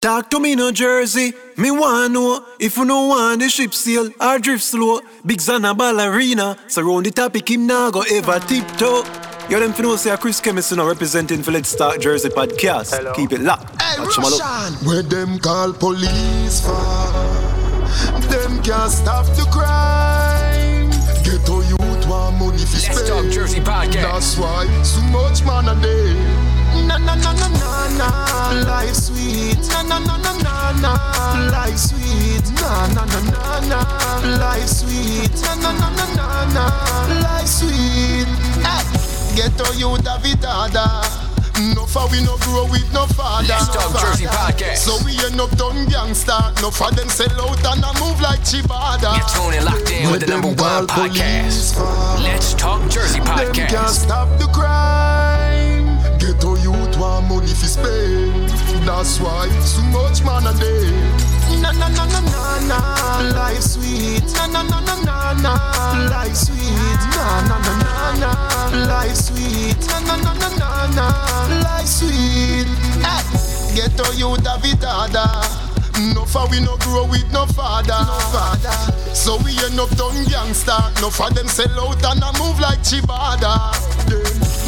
Talk to me, no Jersey. Me want know if you no want the ship sail or drift slow. Big Zana ballerina. Surround the topic, him now go ever tiptoe. You them know say Chris Chemist now representing for Let's Talk Jersey podcast. Hello. Keep it locked. Hey, Russian. Where them call police for? Them can't stop the crime. Get to youth want money for Let's Talk Jersey podcast. That's why so much man a day na na na na na na life sweet na na na na na na life sweet na na na na na life sweet na na na na na na life sweet hey. get to you David Dada no for we no grow with no father. Let's talk Jersey podcast. So we end up done gangster. No for them sell out and I move like Chibada. You're locked in with the number one podcast. Let's talk Jersey podcast. Them can't stop the crime. Ghetto youth want money for spend. That's why so much man a day. Na na na na na na, life sweet. Na na na na na na, life sweet. Na na na na na, life sweet. Na na na na na na, life sweet. Hey, ghetto youth David Dada. No for we no grow with no father. No father. So we end up done gangster. No for them sell out and I move like Chibada.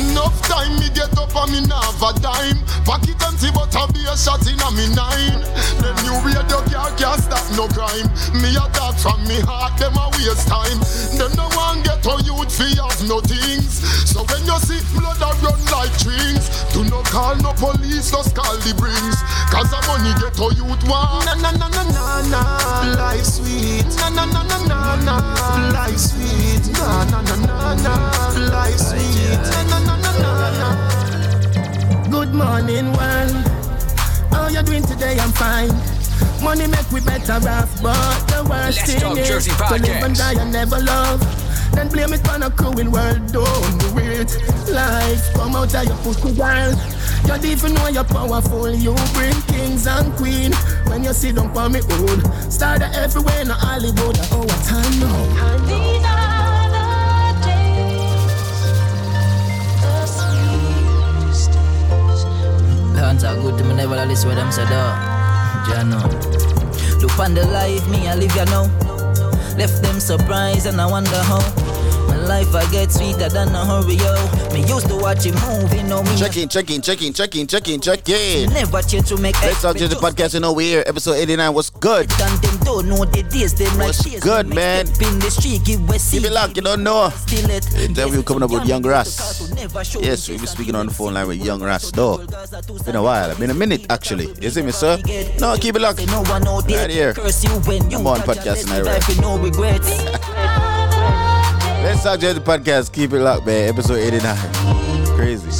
Enough time me get up and me nav a dime. Pocket empty but I be a shot in a me nine. Them new radio car can't stop no crime. Me a dog from me heart, them a waste time. Them no one get to youth fi have no things. So when you see blood a run like strings, do not call no police, just call the brings. Cause the money get to youth one na na na na na na life sweet na na na na na na life sweet na na na na na life sweet na na na Good morning world How you are doing today I'm fine Money make we better off but the worst Let's thing is to live and die and never love then blame it on a cruel world, don't do it. Life, come out of your pussy, girl. You don't even know you're powerful. You bring kings and queen. When you sit down for me old. Started everywhere in Hollywood. Oh, what time now? Hands are good to me, never listen what them say, though. Jano. Look on the life, me, I live, you know. Left them surprised and I wonder how life I get sweeter than a hurry, yo. Me used to watch him movie, no me. Check in, check in, check in, check in, check in, check in. Never change to make Let's talk to the podcast, you know, we here. Episode 89 was good. And them don't know the days, them like good, man. In the street, give Keep it locked, you don't know. Still it. Interview coming up with Young Ras. Yes, we'll be speaking on the phone line with Young Ras, though. Been a while, been a minute, actually. You see me, sir? No, keep it locked. Right here. Come on, podcast No regrets. Let's talk to the podcast. Keep it locked, man. Episode 89. Crazy.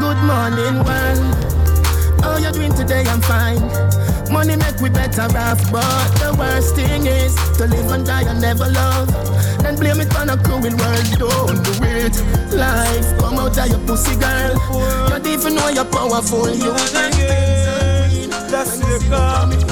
Good morning, world. How you doing today? I'm fine. Money make we better off, but the worst thing is to live and die and never love. Then blame it on a cruel world, don't do it. Life, come out of your pussy, girl. You don't even know you're powerful, you again. That's the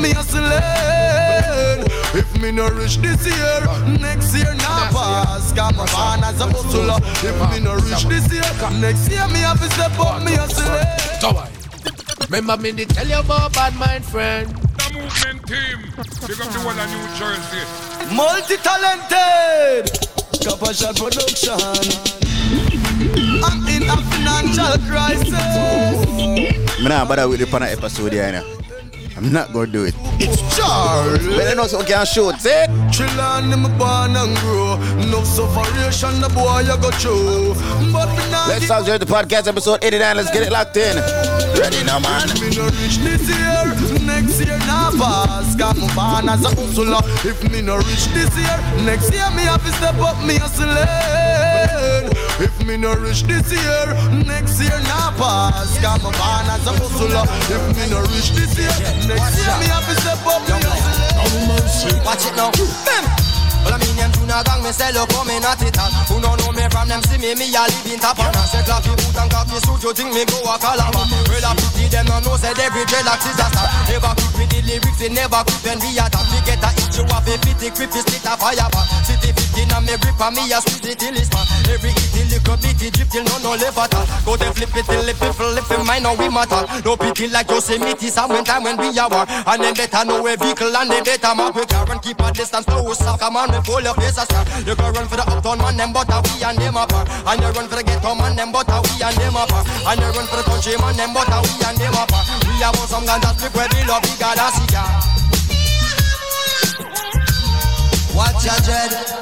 me hustling. If me no reach this year, next year nah pass. Cause me born as a hustler. If me no reach this year, next year me have to step up me hustling. Remember me to tell you about bad mind friend. The movement team. Big up the one of New Jersey. Multi-talented Copper Shot Production I'm in a financial crisis Me nah bother with the panel episode here, you know. I'm not gonna do it. It's Charlie But I know so can shoot, see? Chillin' in my born and grow No the boy you go through But me not Let's talk the podcast episode 89. Let's get it locked in. Ready now, man. Me no reach this year, next year nah pass. Cause me born as a hustler. If me no reach this year, next year me have to step up me hustling. If me no reach this year, next year nah pass. Cause me born as a hustler. If me no reach this year, next year me have to step up me hustling. Watch it now. Well, I mean, them tuna gang, me sell you coming at it all. Who don't know me from them, see me, me a live in Tapana. Say coffee boot and coffee suit, you think me go a Calabar. Well, I pity them, no know, say every dreadlocks is a star. Never quit with the lyrics, we never quit when we attack. We get a hit, you have a pity, is split a fire. City 15 and me grip, and me a squeeze it till it's man. Every hit, till lick up, it drip till no no left at all. Go then flip it till the people, if them mind, now we matter. No pity like Yosemite, some when time when we are war. And then better know a vehicle, and then better map with car and keep a distance, no sucker man, we pull your face a star. You go run for the uptown man, them but a we and them apart. And you run for the ghetto man, them but a we and them apart. And you run for the country man, them but a we and them apart. We have some ganja strip where we love, we got a cigar. Watch your dread.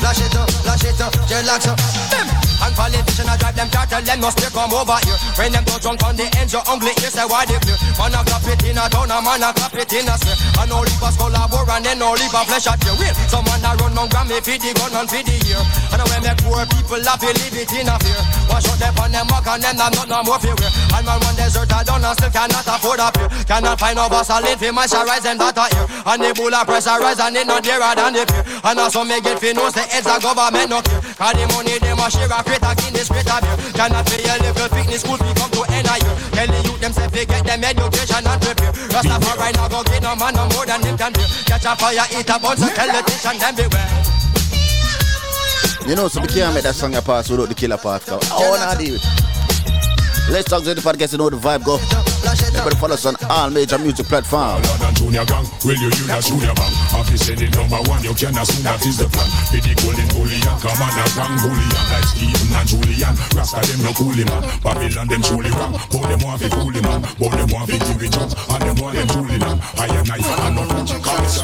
Flash it up, flash up, up. And politician I drive them car, tell them must they come over here. When them go drunk on the ends, your ugly ears say why they clear. Man a clap it in a town, a man a clap it in a square. And no leave a skull a bore and then no leave a flesh at your will. Some man a run on Grammy for the gun and for the year. And when make poor people laugh, they leave it in a fear. Wash out them on them back and them not not no more fear. And man one desert a done and still cannot afford a peer. Cannot find no Vaseline for moisturize them that a ear. And the bull pressurize and it not dearer than the fear. And also me get fi know say heads a government no care. Cause the money them a share a crate a Guinness crate a beer. Cannot pay a little fitness school fee come to year. Tell the youth them they get them education and prepare. Rastafari now go get no man no more than him can bear. Catch a fire, eat a bun, so tell the beware. You know, so we can't make that song a pass without the killer part. Deal with it. Let's talk to the podcast, you know the vibe go. Everybody follow us on all major music platforms. Junior Gang, will you use a junior bang? Office the number one, you can assume that is the plan. Be the golden bullion, come on a gang bullion like Stephen and Julian. Rasta them no cool man, Babylon them truly wrong. But them want to cool man, but them want to give it up, and them want them truly man. I am knife and not touch.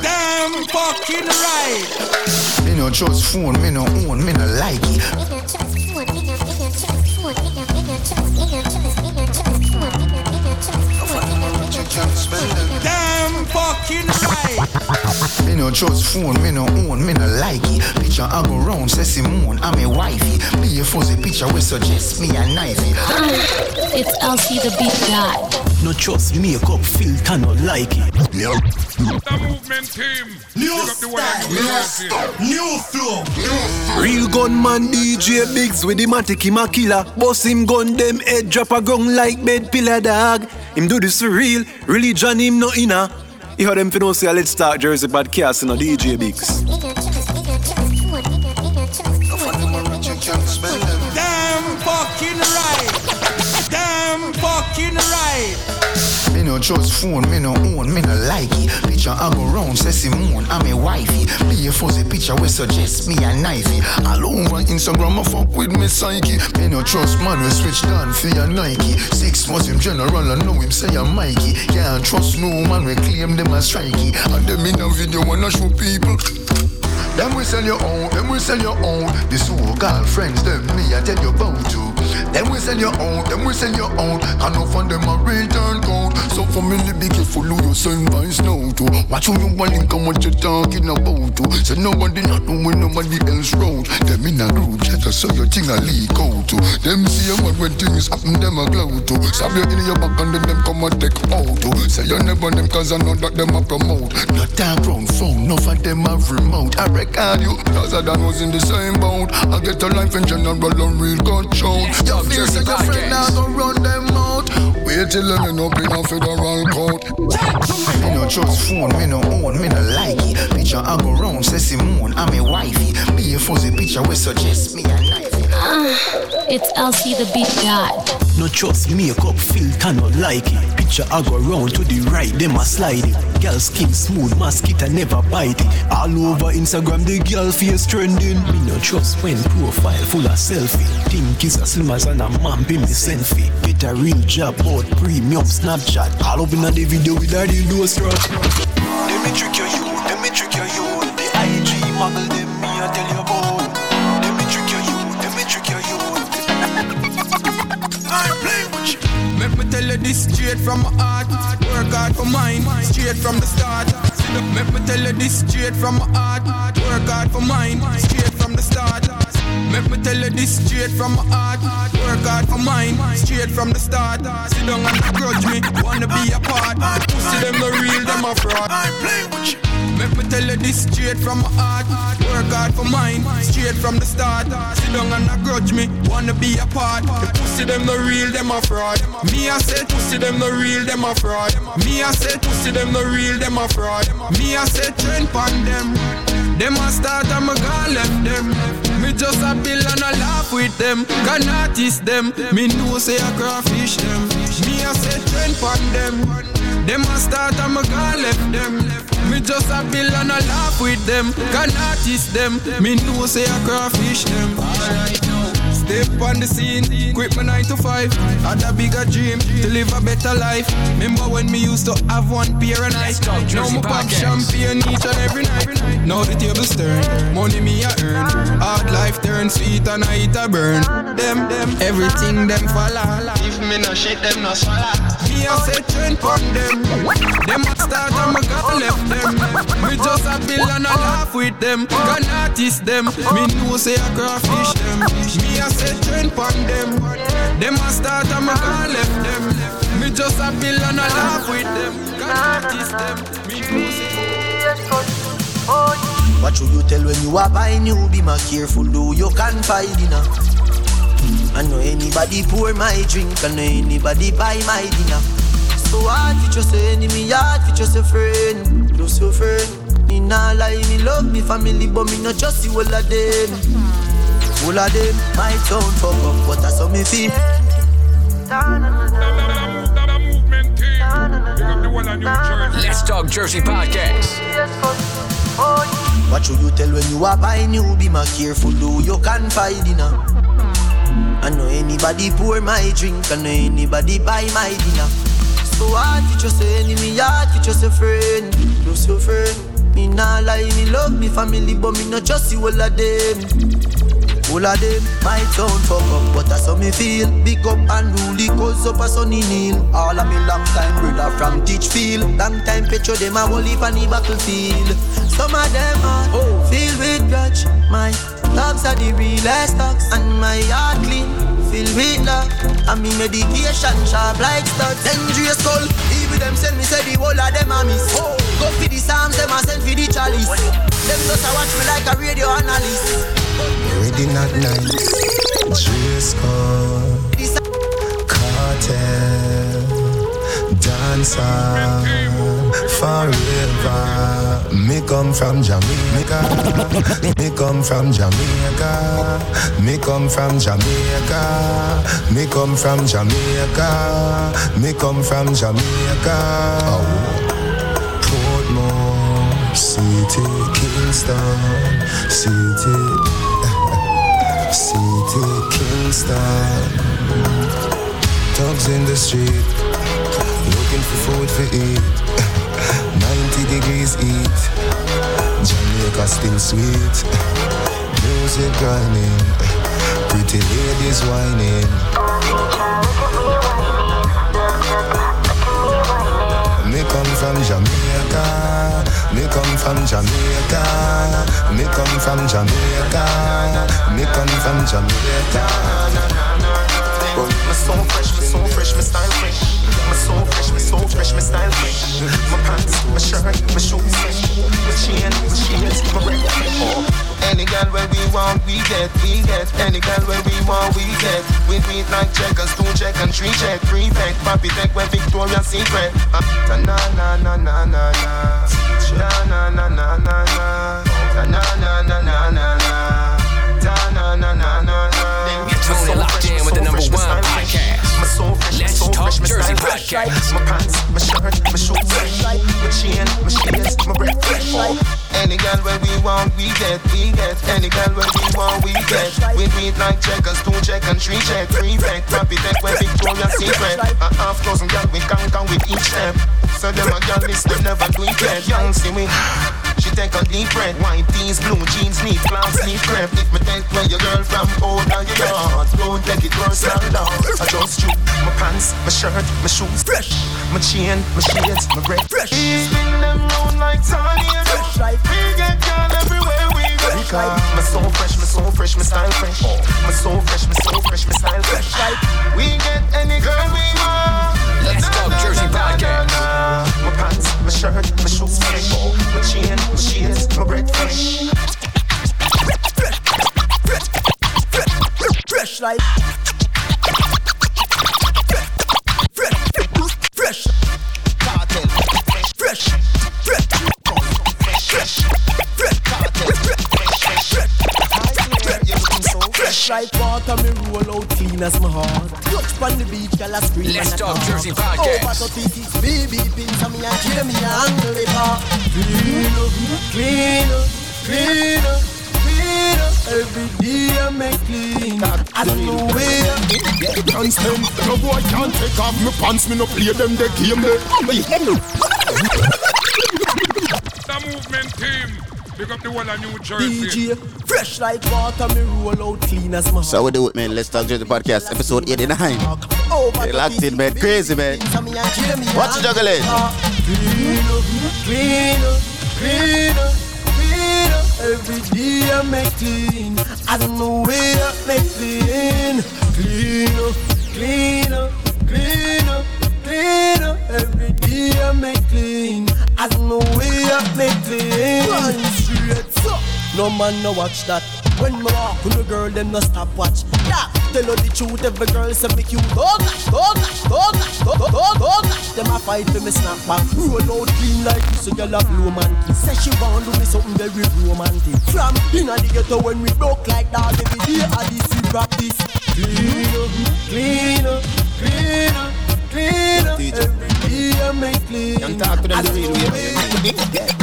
Damn fucking right. Me no trust phone, me no own, me no like it. Damn fucking right. Me no trust phone, me no own, me no like it. Picture I go round, say Simone, I'm a wifey. Play a fuzzy picture, we suggest me a knifey. It's LC the beat guy. No trust makeup, filter, no like it. The movement team. New style. New flow. Real gunman DJ Biggs with the matic him a killer. Boss him gun them head drop a gun like bed pillar dog. Him do this for real. Religion him no inner. You heard them no say a let's start Jersey podcast in a DJ Biggs. No trust phone, me no own, me no like it. Picture I go round, say Simone, I'm a wifey. Play a fuzzy picture, we suggest me a knifey. All over Instagram, I fuck with me psyche. Me no trust man, we switch down for your Nike. Six was him general, I know him say I'm Mikey. Can't trust no man, we claim them as strikey. And them in a video wanna show people. Them we sell your own, them we sell your own. The so girlfriends friends, them me I tell you about to. Them your own, them we sell your own. And no fund them a return code. So for me, be careful who you send by snow to. Watch who you want and what you talking about to. So nobody not doing nobody else road. Them in a group chat, so your thing a leak out to. Them see man when things happen, them a glow to. Stab you in your back and then them come and take out to. Say you never them cause I know that them a promote. Not time round phone, no for them a remote. I record you, cause I done was in the same boat. I get a life in general and real gun show. You feel say your friend now go run them out. Wait till them end up in a federal court. Me no trust phone, me no own, me no like it. Picture I go round, say Simone, I'm a wifey. Be a fuzzy picture, we suggest me a It's Elsie the beat God. No trust makeup, filter, no like it. Picture I go round to the right, them a slide it. Girl skin smooth, mosquito never bite it. All over Instagram, the girl face trending. Me no trust when profile full of selfie. Think is as slim as an a man pay me selfie. Get a real job, but premium Snapchat. All up in the video with a real low strap. Let me trick your youth, let me trick your youth. The IG muggle them, me tell you tell you this straight from my heart. Work hard for mine, straight from the start. Make me tell you this straight from my heart. Work hard for mine, straight from the start. Make me tell you this straight from my heart. Work hard for mine, straight from the start. Sit down and grudge me, wanna be a part. Pussy them no real, them a fraud. I'm playing with you. Make me tell you this straight from my heart. Work hard for mine, straight from the start. Sit down and grudge me, wanna be a part. The pussy them no real, them a fraud. Me I say pussy them no real, them a fraud. Me I say pussy them no real, them a fraud. Me I say trend pon them. Them a start and me gone left them. Me just a bill and a laugh with them. Can notice them. Me know say a crawfish them. Me a say trend pon them. Them a start and me gone left them. Me just a bill and a laugh with them. Can notice them. Me know say a crawfish them. Alright. Step on the scene, quit my 9 to 5. Had a bigger dream to live a better life. Remember when me used to have one pair of nights? Now me pop champagne each and every night. Now the tables turn, money me I earn. Hard life turn sweet and I eat a burn. Them, them, everything them follow. If me no shit, them no swallow. Me a say trend pon them. Them a start and me got left them. Me just a bill and a laugh with them. Can notice them. Me know say a crawfish them. Me a say trend pon them. Them a start and me gone left them. Me just a bill and a laugh with them. Can notice them. Me know. What should you tell when you are buying you? Be more careful, do you confide in her. Hmm, I know anybody pour my drink, I know anybody buy my dinner. So hard for just an enemy, hard for just a friend, just a friend. Me nah lie, me love me family, but me not just see all of them. All of them, my town fuck up, but that's how me feel. Let's Talk Jersey podcast. What should you tell when you are buying new be my careful do you confide in her. I know anybody pour my drink, I know anybody buy my dinner. So hard to just a enemy, hard to just a friend, just a friend. Me nah lie, me love me family, but me not just see all of them. All of them, my town fuck up, but that's how me feel. Big up and rule, cause up a sunny kneel. All of me long time brother from Teachfield. Long time petro them a whole heap the battlefield. Some of them are oh. filled with grudge. My dogs are the realest dogs, and my heart clean, filled with love. And me medication sharp like studs. Dangerous skull, even them send me say the whole of them a miss. Oh. Go for the psalms, them a send for the chalice. Them just a watch me like a radio analyst. Ready not nice. Driscoll. Cartel. Dancer. Forever. Me come from Jamaica. Me come from Jamaica. Me come from Jamaica. Me come from Jamaica. Me come from Jamaica. Oh. Portmore City, Kingston City. City, Kingston. Dogs in the street, looking for food to eat. 90 degrees heat, Jamaica still sweet. Music grinding, pretty ladies whining. From Jamaica, me come from Jamaica, me come from Jamaica, me come from Jamaica. But me so fresh, me so fresh, me style fresh. My soul fresh, my soul fresh, my style fresh. My pants, my shirt, my shoes fresh. My chain, my shoes, my red fresh. Any girl where we want, we get, we get. Any girl where we want, we get. We beat like checkers, two check and three check, three check. Papi tech with Victoria's Secret. Uh, na na na na na na. Na na na na na na. Na na na na na na. Na na na na na na. Then get so locked in with the number one podcast. Let's Talk Jersey podcast. My pants, my shirt, my shoes, fresh. my chain, my shades, my breath. Oh. Any girl where we want, we get, we get. Any girl where we want, we get. We beat like checkers, two check and three check, three pack, rapid tech where Victoria's Secret. A half dozen girl we conquer with each step. So them a girl list, them never do it yet. Young see me. She take a deep breath, white tees, blue jeans, neat clowns, neat crepe. If me take where your girl from, oh now your yard. Don't take it personal, down. I just shoot my pants, my shirt, my shoes, fresh. My chain, my shades, my red, fresh. Spin them round like tornado. We get girl everywhere we go. Because me so fresh, me so fresh, me style fresh. Oh. Me so fresh, me so fresh, me style fresh. We get any girl we want. Let's Talk Jersey podcast. My my shirt, my shoes fresh. My chain, my shades, my red fresh. Fresh. Like fresh, fresh, fresh, fresh, fresh, fresh like water, me roll out clean as my heart. Touch on the beach, girl, I scream Let's and I Talk talk. Jersey podcast. Over 36 BB pins on me and kill me and angle it. Clean up, clean up, clean up, clean up. Every day I make clean. I don't know where. Pants them, no boy can't take off my pants. Me no play them the game. Me, The movement team. Pick up the whole of New Jersey. DJ, fresh like water, me roll out clean as my. So we do it, man. Let's talk Jersey podcast, episode 89. Over They locked in, man. Crazy, man. What's the juggling? Eh? Ah, clean up, clean up, clean up, clean up. Every day I make clean. I don't know where I make clean. Clean up, clean up, clean up, clean up. Every day I make clean. I don't know where I make clean. Straight, so. No man no watch that. When me walk with a girl, them no stop watch. Yeah, Tell her the truth, every girl say me cute. Gosh, oh gosh, oh gosh, oh gosh. Them a fight for me snap back. Roll out clean like this, so girl a blow man. Say she want do me something very romantic. From inna the ghetto when we broke like that, every day I this we practice. Clean up, clean up, clean up, clean up. Every day I make clean. Can't talk to them the real way.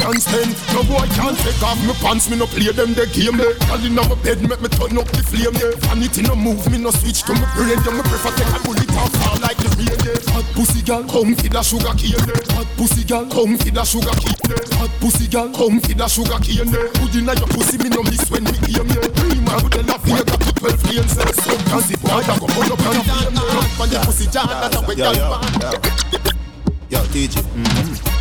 Can't stand, no boy can't take off my pants. Me no play them the game there. Girl inna my bed, make me turn up the flame there. Vanity no move, me no switch to my brain. Yeah, me prefer take a bullet off fall like the rain there. Hot pussy girl, come feed the sugar cane there. Hot pussy girl, come feed the sugar cane there. Hot pussy girl, come feed the sugar cane there. Put inna your pussy, me no miss when me aim there. Prima with the love, you got to 12 lanes. So cause it boy, I go pull up the there. On the pussy jar, that's a way Yo, girl yo, want. Yo,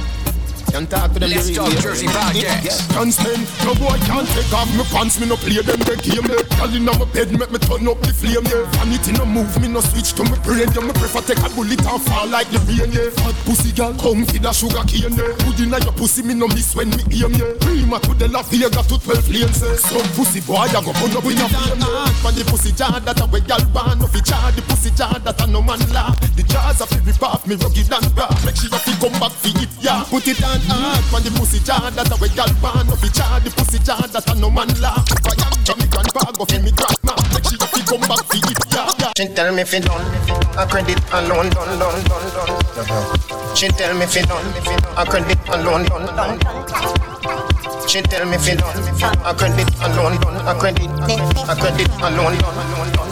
TJ. Can't talk to them Let's Talk. Jersey podcast. Can't stand, no boy can't take off my pants, me no play them the game there. Girl inna my bed, make me turn up the flame there. Vanity no move, me no switch to my brain. Yeah, me prefer take a bullet and fall like the rain yeah. Hot pussy girl, come feed a sugar cane there. Put inna your pussy, me no miss when me aim yeah. Prima to the La Vega to 12 lanes yeah. Some pussy boy, I go put up in a flame yeah. Man the pussy jar that a way girl want, no fi jar the pussy jar that a no man laugh. The jars a fi rip off me rugged and raw. Make sure you fi come back fi it yeah. Put it on hard, man the pussy jar that a way girl want, no fi jar the pussy jar that a no man laugh. I am Johnny grandpa, go fi me grandma. Make you fi come back fi it yeah. yeah. She tell me fi done, a credit alone, done, done, done, done. She tell me fi done, a credit alone, done, done. She tell me fi done, a credit alone, done, a credit, a credit alone, done, done.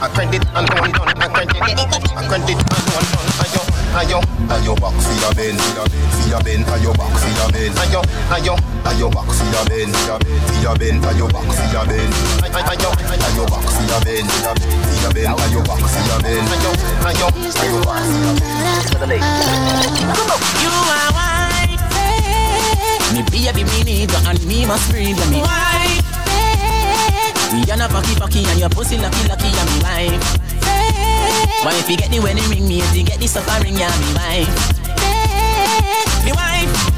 A credit alone, done, a credit, a credit alone, done. Ayo, ayo, Ayo back for your bend, for your bend, ayo back for your bend. ayo, ayo, Ayo back for your bend, for your bend, ayo back for your bend. ayo, Ayo back for your bend, bend, bend. You. Me me me and a your pussy lucky lucky me wife. If you get the wedding ring, me if you get the suffering, yeah, me wife. Me wife.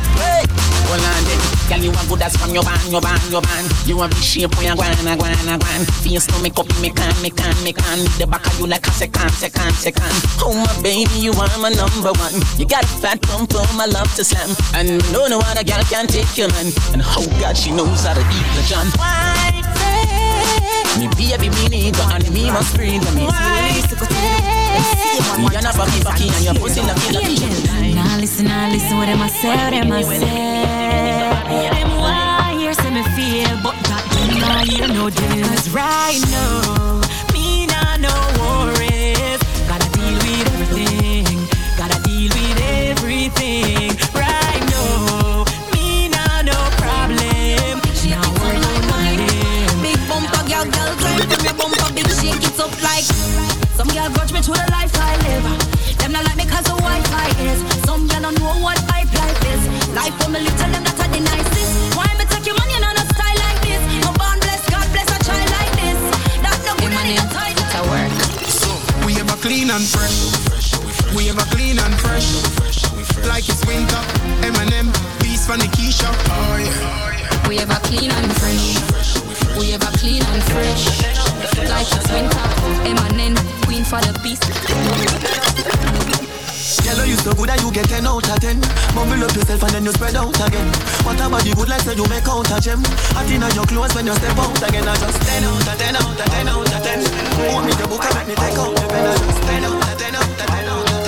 Hold on girl you a good as from your band, your band, your band. You a big shape when you gwan, a gwan, a gwan. Face no make up, me can, me can, me can. The back of you like a second, second, second. Oh my baby, you are my number one. You got a fat pump for my love to slam, and no no other girl can take your man. And oh God, she knows how to eat the jam. Me baby, me need you and me must breathe me. Me and a fucky fucky and your pussy lucky lucky. Now listen, now listen what them a say, them a say. Them why hear say me feel, but that them not hear no deal. Cause right now, me nah no worries. Gotta deal with everything. It up like Some girl grudge me to the life I live Them not like me cause the Wi-Fi is Some girl don't know what hype life is Life for me live tell them that I the nicest Why me take your money and not style like this No born bless, God bless a child like this That no good and it tight to work. So we ever clean and fresh. We ever clean and fresh. Like it's winter. Eminem, beats from the Keisha. Oh yeah. We ever clean and fresh We ever clean and fresh for the beast. Girl, you so good that you get 10 out of 10 Mumble up yourself and then you spread out again. What about the good like say you make out a gem. Hot in your clothes when you step out again. I just 10 out of 10 out of 10 out of 10 Hold me the book and make me take out the pen. I just 10 out of 10 out of 10 out of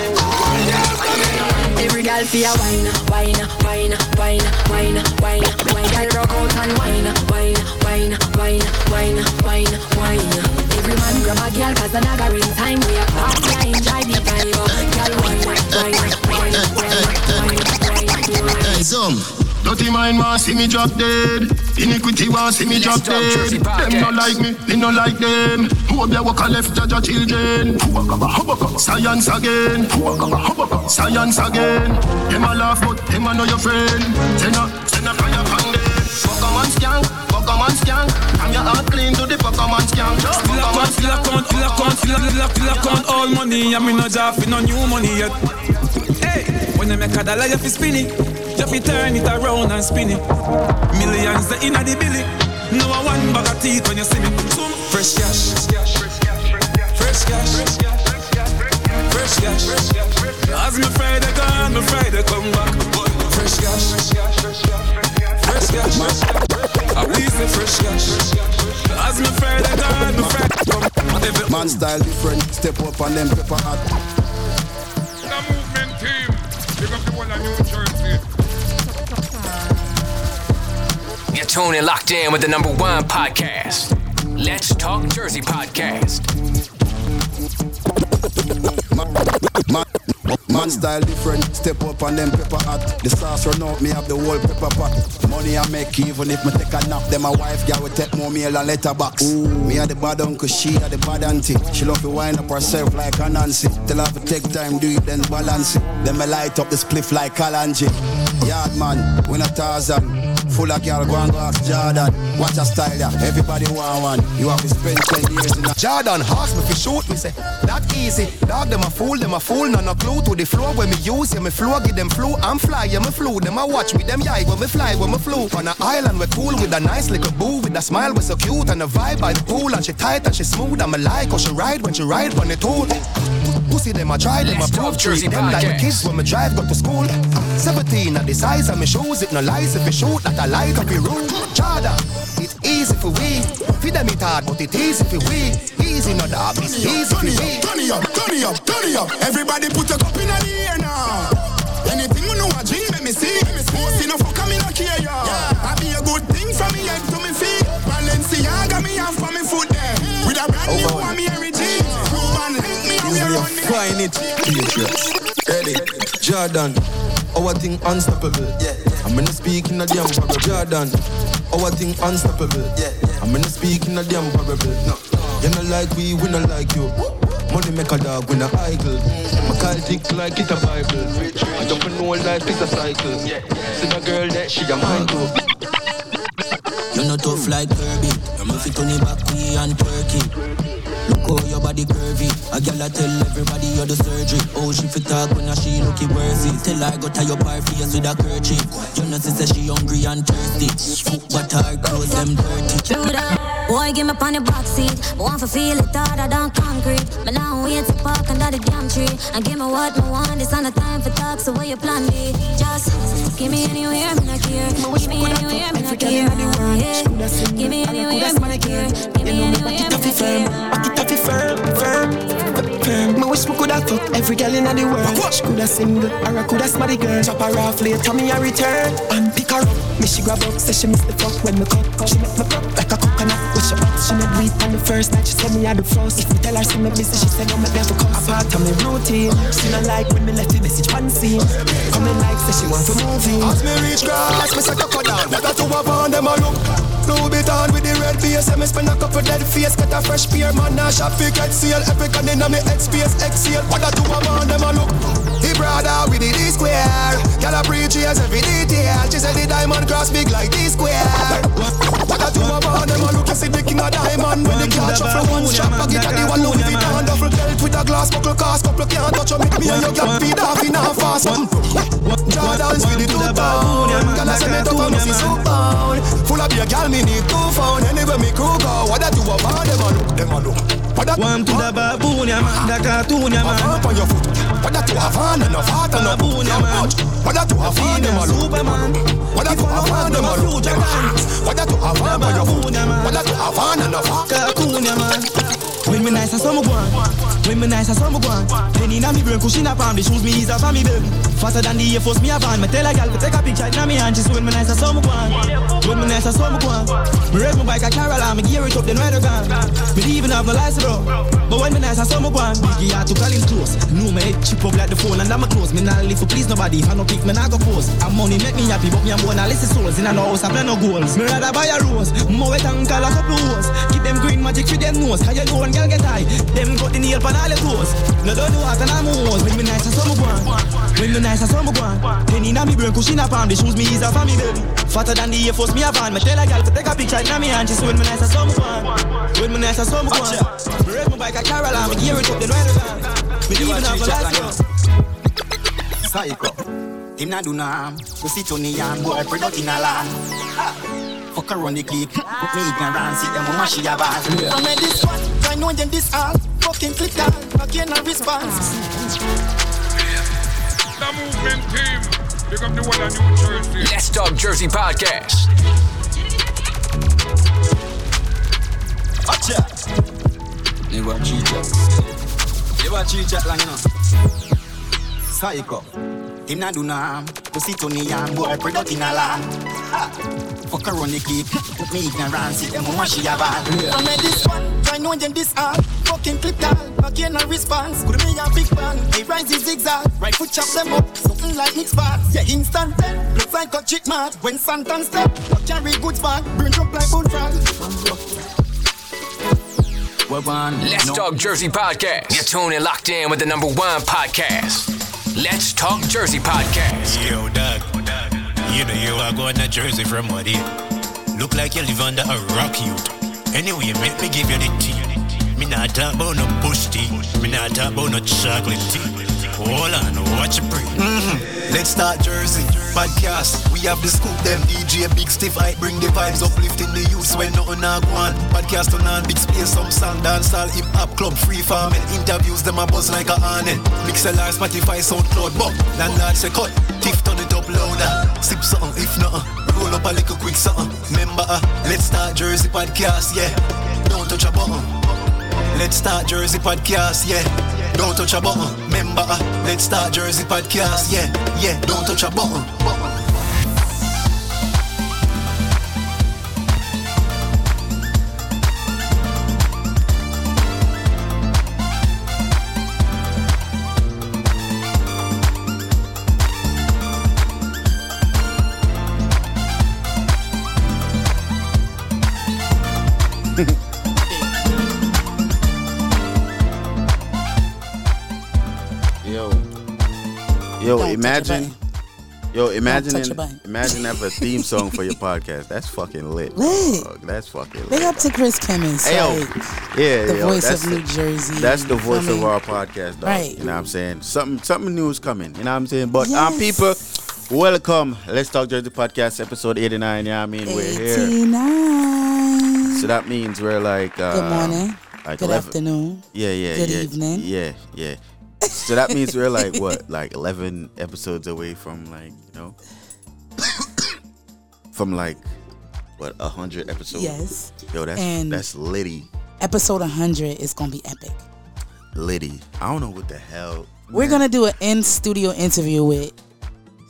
10 Every girl feel wine, wine, wine, wine, wine, wine, wine. Girl rock out and wine, wine, wine, wine, wine, wine, wine. Every man grab a girl 'cause the dagger in time. We a party and enjoy the vibe. Girl wine, wine, dirty mind want see me drop dead. Iniquity want see me drop dead. Them no like me, me no like them. Who be walk a left judge a children? Science again, science again. Them a laugh but them a know your friend. Send a send a fire from them. Pokemon skank, Pokemon skank. From your heart clean to the Pokemon skank. Still account, still account, still account, still still still account all money. And me no job for no new money yet. Hey, when I make a dollar, you fi spin it. You fi turn it around and spin it. Millions the inna the billy. No one bag of teeth when you see me. Some fresh cash, fresh cash. Fresh cash. Fresh cash, fresh cash. Fresh cash, fresh cash. As me Friday gone, me Friday come back. Fresh cash. Fresh cash. Fresh cash, fresh cash. I we say fresh cash. As me Friday gone, me Friday come. Man style different, step up on them pepper hot. The movement team, pick up the one of New Jersey. You're tuning locked in with the number one podcast. Let's Talk Jersey Podcast. Man, style different, step up on them pepper hot. The sauce run out, me have the whole pepper pot. Money I make even if me take a nap. Then my wife girl will take more meal and letterbox. Ooh, me a the bad uncle, she a the bad auntie. She love to wind up herself like a Nancy. Tell her to take time, do it, then balance it. Then me light up the spliff like Kalanji. Yard man, win a thousand. Full of girl, go and go ask Jordan. Watch a style ya, everybody want one. You have to spend 10 years in a Jordan ask me fi shoot me say that easy. Dog them a fool, them a fool, none no clue to the floor when me use. Yeah, me flow, give them flu. I'm fly, yeah, me flew. Them a watch me, them yai when me fly, when me flew. On an island we cool with a nice little boo with a smile we so cute and a vibe by the pool and she tight and she smooth. I'm a like how she ride when she ride on the tool. Pussy them a try, them a prove treat them like the kids when me drive go to school. 17 at the size of me shoes, it no lies if you shoot that I light up your room. Chada, it's easy for we. Feed them it hard, but it easy for we. Easy no dog, it's easy for we. Turn it up, turn it up, turn it up. Everybody put a cup in the air now. Anything we know a drink, let me see. Most in a fuck, me not care, yeah. I be a good thing from me head to me feet. Balenciaga me have for me foot there. With a brand new one, me every jeans. Cuban link me, I'm here on Find it, Patriots. Ready, Jordan. Our thing unstoppable. Yeah, I'm gonna speak in a damn parable. Jordan. Our thing unstoppable. Yeah, I'm gonna speak in a damn parable. No, you not like we, we not like you. Money make a dog when a idle. My call tick like it a Bible. I don't know life is a cycle. Yeah, see the girl that she a mine too. You not tough like Kirby. You move it on the back, we and twerky. Look how your body curvy. A girl I tell everybody you're the surgery. Oh, she fit talk when she looky worthy. Tell I go tie up her face with a kerchief. You know she say she hungry and thirsty. But her clothes them dirty. True that. Boy, give me on the back seat. Want to feel it harder than concrete. But now wait to park under the damn tree. And give me what me want. It's not a time for talk, so where you plan be? Just give me anywhere, me not care. Give me anywhere, me not care. Give me anywhere, me not care. Give me anywhere, me not care. Back it up, it firm, firm, firm. Me wish we coulda fuck every girl inna the world. She coulda single or I coulda smarty girl. Drop her off later, me a return and pick her up. Me she grab up, say she miss the fuck when me cut. She make me pop like a coconut. With she made weed on the first night. She said me a the first. If me tell her she me busy, she said make me for come. A part of me routine. She not like when me left the message one scene. Coming like say she want to move in. As me reach grass, me say cocoa down. What a two of on them a look. Louis Vuitton with the red base. Say me spend a couple dead face. Get a fresh pair, man. Now shop fi get seal. Epic and inna me X space exhale. What a two of on them a look. The brother with the D square. Girl a preach yes every detail. She said the diamond cross big like D square. What a two of on them a look. You see the king of diamond when the catch up from one shot. Pocket at the one Louis Vuitton. Duffel belt with a glass buckle cast. Couple can't touch you. Make me and you get feed off in a fast one. Jordans with the two tone. Girl I say me tough and me so bound. Full of beer, girl me need two phone. Anywhere me crew go. What I do about them a look, them a look. One to the baboon, yeah man, the cartoon, yeah man. Up on your foot. What that to have on and a fat and a boon, yeah man. What that to have on them a a look. What that to have on them a look, them a look. What that to have on your foot. What that to have on Cartoon, yeah man. When me nice as summer one, when me nice as summer one. Penny na me brain, cushion up on the shoes me ease up on me baby. Faster than the Air Force me a van. Me tell a gal to take a picture inna me hand. She when me nice as summer one, when me nice as summer one. Me raise my bike a Caroline, me gear it up then ride a gun. Me even have no license bro, but when me nice as summer one, biggie had to call him close. No me head chip up like the phone and I'm a close. Me not live for please nobody. I no pick me not go post. And money make me happy, but me a born a list of souls in a no house. I play no goals. Me rather buy a rose, more wet and call a couple hoes. Keep them green magic for them nose. Cause you know one girl get high. Them got the nail pan all your toes. No don't know what and I'm hoes. When me nice as summer one, when me nice as summer one. Penny na me brain, cushion up on the shoes me off on me baby. Fatter than the Air Force me a van. Me tell a gal to take a picture inna me hand. She say when me nice as summer one, when me nice as summer one. Me raise my bike a Caroline, me gear it up then ride a gun. Me even have a license. Psycho. Him not do no harm. Go sit the boy, product in a land. Fuck around the clip, put me ignorance, see them mama she a bad. I made this one, I know them this all. Fucking click down, again a response. The movement team. Pick up the one of New Jersey. Let's Talk Jersey podcast. Acha. You want chicha? You want chicha lang, you know? Psycho. Him not do nam. Pussy to me yam. Boy, product in a land. Ha. Fuck around the clip. Me ignorance. See them woman she a bad. I made this one, try know them this hard. Fucking click down, again a response. Could me a big bang, they rise is zigzag. Right foot chop them up, something like Nick Sparks. Yeah, instant red, looks like a chick mad. When Santan step, carry goods bag, burn jump like bullfrog. Let's Talk Jersey podcast. You're tuned and locked in with the number one podcast. Let's Talk Jersey podcast. Yo, dog. You know you are going to Jersey from what here. Look like you live under a rock, youth. Anyway, make me give you the tea. Me not talk about no bush tea. Me not talk about no chocolate tea. Hold on, watch your breathe. Mm-hmm. Let's start Jersey podcast. We have the scoop, them DJ Big Stiff. I bring the vibes, uplifting the youth when nothing a go on. Podcast on on big space, some song, dancehall, hip hop club, free farm and interviews. Them a buzz like a honey. Mixlr, Spotify, SoundCloud, but landlord say cut. Tiff turn it up louder. Sip something if not. Roll up a little quick something. Remember, uh, let's start Jersey podcast, yeah. Don't touch a button. Let's start Jersey podcast, yeah. Don't touch a button. Remember, uh, let's start Jersey podcast, yeah, yeah. Don't touch a button. Yo, imagine, yo, imagine, touch a button. imagine have a theme song for your podcast. That's fucking lit. Lit. That's fucking lit. Big up to Chris Kimmins. Hey, yo, yeah, the yo, voice of New Jersey. That's the voice of our podcast, dog. Right. You know what I'm saying? Something, something new is coming. You know what I'm saying? But um, Yes. people, welcome. Let's talk Jersey podcast, episode 89. You know I mean? We're here. 89. So that means we're like, uh, Good morning. like Good 11 afternoon. Yeah, yeah, Good yeah. evening. Yeah, yeah. So that means we're like what, like eleven episodes away from like you know, from like what a hundred episodes. Yes. Yo, that's And- that's Liddy. Episode 100 is going to be epic. Liddy, I don't know what the hell. We're going to do an in studio interview with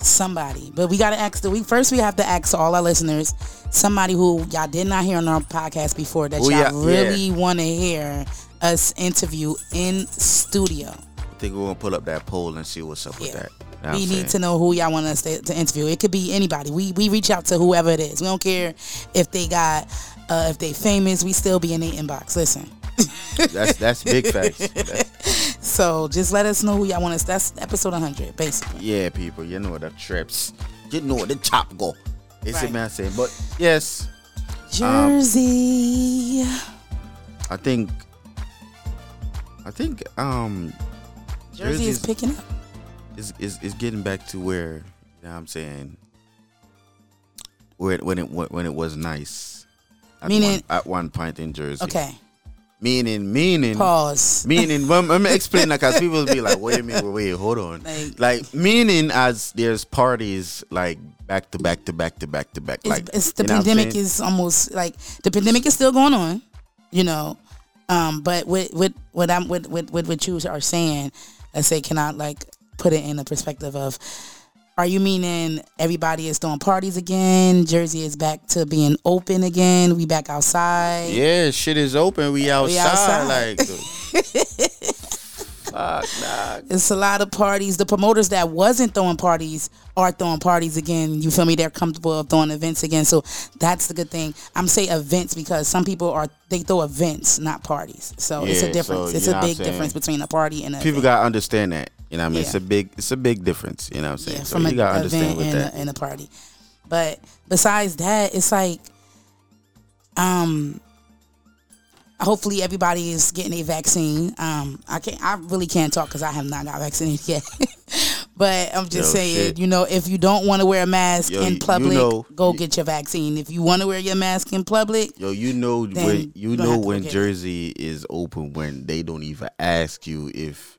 somebody, but we got to ask the we first we have to ask all our listeners somebody who y'all did not hear on our podcast before that Oh, y'all yeah, really yeah. want to hear us interview in studio. Think we're gonna pull up that poll and see what's up with that. You know we need to know who y'all want us to, to interview. It could be anybody. We we reach out to whoever it is. We don't care if they got uh, if they famous. We still be in the inbox. Listen. That's that's big facts. That- So just let us know who y'all want us. That's episode 100, basically. yeah, people, you know the trips. You know the chop go. It's Right. a man saying, but yes, um, Jersey. I think, I think, um, Jersey is Jersey's- picking up. is is is getting back to where you know what I'm saying where it, when it when it was nice. At Meaning- one, at one point in Jersey. Okay. Meaning, meaning. Pause. Meaning, let me explain that because people be like, wait a minute, wait, hold on. Like- Like, meaning as there's parties like back to back to back to back to back. It's, like, it's the you know what I'm pandemic is almost like the pandemic is still going on, you know. Um, but with with what I'm with, with with what you are saying, let's say, can I like put it in the perspective of, are you meaning everybody is throwing parties again? Jersey is back to being open again. We back outside. Yeah, shit is open. We outside. We outside. Like, fuck. It's a lot of parties. The promoters that wasn't throwing parties are throwing parties again. You feel me? They're comfortable of throwing events again. So that's the good thing. I'm say events because some people are they throw events, not parties. So it's a difference. so it's a big difference between a party and a People event. gotta understand that. You know what I mean? It's a big it's a big difference. You know what I'm saying? Yeah, so from you gotta understand with and that. a, and a party. But besides that, it's like, um, hopefully everybody is getting a vaccine. Um, I can't, I really can't talk because I have not got vaccinated yet. But I'm just Yo, saying, shit. you know, if you don't want to wear a mask Yo, in you public, know- go get your vaccine. If you want to wear your mask in public, Yo, you know when you you know when at it. Jersey is open when they don't even ask you if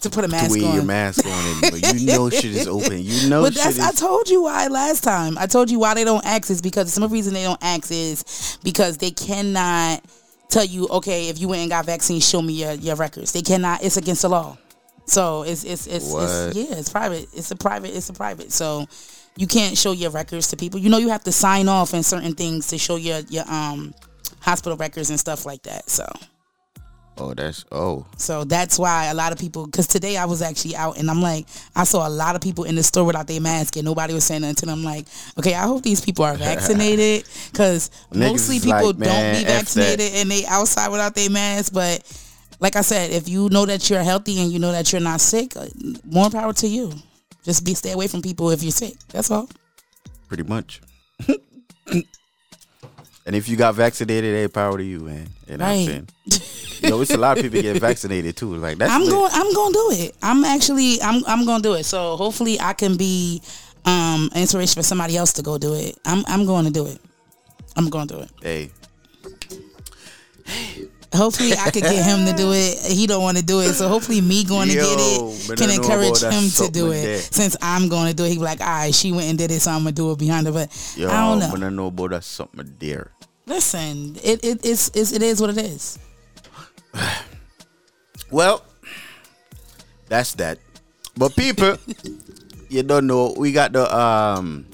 to put a mask to wear on. your mask on. You know shit is open. You know but shit that's is I told you why last time. I told you why they don't ask is because some reason they don't ask is because they cannot tell you, okay, if you went and got vaccine, show me your, your records. They cannot it's against the law. So it's it's it's, it's yeah, it's private. It's a private it's a private. So you can't show your records to people. You know you have to sign off on certain things to show your your um hospital records and stuff like that. So Oh, that's oh. so that's why a lot of people, because today I was actually out and I'm like, I saw a lot of people in the store without their mask and nobody was saying nothing them. I'm like, okay, I hope these people are vaccinated because mostly people like, don't "Man, be vaccinated and they outside without their mask. But like I said, if you know that you're healthy and you know that you're not sick, uh, more power to you. Just be stay away from people if you're sick. That's all. Pretty much. and if you got vaccinated, hey, power to you, man. You know what I'm Right. saying? you know, it's a lot of people getting vaccinated too. Like that's I'm lit. going. I'm going to do it. I'm actually. I'm. I'm going to do it. So hopefully I can be um an inspiration for somebody else to go do it. I'm. I'm going to do it. I'm going to do it. Hey, Hopefully I could get him to do it. He don't want to do it, so hopefully me going to Yo, get it can encourage him to do it. that. Since I'm going to do it, he be like, "All right, she went and did it, so I'm gonna do it behind her." But yo, I don't know. but I know about that something there. Listen, it it it's, it's it is what it is. Well, that's that. But people, you don't know. We got the um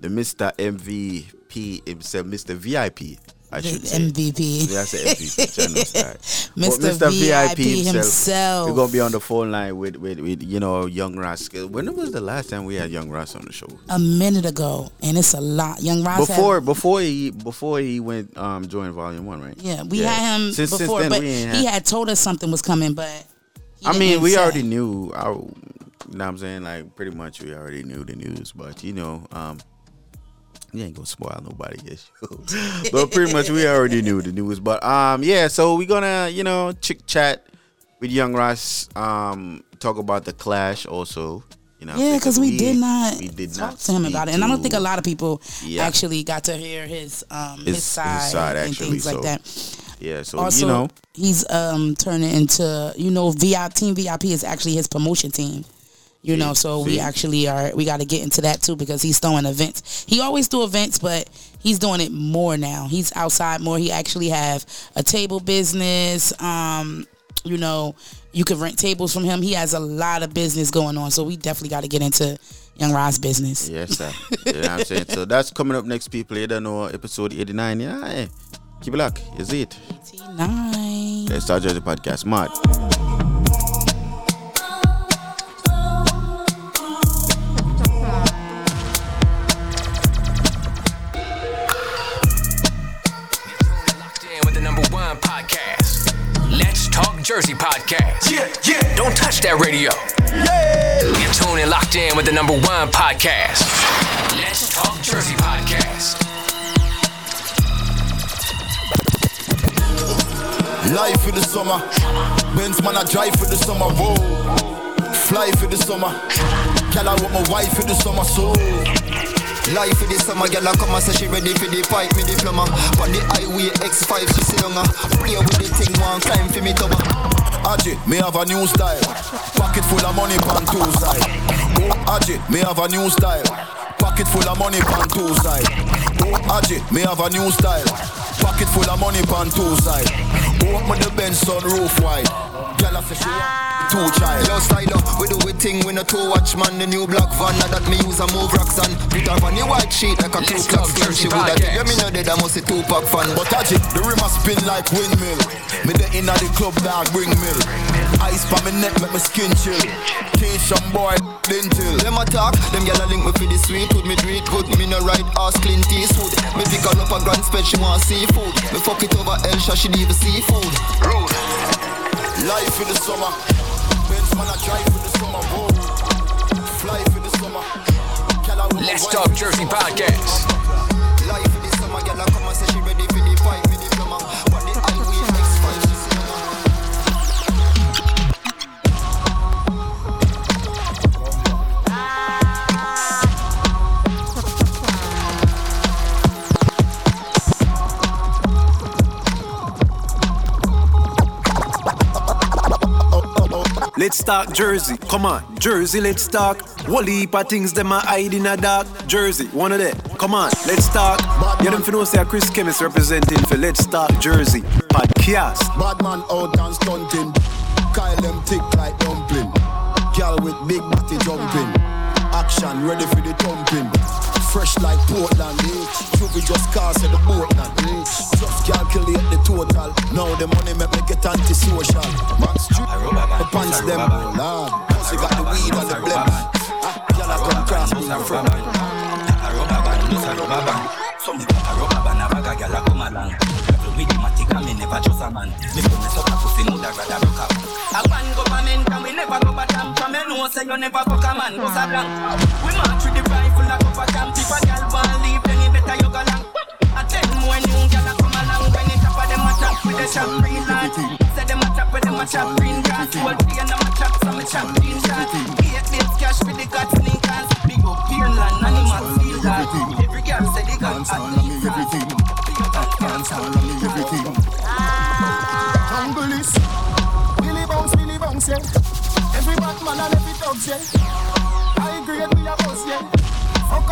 the Mr. MVP himself, Mr. VIP. I The. MVP. Yeah, I said MVP. channel star. Mr. But VIP himself. We're gonna be on the phone line with with, with you know Young Ross. When was the last time we had Young Ross on the show? A minute ago, and it's a lot. Young Ross before had, before he before he went um join Volume One, right? yeah, we had him Since- since before, then, but he had- had told us something was coming, but I mean, we say. already knew. I, you know what I'm saying? Like, pretty much we already knew the news. But, you know, um, you ain't gonna spoil nobody issue. but pretty much we already knew the news. But, um, yeah, so we're gonna, you know, chick chat with Young Ross, um, talk about the clash also. You know, Yeah, because we, did not we did talk not to him about it, and I don't think a lot of people Yeah. actually got to hear his um His- his, his side, side, and actually, things so, like that. Yeah, so also, you know, he's um turning into you know VIP Team VIP is actually his promotion team. You know, so we actually are we got to get into that too because he's throwing events. He always do events, but he's doing it more now. He's outside more. He actually have a table business. Um, you know, you could rent tables from him. He has a lot of business going on, so we definitely got to get into Young Rod's business. Yes, sir. you know what I'm saying? So that's coming up next, people. You don't know episode 89. Yeah. Keep it locked. Is it? Nine. Let's start the podcast. Mad. Talk Jersey podcast. Yeah, yeah. Don't touch that radio. Yeah. You're tuned and locked in with the number one podcast. Let's Talk Jersey podcast. Life for the summer. Benz man, I drive for the summer. Whoa. Fly for the summer. Girl, I want my wife for the summer. So. Life for the summer, girl, I come and say she ready for the pipe, me diploma. On the highway X5, she say younger. Play with the thing, one climb for me cover. Aji, me have a new style. Pocket full of money pan two side. Oh, Aji, me have a new style. Pocket full of money pan two side. Oh, Aji, me have a new style. Pocket full of money pan two side. Me the Benz sunroof wide. Girl, I say she two child. Yo, style up, we do we thing, we a two watch man. The new black van, now that me use a move rocks and put her on the white sheet like a Ku Klux Klan. She woulda tell you me know that I must a two pack fan. But Aji, the rim a spin like windmill. Me the inna the club dog bring mill. Ice pa me neck make me skin chill. Cation boy, then chill. Them attack, them gyal a link me for the sweet wood. Me do it good, me no ride ass clean Eastwood. Me pick her up a grand spread, she want seafood. Me fuck it over Elsha, she leave the seafood. Rude. Life for the summer. Benz man I drive the summer. Whoa. Fly for the summer. Girl, I want my Let's Talk Jersey podcast. Let's talk Jersey. Come on, Jersey, let's talk. Wally heap of things them a hide in a dark. Jersey, one of them. Come on, let's talk. You them know say Chris Chemist representing for Let's Talk Jersey. Podcast. Bad man out and stunting. Kyle them thick like dumpling. Girl with big body jumping. Action ready for the thumping. Fresh like Portland, eh? Juvie just cast at the now, eh? Just calculate the total. Now the money make me get antisocial. Max Street, the pants them, lord. Cause you got the weed and the blem. Ah, y'all have come cross me front. Some a rubber band, a bag a gyal a come along. Every with and me never trust a man. Me put me suck a pussy, no da rather broke up. A one government and we never go back down. From me know say you never fuck a man, cause a blank. We march with the rifle a. If a want leave, then better you go long. A ten more new gyal a come along. When it up a them a chop with the champagne light. Say them a chop with them a chop green grass. Whole day and them a chop some a chop green shot. Eight days cash for the sneakers. Big up Pearland, animal feel that. Every girl say they got hot everything. Dance all on me everything. Jungle is Billy bounce, Billy bounce, yeah. Every Batman and every dog, yeah. I agree with me a boss, yeah.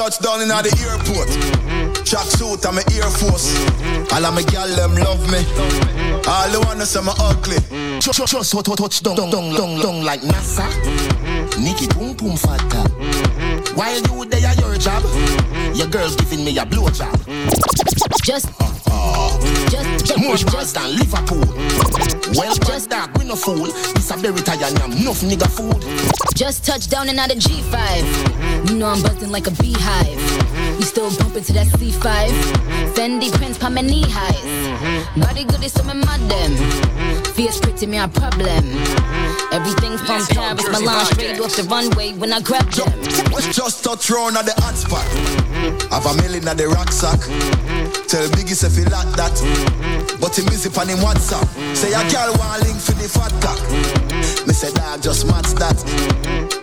Just touched down in the airport. Track suit and my Air Force. All of my gal them love me. All the wanna say me ugly. Just, just, just touch, touch down, down, down, down like NASA. Nikki boom boom fatta. While you there at your job, your girl's giving me a blowjob. Just, just, just than Liverpool. Well, just that we no fool. This a very tired yam, enough nigga food. just touched down and out of G5. You know I'm buzzing like a beehive. You still bumping to that C5. Fendi prints pa my knee highs. Body good is so me mad them. Fierce pretty me a problem. Everything's from Paris, Milan, straight off the runway when I grab them. Just touch round at the hot spot. I have a million at the rucksack. Mm-hmm. Tell Biggie say feel like that. Mm-hmm. But he miss busy on him WhatsApp. Say a girl want link for the fat cock. Me say dog just match that.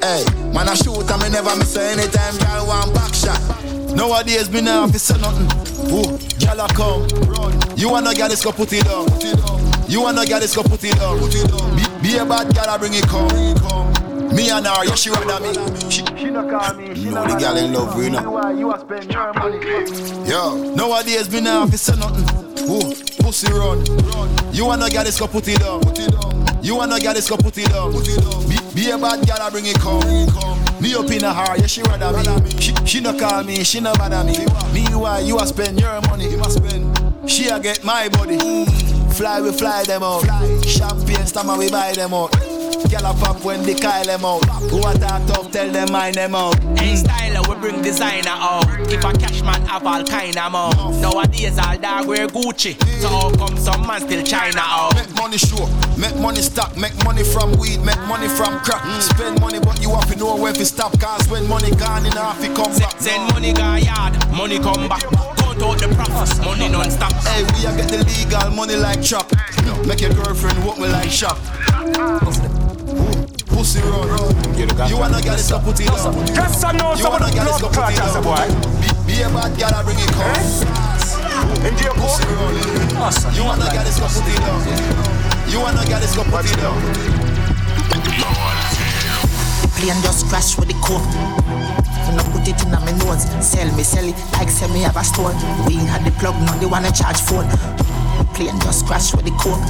Hey, man I shoot and me never miss anytime girl want back shot. Nowadays me now fi say nothing. Whoa, girl a come. You wanna get this go put it down. You wanna get this go put it down. Be, be a bad girl I bring it come. Me and her, yeah, she rather me. She, She no call me, she know the girl in love with you know. Why you a spend your money? Yo, nowadays me now fi say nothing. Whoa, pussy run. You wanna get this go put it down. You wanna get this go put it down. Be, be a bad girl I bring it come. Me up in a her, yeah she rather me. She, she no call me, she no bother me. Me why you a spend your money? You must spend. She a get my body. Mm. Fly we fly them out. Champagne stammer we buy them out. Girl a pop when they call them out. Who a talk tough, tell them mind them out. Hey, styler, we bring designer out. If a cash man have all kind of mouth. Nowadays, all dog wear Gucci. So how come some man still China out? Make money sure, make money stock, make money from weed, make money from crack. Spend money, but you have to know when to stop. Cause when money gone in half, it come back. Send money go yard, money come back. Out the profits, money non-stop. Hey, we a get the legal money like chop. Make your girlfriend walk me like shop. Pussy run. You wanna get this, go put it down. Just so know You some of the get this, go blood put it clotters, down. boy. Be, be a bad girl, I bring it come. In your Pussy run. You wanna get this, go put it down. You wanna get this, go put it down. Plane just crash with the coke. When I put it in my nose, sell me, sell it like sell me have a store. We had the plug, now they wanna charge phone. Plane just crash with the coke.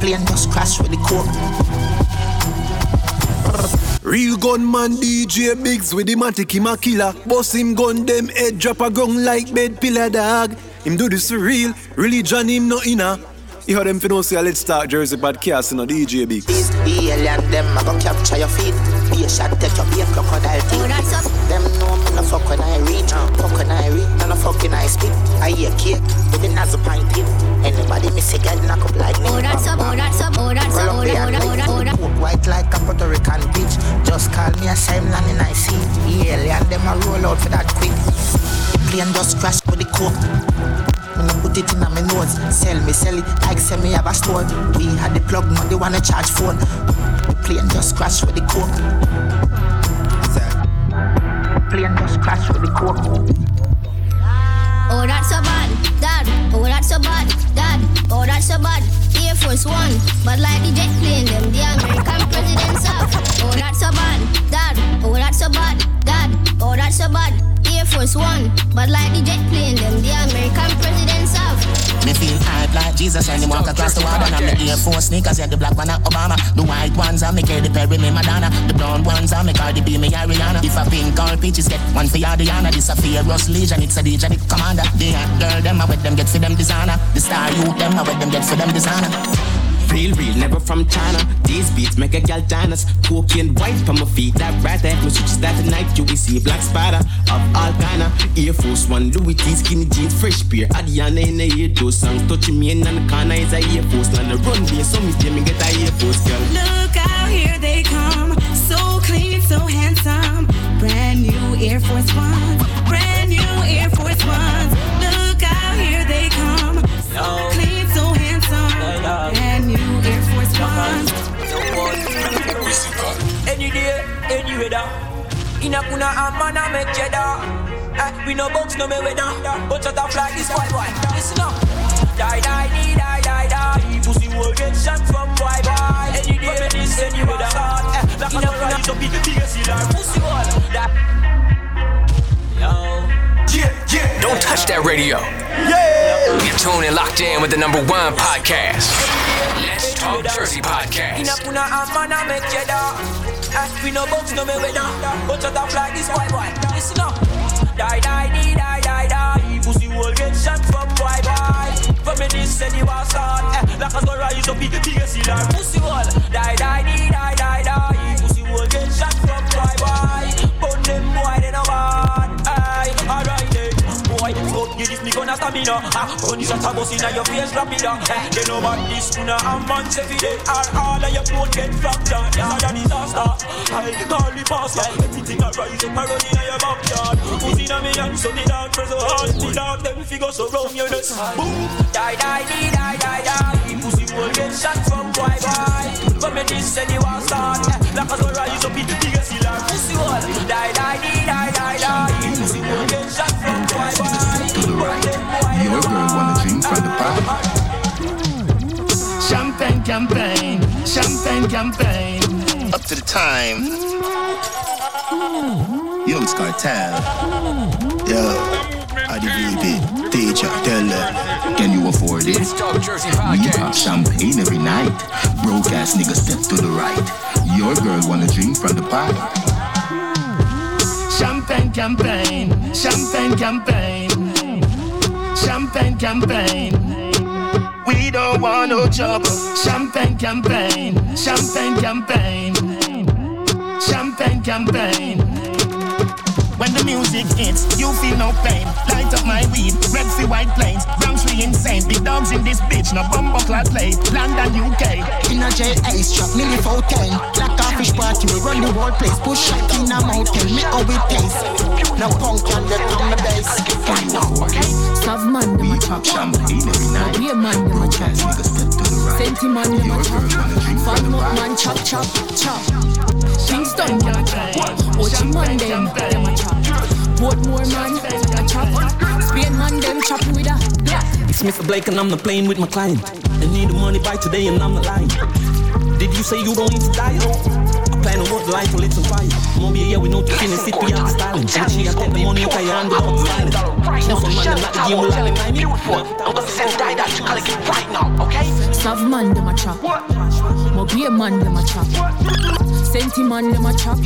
Plane just crash with the coke. Real gunman DJ Biggs with the matic him a killer. Boss him gun them head drop a gun like bed pillar dog. Him do this real, religion him no inner. You heard them for no say let's start Jersey podcast in a DJ Biggs. These the alien them I gon' capture your feet. Be a shot take your be a crocodile teeth. Them know me no fuck when I reach, fuck when I reach, no no fuck when I speak. I hear cake, with the nozzle pint tip. Anybody miss a girl knock up like me. Oh that's up, oh that's up, oh that's up, oh that, oh that, oh that. Coke white like a Puerto Rican bitch. Just call me a Simon and I see. The alien them a roll out for that quick. The plane just crash with the coke. When I put it in my nose, sell me, sell it like sell me have a store. We had the plug, man, they wanna charge phone. The plane just crash with the coke. Plane just crash with the coke. Oh, that's so bad, dad. Oh, that's so bad, dad. Oh, that's so bad. Air Force One, but like the jet plane, them the American presidents have. Oh, that's so bad, dad. Oh, that's so bad, dad. Oh, that's so bad. Air Force One, but like the jet plane, them the American presidents have. Me feel hype like Jesus when he walk across the water. And the Air Force sneakers, yeah, the black one Obama. The white ones are me Katy Perry, me Madonna. The brown ones are me Cardi B, me Ariana. If a pink or peaches get one for Adriana, this a Fearless Legion, it's a DJ, the commander. The hot girl, them I with them get for them designer. The star youth, them I with them get for them designer. Real, real, never from China. These beats make a gal dance. Cocaine white from my feet, that right there. No switches that tonight, you will see a black spider of all kinda. Air Force One, Louis T, skinny jeans, fresh beer. Adiana in the ear, those songs touching me in the corner is a Air Force. Land the runway, so me me get a Air Force girl. Look out, here they come. So clean, so handsome. Brand new Air Force Ones. Brand new Air Force Ones. Look out, here they come. So clean, Air Force Ones. Any day, any weather. In a kuna a man a make cheddar. Eh, we no box, no me weather. But shut up like this boy boy. Listen up. Die, die, die, die, die, die. Pussy will get shot from boy boy. Any day, any weather. Eh, like a kuna is a big BSC like pussy wall. Yo. Yeah, yeah. Don't touch that radio. Yeah. You're tuned and locked in with the number one podcast. Let's Talk Jersey Podcast. kuna a man a make cheddar. Eh, we no box, no me weather. But shut up like this boy boy. Listen up. Die, die, die, die, die, die. Pussy will get shot from boy boy. From me this and you was start. Eh, like a sun rise up, big BSC like pussy wall. Die, die, die, die, die, die. Pussy will get shot from boy boy. But them boy they no bad. Aye, alright then. Boy, fuck you this me gonna stamina. Ah, gun shot a bust inna your face rapida. Eh, they know about this kuna a man every day. All all of your boat get fractured. Yes, a disaster. I call the pastor. Everything a rise up around inna your backyard. Put inna me hand so the dog press so hard. The dog them figure so round your neck. Boom, die, die, die, die, die, die. Pussy will get shot from boy boy. But me this and you want start. Eh, Like a rise up in the biggest hill. Pussy will die, die, die, die, die, die. Pussy will get shot Your girl wanna drink from the pot. Champagne campaign, champagne campaign. Up to the time. Young's Cartel. Yo, Adi VP, teacher, tell her, can you afford it? We pop champagne every night. Broke ass nigga step to the right. Your girl wanna drink from the pot. Champagne campaign, champagne campaign, champagne campaign. We don't want no trouble. Champagne campaign, champagne campaign, champagne campaign. When the music hits, you feel no pain. Light up my weed, red for white planes. Bronx we insane, big dogs in this bitch. No bumbo clad play. London, UK. In a jail ice trap, nearly 410 Black office party, we run the whole place Push shot in a mountain, me how it taste No punk can get on the base Sav man, them a chop champagne every night. Beer man, them a chop. Senti man, them a chop. Fun up man, chop chop chop. Kingston, them a chop. Ochi man, them them a chop. Portmore man, a chop. Spain man, them chop with a black. It's Mr. Blake and I'm not playing with my client. I need the money by today and I'm not lying. Did you say you don't need to dial? I plan on what life will lit some fire. Maybe yeah, we know to finish it, we have styling. And she, I take the money out of your hand without styling. Now some man, them like the game, we like the timing. Beautiful. I'm gonna send didactically right now, okay? Sav man dem a chop. Mobile man dem a chop. Senti man dem a chop.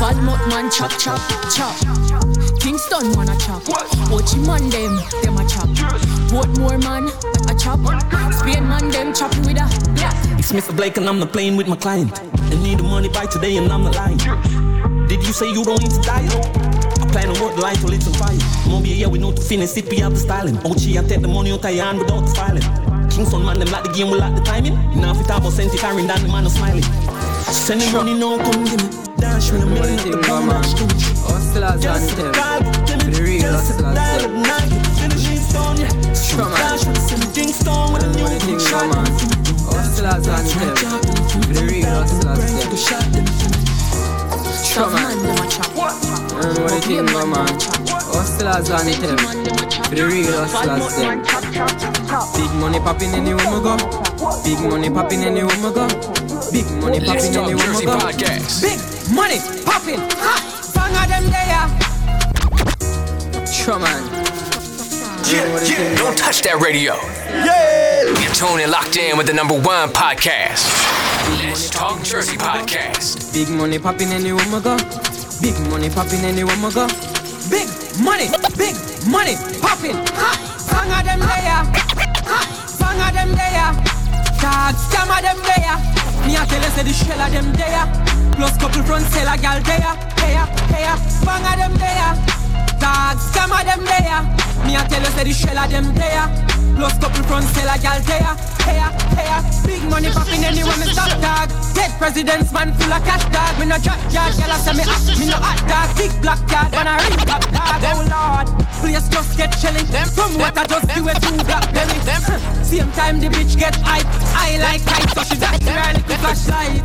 Fat mut man chop chop chop. Kingston man a chop. Ochi man dem dem a chop. Portmore man a chop. Spain man dem chop with a black. It's Mr. Blake and I'm not playing with my client. I need the money by today and I'm not lying. Did you say you don't need to die? I plan on what life will lit some fire. Maybe yeah, we know to finish it, we have the styling. Ochi, I take the money out of your hand without the styling. Kingston man, them like the game, we like the timing. Now if it have a cent, carrying down the man, no smiling. Send the money, no, come give me. With a million at the bomb, man. Hustlers on the table. For the real hustlers them. Strong man. What do think, man? Hustlers on the table. For the real hustlers them. Strong man. What do you think, man? Hustlers on the table. For the real hustlers them. Big money popping anywhere we go. Big money popping anywhere we go. Big money Let's popping Talk anywhere Jersey we go. Podcast. Big money popping. Bang of them there. Sure man. Yeah, yeah. Don't touch that radio. Yeah. You're tuned and locked in with the number one podcast. Let's Talk Jersey Podcast. Big money popping anywhere we go. Big money popping anywhere we go. Big money, big money popping. Bang of them there. Bang of them there. Dog, scam of them there. Me a tell you say the shell of them there. Plus couple front seller gal there. There, there. Bang of them there. Dog, scam of them there. Me a tell you say the shell of them there. Plus couple front seller gal there. There, there. Ah, ah, big money popping anywhere me stop dog. Dead presidents man full of cash dog. Me no drop yard, gal a say me hot. Me no hot dog. Big black card when I ring top dog. Oh lord, place just get chilling. From what I just do it two black belly. Same time the bitch get hype. I like hype, so she got her little flashlight.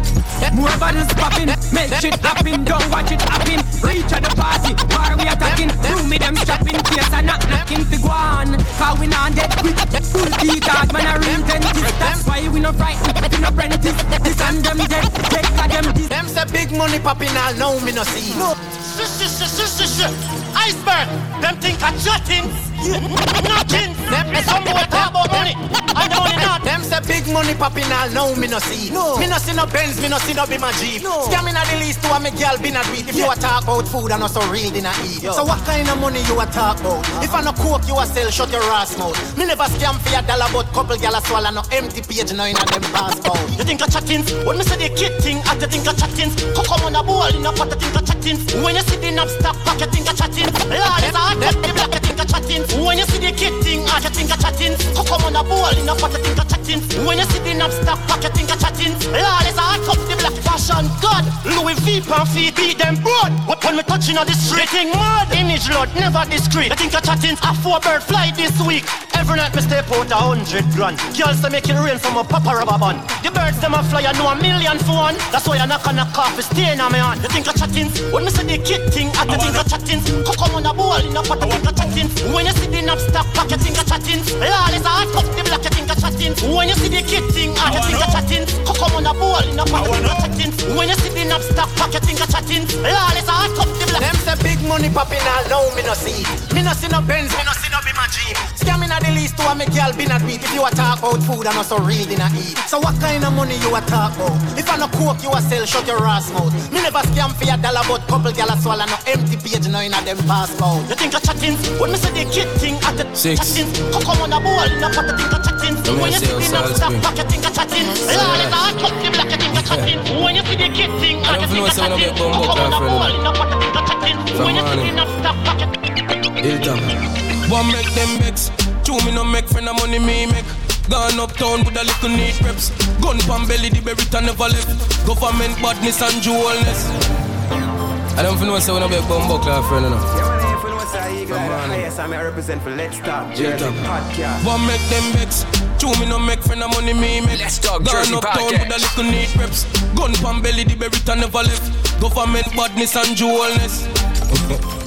More bottles popping, make shit happen. Don't watch it happen. Reach at the party, where we attacking. Through me them shopping, case I knock knocking fi go on. Cause we not dead quick. Full key dog, man a real dentist. That's why we no frightened, we no apprentice. This and them dead, take a them this. Them say big money popping all now me no see. No. Shush, shush, shush, shush, shush, shush. Iceberg. Them think I chatting. Nothing. Them say some boy talk about money. I don't not. Them say big money popping all now me no see. No. Me no see no Benz, me no see no be my Jeep. No. Scamming at the least to a me girl been a tweet. If you a talk about food, I know so real in a eat. So what kind of money you a talk about? Uh-huh. If I no coke, you a sell, shut your ass mouth. Me never scam for a dollar, but couple gal a swallow no empty page now in a them passport. You think I chatting? When me say the kid thing, I think I chatting. Come on a ball in a pot, I think I chatting. When you see the knob stock pack, you think I chatting. Lord, it's a hot the black, you think I chatting. When you see the kid thing, I think I chatting. Come on a ball in a pot, I think I chatting. When you see the knob stock pack, you think I chatting. Lord, it's a hot cup, the black fashion god. Louis V pan beat them broad. But when me touching on the street, thing mad. Image Lord, never discreet. I think I chatting. A four bird fly this week. Every night me step out a hundred grand. Girls make it rain from a papa rubber band. The birds them a fly, I know a million for one. That's why I knock on a coffee stain on me hand. You think I chatting? When me see the kid thing, I think I chatting. Come on a ball in a pot, I think I chatting. When you see the knob stock pack, you think I chatting. Lord, it's a hot cup, the black, you think I chatting. When you see the kid thing, I think I chatting. Come come on a ball in a pot, I think chatting. When you see the knob stock pack, you think I chatting. Lord, it's a hot cup, the black. Them say big money popping all now, me no see. Me no see no Benz, me no see no be my Jeep. Scamming at the least to a me girl be not beat. If you a talk about food, I know so real in a eat. So what kind of money you a talk about? If I no coke, you a sell, shut your ass mouth. Me never scam for your dollar, but couple gal a swallow no empty page now in a them passport. You think I chatting? When me say the kid thing, I the chatting. Come come on a ball in a pot, I think I chatting. When you see the knob stop back, you think I chatting. Lord, it's a hot the black, you think I chatting. When you see the kid thing, I don't think I chatting. of Come on a ball in a pot, I think I chatting. When you see the knob stop back, you Hilltop. One make them vex. Two me no make friend of money me make. Gone uptown with a little neat reps. Gun pan belly, the berita never left. Government badness and jewelness. I don't know so when I be a bumbo club friend, you know. I'm here ah, represent for Let's Talk Jersey Podcast. One make them vex. Two me no make friend of money me make. Let's Talk Gone Jersey uptown with a little neat reps. Gun pan belly, the berita never left. Government badness and jewelness.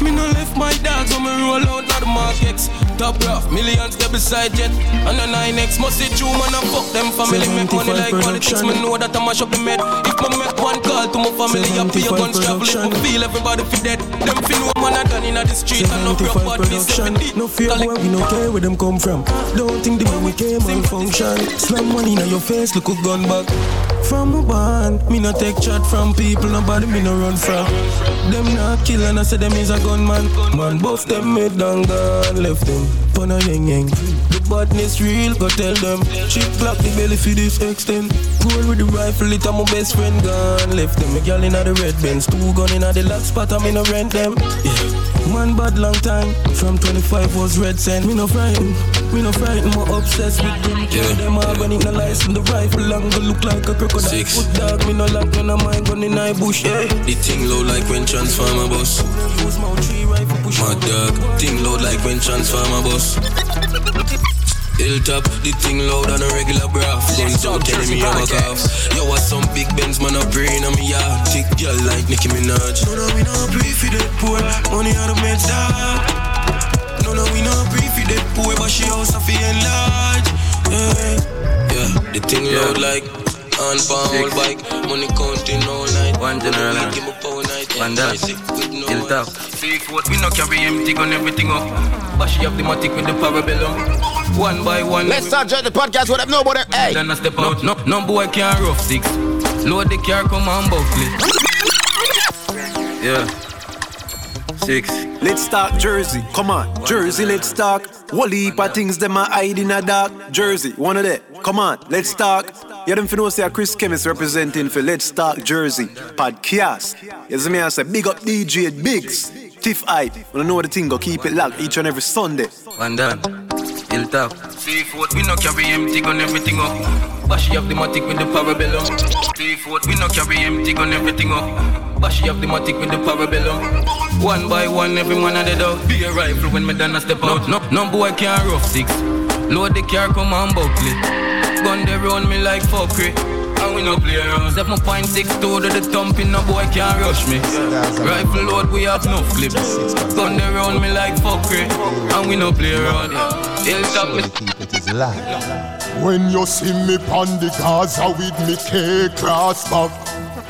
Me no left my dogs when me roll out not the markets. top rough, millions there beside jet. And a 9X must see true man and fuck them family make money like politics. Me know that I mash up the med. If me make one call to my family, I pay a guns travel. If me feel everybody fi dead, them fi know man a done inna the street and no body seven deep. No fear boy, we no care where them come from. Don't think the way we came malfunction. Slam money in your face, look a gun back. From a band, me no take chat from people, nobody me no run from. Them not kill and I say them is a gunman. Man, bust them made down gone, left them. Pon a yang. Badness real, go tell them. Chip block the belly for this extent. Pull with the rifle, it my best friend gone, left them. A girl in the red Benz, two gun in the lock spot, I me no rent them. Yeah. Man bad long time, from 25 was red sand. Me no frightened, me no frightened, more obsessed with them. Kill Yeah. them all when it no license. The rifle long go look like a crocodile. Six. Foot dog, me no lock when I mind gun in my bush. Yeah. The thing low like when transformer bus. My dog, thing loud like when transformer bus. Hilltop, the thing loud on a regular braff. Guns out telling me I'm a cough. Yo, what some big Benz man a brain on me yard. Thick girl like Nicki Minaj. No, no, we no pray for that poor. Money out of meds, dog. No, no, we no pray for that poor, but she also feel enlarged. Yeah. Yeah, the thing loud like on pound bike. Money counting all night. One general, Give me power night. One dollar. Hilltop. Three foot, we no carry empty gun everything up. But she have the matic with the parabellum. One by one. Let's start the podcast with them. Nobody. Hey. Then I step out. No, no boy can't rough six. Load the car, come on, buckle Yeah. Six. Let's talk Jersey. Come on, Jersey, let's talk. Whole heap of things them a hide in a dark. Jersey, one of them. Come on, let's talk. Yeah, them finna know say a Chris Chemist representing for Let's Talk Jersey podcast. You see me I say big up DJ Biggs. Tiff Hype. Wanna know the thing go keep it locked each and every Sunday. One done. Hilltop. Three foot, we no carry empty gun everything up. She have the matic with the parabellum. Three foot, we no carry empty gun everything up. She have the matic with the parabellum. One by one, every man of the dog. Be a rifle when me done a step out. No, no boy can rough six. Load the car, come on, buckle Gun they run me like fuckery. And we no play around. Step my point six two to the thumping, no boy can rush me. Rifle load, we have no clip. Gun they run me like fuckery. And we no play around. Yeah. Hilltop me. It is live. When you see me pon the Gaza with me K class back,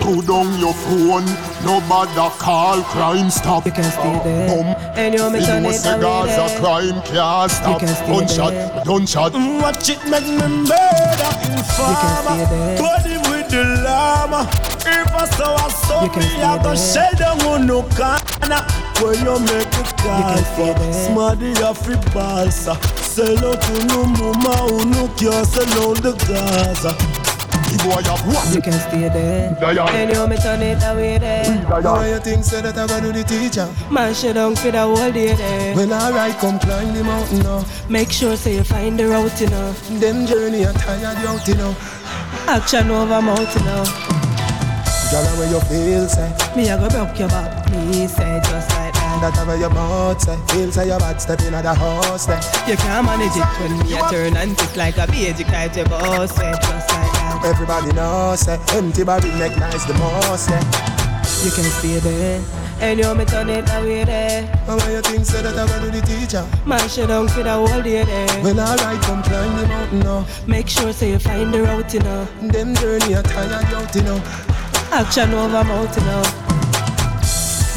put down your phone, no bother call crime stop. You can stay there. Boom. And you me turn know it say Gaza crime can't stop. can stay Don't there. shot, don't shot. Mm, Watch it make me murder informer. Body with the llama. If I saw a so You can me, stay I go there. shell down on no corner. When you make it call for Smarty off the balsa. Sell out to no mama who no care sell out the Gaza. The boy have what? You can stay there. And you me turn it away there. Why you think say that I gonna do the teacher? Man, shut down for the whole day there. Well, alright, come climb the mountain now. Make sure say you find the route, you know. Them journey are tired you out, you know. Action over mouth, you know. Girl, where you feel eh? say Me, I go broke your back. Me say just like that. How your mouth eh? say Feel say your bad step in the house say You can't manage it when a turn and tick like a baby cry to boss say just like that. Everybody knows say Empty body make nice the most say You can stay there. And you me turn it away there. And why you think say that I gonna do the teacher? Man, shut down for the whole day there. Well, alright, come climb the mountain now. Make sure say you find the route, you know. Them journey are tired you out, you know. Action over mouth, oh. you know.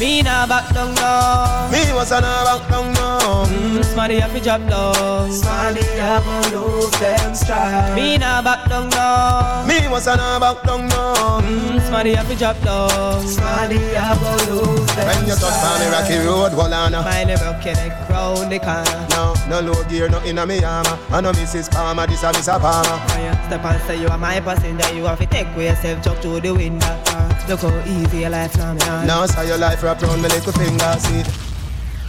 Me nah back down now. Me was an back down now. Mm, Smarty have to drop down. Smarty have to lose them stride. Me nah back down now. Me was an back down now. Mm, Smarty have to drop down. Smarty have to lose them When you touch on the rocky road, hold on now. Mind the broken neck round the corner. No, no low gear, no in a me armor. I know Mrs. Palmer, this a Miss Palmer. When you step and say you are my passenger, you have to take with yourself, jump through the window. Uh, Look how easy your life now, me on. Now say your life wrap round me little finger, see.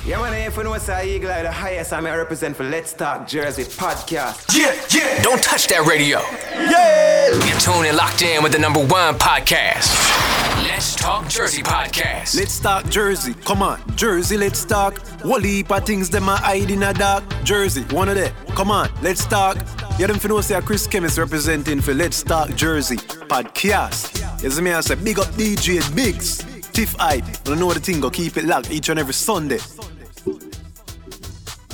Yeah, man, if you know say Eagle Eye, the highest I'm represent for Let's Talk Jersey podcast. Yeah, yeah. Don't touch that radio. Yeah. You're tuned and locked in with the number one podcast. Let's Talk Jersey podcast. Let's talk Jersey. Come on, Jersey, let's talk. Whole heap of things them a hide in a dark. Jersey, one of them. Come on, let's talk. Yeah, them finna say a Chris Chemist representing for Let's Talk Jersey podcast. You see me I say big up DJ Biggs. Tiff Hype. Wanna know the thing go keep it locked each and every Sunday.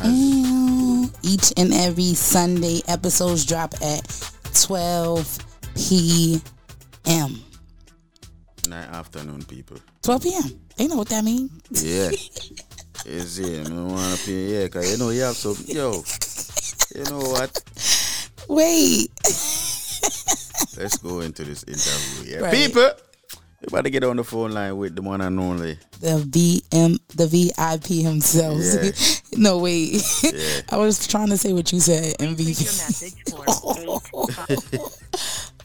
Ooh, each and every Sunday. Episodes drop at 12 p.m. Night afternoon, people. 12 p.m. They know what that means. Yeah. Is it? I don't want to pay. Yeah, cause you know you have some. Yo, you know what? Wait. Let's go into this interview. Yeah, Right. people. We about to get on the phone line with the one and only. The VM, the VIP himself. Yeah. no, wait. Yeah. I was trying to say what you said. MVP.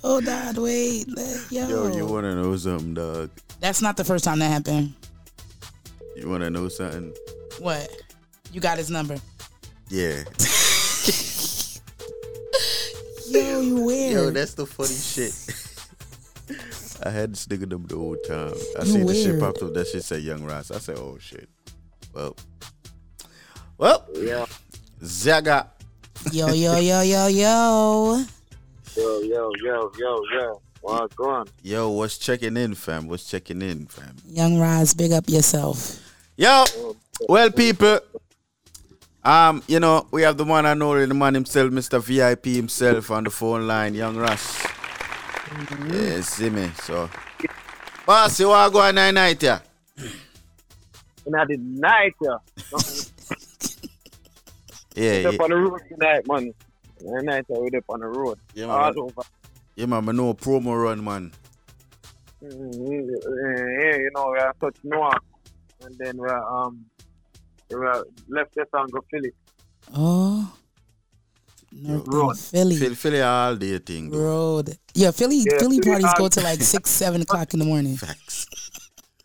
Oh, Hold on, wait. Yo. Yo, you wanna know something, dog? That's not the first time that happened. You wanna know something? What? You got his number. Yeah. Yo, you weird. Yo, that's the funny shit. I had this nigga number the whole time. I You seen the shit weird. popped up. That shit said Young Ross. I said, oh shit. Well, well, Yeah. Zaga. Yo, yo, yo, yo, yo. Yo, yo, yo, yo, yo. What's going on? Yo, what's checking in, fam? What's checking in, fam? Young Roz, big up yourself. Yo, well, people. Um, you know, we have the one I know, the man himself, Mr. VIP himself, on the phone line, Young Ross. Yeah, see me. So, boss, you want to go on night night, yeah? And I did night, yeah. Yeah, Up yeah. on the road tonight, man. And night, yeah, we up on the road. Yeah, All over. Yeah, man, I know a promo run, man. Mm, Yeah, you know, we are touch Noah. And then we are, um, we are left this and go Philly. Oh. North Road. Philly. Philly, Philly all day thing. though. Road. Yeah, Philly Yeah, Philly Philly parties go to like six, seven o'clock in the morning.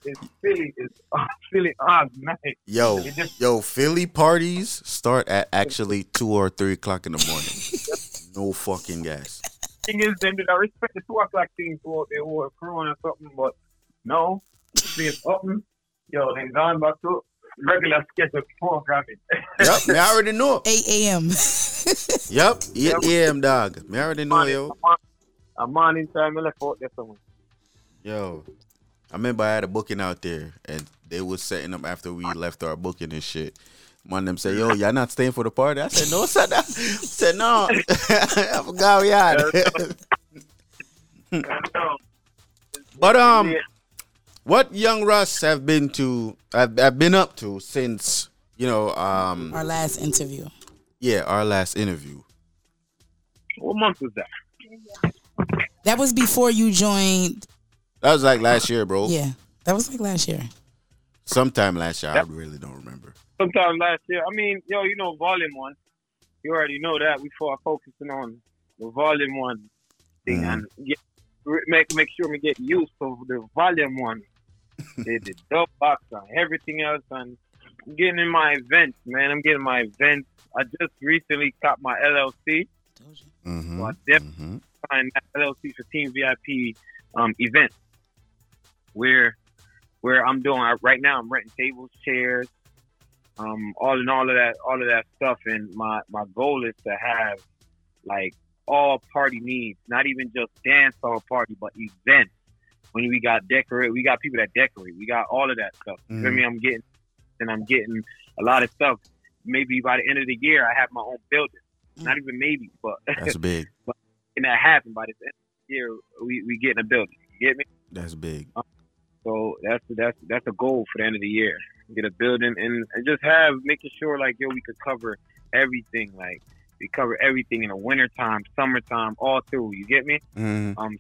It's Philly. It's uh, Philly all night. Yo, just- yo, Philly parties start at actually two or three o'clock in the morning. no fucking gas. thing is, them did I respect the two o'clock thing for they were crewing or something, but no, it's open. Yo, they gone back to regular schedule programming. Yep, me already know. 8 a.m. Yep, 8 a.m. dog. Me already know, yo. A morning time, I left out there somewhere. Yo, I remember I had a booking out there, and they was setting up after we left our booking and shit. One of them said, "Yo, y'all not staying for the party?" I said, "No, sir." I said, "No." I forgot we had. but um, what young Russ have been to? Have, have been up to since you know um Our last interview. yeah our last interview. What month was that? That was before you joined. That was like last year, bro. Yeah, that was like last year. Sometime last year. I really don't remember. Sometime last year. I mean, yo, you know, volume one. You already know that before I focusing on the volume one thing and get, make make sure we get used to the volume one. the, the dub box and everything else and I'm getting in my events, man. I'm getting my events. I just recently got my LLC. Mm-hmm. So I definitely signed that LLC for Team VIP um, event where where I'm doing I, right now. I'm renting tables, chairs, um, all and all of that, all of that stuff. And my my goal is to have like all party needs, not even just dance hall party, but events. When we got decorate, we got people that decorate. We got all of that stuff. You feel Mhm. me? I'm getting and I'm getting a lot of stuff. Maybe by the end of the year, I have my own building. Not even maybe, but That's big. but and that happen by the end of the year, we we getting a building. You get me? That's big. So that's that's that's a goal for the end of the year. Get a building and, and just have making sure like yo we could cover everything. Like we cover everything in the wintertime, summertime, all through. You get me? Mhm. I'm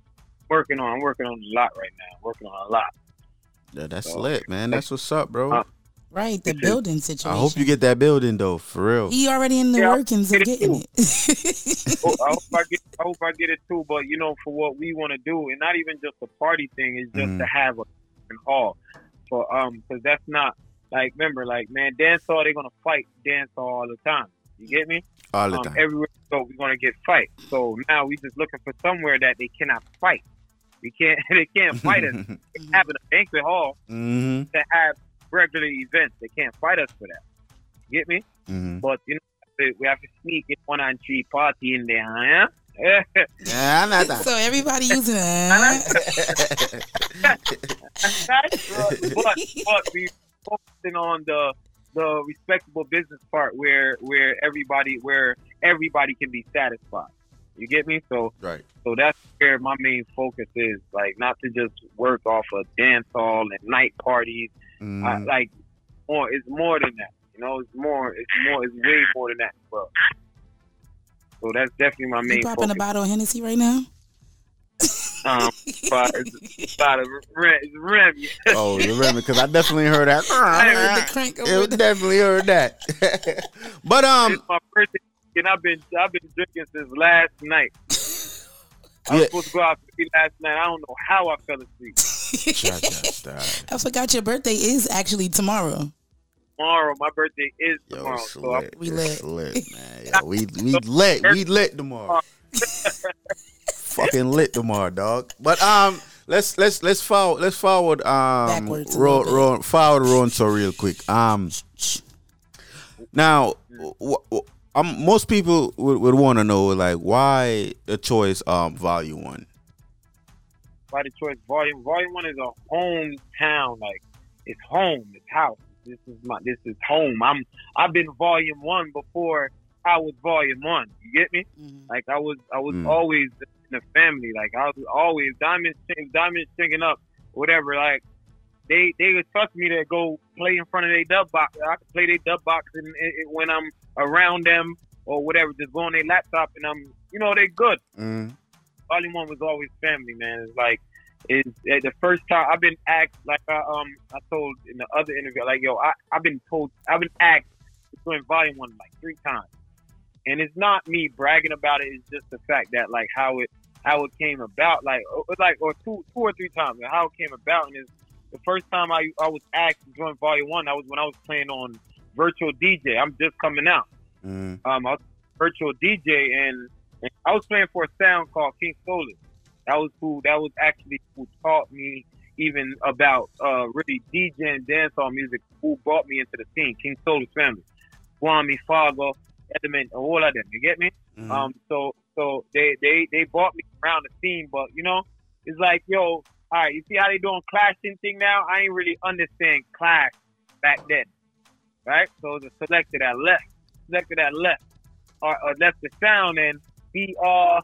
working on I'm working on a lot right now. working on a lot. Yeah, that's So- lit, man. That's what's up, bro. Uh, Right, the building situation. I hope you get that building though, for real. He already in the Yeah, workings of getting it. Oh, I hope I get I hope I get it too. But you know, for what we want to do, and not even just a party thing, is just Mhm. to have a f***ing hall. For um, because that's not like remember, like man, dance hall they're gonna fight dance hall all the time. You get me? All the um, time. Everywhere we go, we're gonna get fight. So now we just looking for somewhere that they cannot fight. We can't they can't fight us. Having a banquet hall hmm to have regular events, they can't fight us for that. You get me? hmm But you know, we have to sneak in one and three party in there, huh? Yeah, I know that. so everybody using it. but, but we focusing on the the respectable business part where where everybody where everybody can be satisfied. You get me? So right. So that's where my main focus is, like not to just work off of dance hall and night parties. Mm. I, like more, it's more than that. You know, it's more, it's more, it's way more than that, bro. So that's definitely my main You popping a bottle of Hennessy right now? Um, but it's about a rem. Oh, you remember? Because I definitely heard that. I heard the crank Yeah, definitely heard that. but um, it's my birthday, and I've been I've been drinking since last night. I was Yeah. supposed to go out to eat last night. I don't know how I fell asleep. I forgot your birthday is actually tomorrow. Tomorrow, my birthday is tomorrow. so I'm, We lit. It's lit, man. Yo, we we lit. We lit tomorrow. Fucking lit tomorrow, dog. But um, let's let's let's forward let's forward um Backwards a ro, little ro, forward Ron so real quick. Um, now, w- w- um, most people would, would want to know like why the choice um volume one. by the choice volume. Volume one is a hometown, like it's home, it's house. This is my this is home. I'm I've been volume one before I was volume one. You get me? Like I was I was Mm. always in the family. Like I was always diamond sing diamond singing up, whatever. Like they they would trust me to go play in front of their dub box. I could play their dub box and it, it- when I'm around them or whatever, just go on their laptop and I'm you know they good. Mm. Volume one was always family, man. It's like it's uh, the first time I've been asked, like I um I told in the other interview, like yo, I I've been told I've been asked to join Volume One like three times, and it's not me bragging about it. It's just the fact that like how it how it came about, like or, like or two two or three times, how it came about, and is the first time I I was asked to join Volume One, that was when I was playing on Virtual DJ. I'm just coming out Mm. um, I was virtual DJ, and, and I was playing for a sound called King Solis. That was who. That was actually who taught me even about uh, really DJ and dancehall music. Who brought me into the scene? King Solis family, Swami, Fargo, Element, all of them. You get me? Mhm. Um, so so they they they brought me around the scene, but you know, it's like yo, all right, you see how they doing clashing thing now? I ain't really understand clash back then, right? So the selector that left, selector that left, or, or left the sound, and uh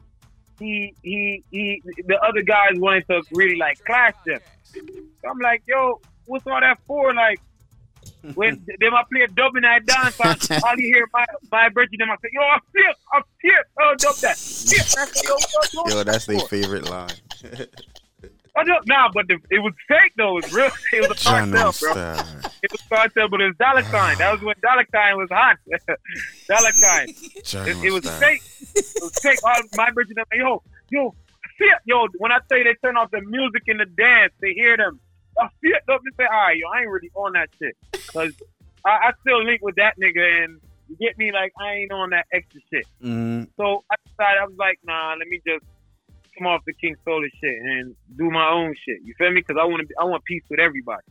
he he he the other guys wanted to really like clash them. So I'm like, yo, what's all that for? Like when they might play a dub in that dance, I, all you hear my my virgin, them I say, yo, I'm flip, I'm flip, oh dub that, flip. Yo, what, what, Yo, that's their favorite line. Oh, I don't, nah, but the, it was fake though. It was real. It was a cartel, bro. style. It was cartel, but it was Dollar Sign. That was when Dollar Sign was hot. Dollar Sign. It, it was fake. It was fake. All my them, yo, yo, yo. When I say they turn off the music and the dance, they hear them. I it. Don't say, all right, yo, I ain't really on that shit, cause I, I still link with that nigga, and you get me, like I ain't on that extra shit. Mm. So I decided I was like, nah, let me just come off the King Solar shit and do my own shit. You feel me? Because I want to, I want peace with everybody.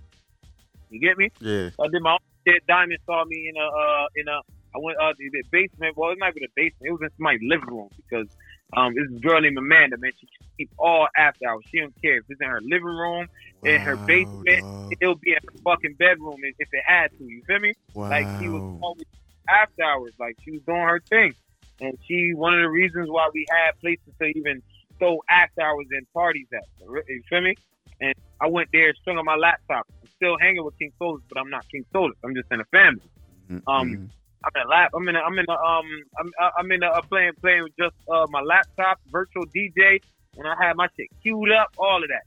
You get me? Yeah. I did my own shit. Diamond saw me in a, uh, in a, I went uh, the, the basement. Well, it might be the basement. It was in my living room because um, this girl named Amanda, man, she keep all after hours. She don't care if it's in her living room, in her basement. It'll be in her fucking bedroom if, if it had to. You feel me? Wow. Like she was always after hours. Like she was doing her thing, and she one of the reasons why we had places to even throw after hours and parties at. You feel me? And I went there, strung on my laptop. Still hanging with King Solus, but I'm not King Solus. I'm just in a family. Um, I'm in a lap. I'm in. A, I'm in. A, um. I'm. I'm in a, a playing playing with just uh, my laptop, virtual DJ, and I had my shit queued up, all of that.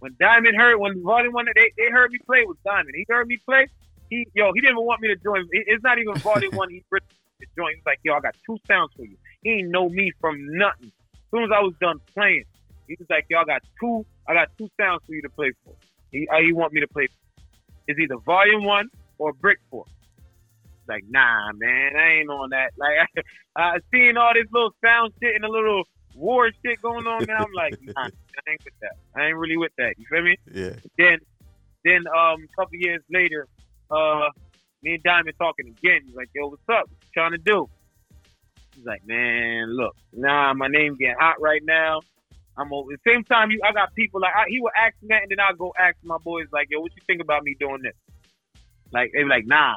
When Diamond heard, when Volume One, they, they heard me play with Diamond. He heard me play. He yo, he didn't even want me to join. It's not even Volume One. He really to join. He's like, yo, I got two sounds for you. He ain't know me from nothing. As soon as I was done playing, he was like, yo, I got two. I got two sounds for you to play for. He uh, he want me to play. It's either Volume One or Brick Four. Like, nah, man, I ain't on that. Like, I, I seeing all this little sound shit and the little war shit going on, man. I'm like, nah, I ain't with that. I ain't really with that. You feel me? Yeah. Then, then, um, a couple years later, uh, me and Diamond talking again. He's like, yo, what's up? What you trying to do? He's like, man, look, nah, my name getting hot right now. I'm over. At the same time, you, I got people like I, he would ask me that, and then I'll go ask my boys like, yo, what you think about me doing this? Like they be like, nah,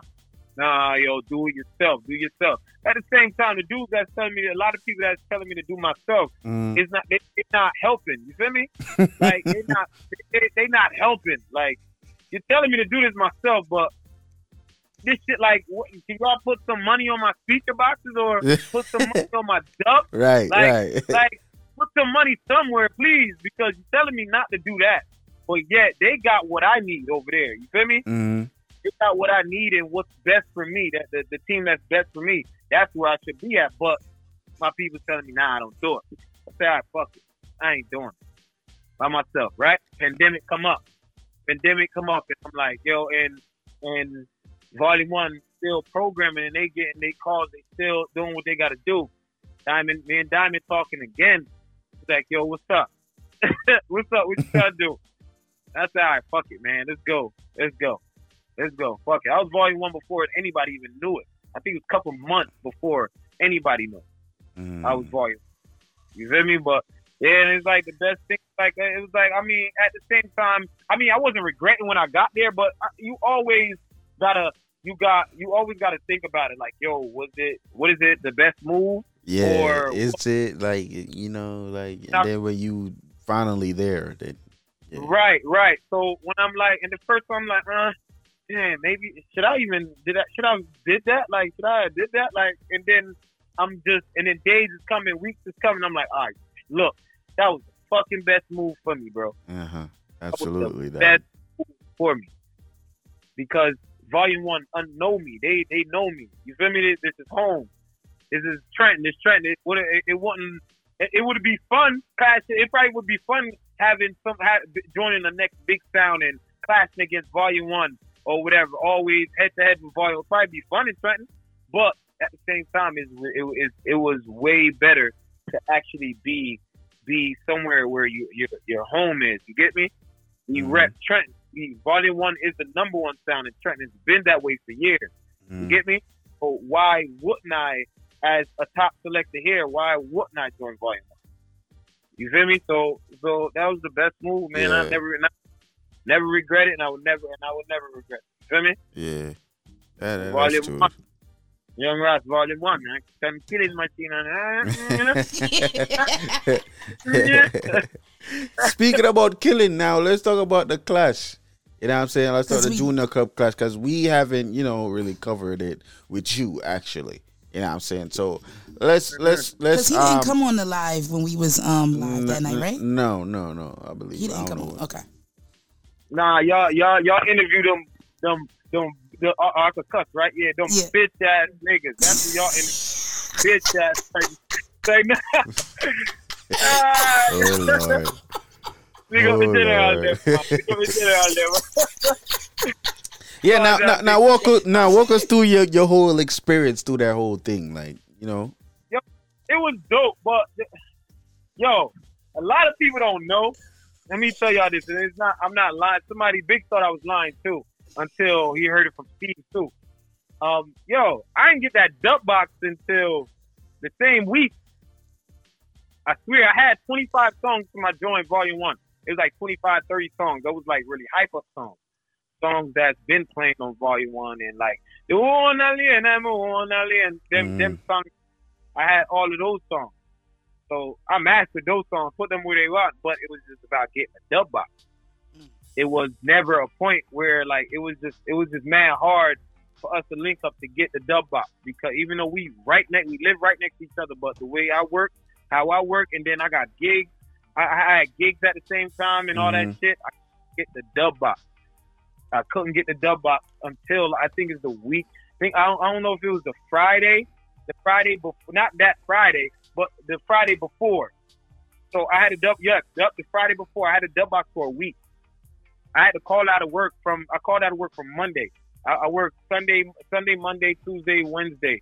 Nah, yo, do it yourself. Do it yourself. At the same time, the dudes that's telling me, a lot of people that's telling me to do myself, Mm. it's not. They, it's not helping. You feel me? like they not. They, they not helping. Like you're telling me to do this myself, but this shit, like, what, can y'all put some money on my speaker boxes or put some money on my dub? Right, like, right. like, put some money somewhere, please, because you're telling me not to do that. But yet they got what I need over there. You feel me? Mhm. They got what I need and what's best for me. That the, the team that's best for me. That's where I should be at. But my people telling me, nah, I don't do it. I say, all right, fuck it. I ain't doing it by myself. Right? Pandemic come up. Pandemic come up, and I'm like, yo, and and Volume One still programming, and they getting they calls. They still doing what they got to do. Diamond, me and Diamond talking again. Like, yo, what's up? what's up? What you trying to do? That's all right, fuck it, man. Let's go. Let's go. Let's go. Fuck it. I was volume one before anybody even knew it. I think it was a couple months before anybody knew. I was mm. volume. You feel me? But yeah, and it's like the best thing. Like it was like I mean, at the same time, I mean, I wasn't regretting when I got there, but I- you always gotta, you got, you always gotta think about it. Like, yo, was it, what is it, the best move? Yeah, Or is it like you know, like Now- then when you finally there, then Right, right. So when I'm like, and the first time I'm like, uh, damn, maybe should I even did that? Should I did that? Like, should I did that? Like, and then I'm just, and then days is coming, weeks is coming. I'm like, all right, look, that was the fucking best move for me, bro. uh huh, That was absolutely the that. best move for me because Volume One unknow me. They they know me. You feel me? This, this is home. This is Trenton. This Trenton. It would it, it wouldn't. It, it would be fun. Clash. It probably would be fun having some ha, joining the next big sound and clashing against Volume One or whatever. Always head to head with Volume. It'd probably be fun in Trenton, but at the same time, it's, it, it, it was way better to actually be be somewhere where you your, your home is. You get me? We mm-hmm. rep Trenton. Volume One is the number one sound in Trenton. It's been that way for years. You mm. get me? So why wouldn't I, as a top selector here, why wouldn't I join Volume One? You feel me? So so that was the best move, man. I never never regret it, and I would never and I would never regret. It. You feel me? Yeah, that, that, Volume that's true. One. Young Ross, Volume One, man. Some killing machine on uh, you know? Speaking about killing now, let's talk about the clash. You know what I'm saying? Let's talk the Junior Cup clash because we haven't, you know, really covered it with you actually. You know what I'm saying? So let's let's let's. Because he um, didn't come on the live when we was um live that night, right? No, no, no. I believe He didn't come on. Okay. Nah, y'all, y'all, y'all interview them, them, them, the uh, I could cuss, right? Yeah, them bitch ass niggas. That's what y'all in bitch ass. Say no. Oh lord. We gonna be Oh, dinner out there. man. We gonna dinner out there. Yeah, now, now, now walk us, now walk us through your, your whole experience through that whole thing, like you know. Yo, it was dope, but yo, a lot of people don't know. Let me tell y'all this, it's not. I'm not lying. Somebody big thought I was lying too until he heard it from Steve too. Um, yo, I didn't get that dub box until the same week. I swear, I had 25 songs for my joint volume one. It was like 25, 30 songs. That was like really hype up songs. Songs that's been playing on volume one and like the one alien, I'm one alien. Them them songs. I had all of those songs. So I mastered those songs, put them where they were, but it was just about getting a dub box. It was never a point where like it was just it was just mad hard for us to link up to get the dub box because even though we right next we live right next to each other, but the way I work, how I work, and then I got gigs. I, I had gigs at the same time and all that Mhm. shit. I couldn't get the dub box. I couldn't get the dub box until I think it's the week. I think I don't, I don't know if it was the Friday, the Friday before, not that Friday, but the Friday before. So I had a dub, yes, dub the Friday before. I had a dub box for a week. I had to call out of work from. I called out of work from Monday. I, I worked Sunday, Sunday, Monday, Tuesday, Wednesday.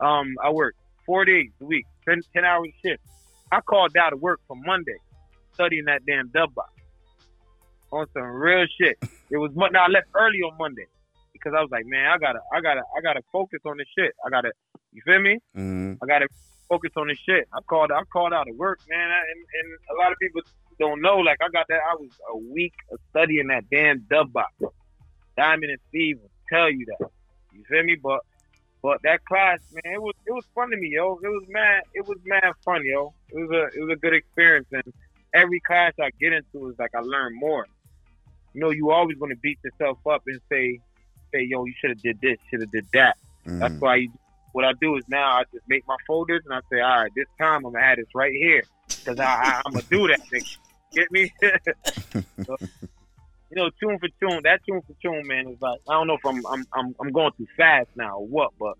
Um, I worked four days a week, 10, 10 hours shift. I called out of work from Monday, studying that damn dub box on some real shit. It was Mon- now I left early on Monday because I was like, man, I gotta, I gotta, I gotta focus on this shit. I gotta, you feel me? Mm-hmm. I gotta focus on this shit. I called, I called out of work, man, I- and, and a lot of people don't know. Like I got that. I was a week of studying that damn dub box. Diamond and Steve will tell you that. You feel me? But but that class, man, it was it was fun to me, yo. It was mad. It was mad fun, yo. It was a it was a good experience, and every class I get into is like I learn more. You know, you always going to beat yourself up and say, say, yo, you should have did this, should have did that. That's why you, what I do is now I just make my folders and I say, all right, this time I'm gonna have this right here because I, I, I'm gonna do that thing. Get me? So, you know, tune for tune. That tune for tune, man, is like I don't know if I'm I'm I'm, I'm going too fast now or what, but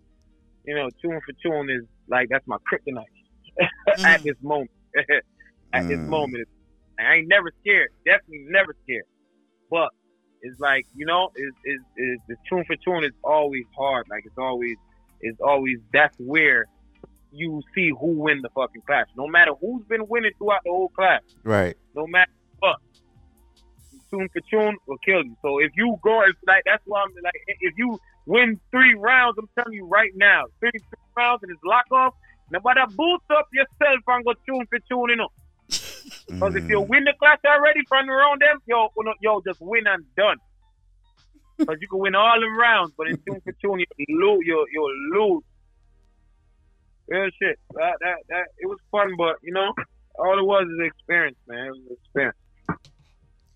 you know, tune for tune is like that's my kryptonite at this moment. at this Mm. moment, I ain't never scared. Definitely never scared. But it's like you know, is is is the tune for tune is always hard. Like it's always it's always that's where you see who win the fucking class. No matter who's been winning throughout the whole class Right. no matter what. Tune for tune will kill you. So if you go, it's like that's why I'm like, if you win three rounds, I'm telling you right now, three, three rounds and it's lock off. Nobody boost up yourself and go tune for tune, you know. Because if you win the class already from around them, yo, you know, yo, just win and done. Because you can win all them rounds, but in tune for tune, you lose. You you lose. Real shit. That, that that it was fun, but you know, all it was is experience, man. It was an experience.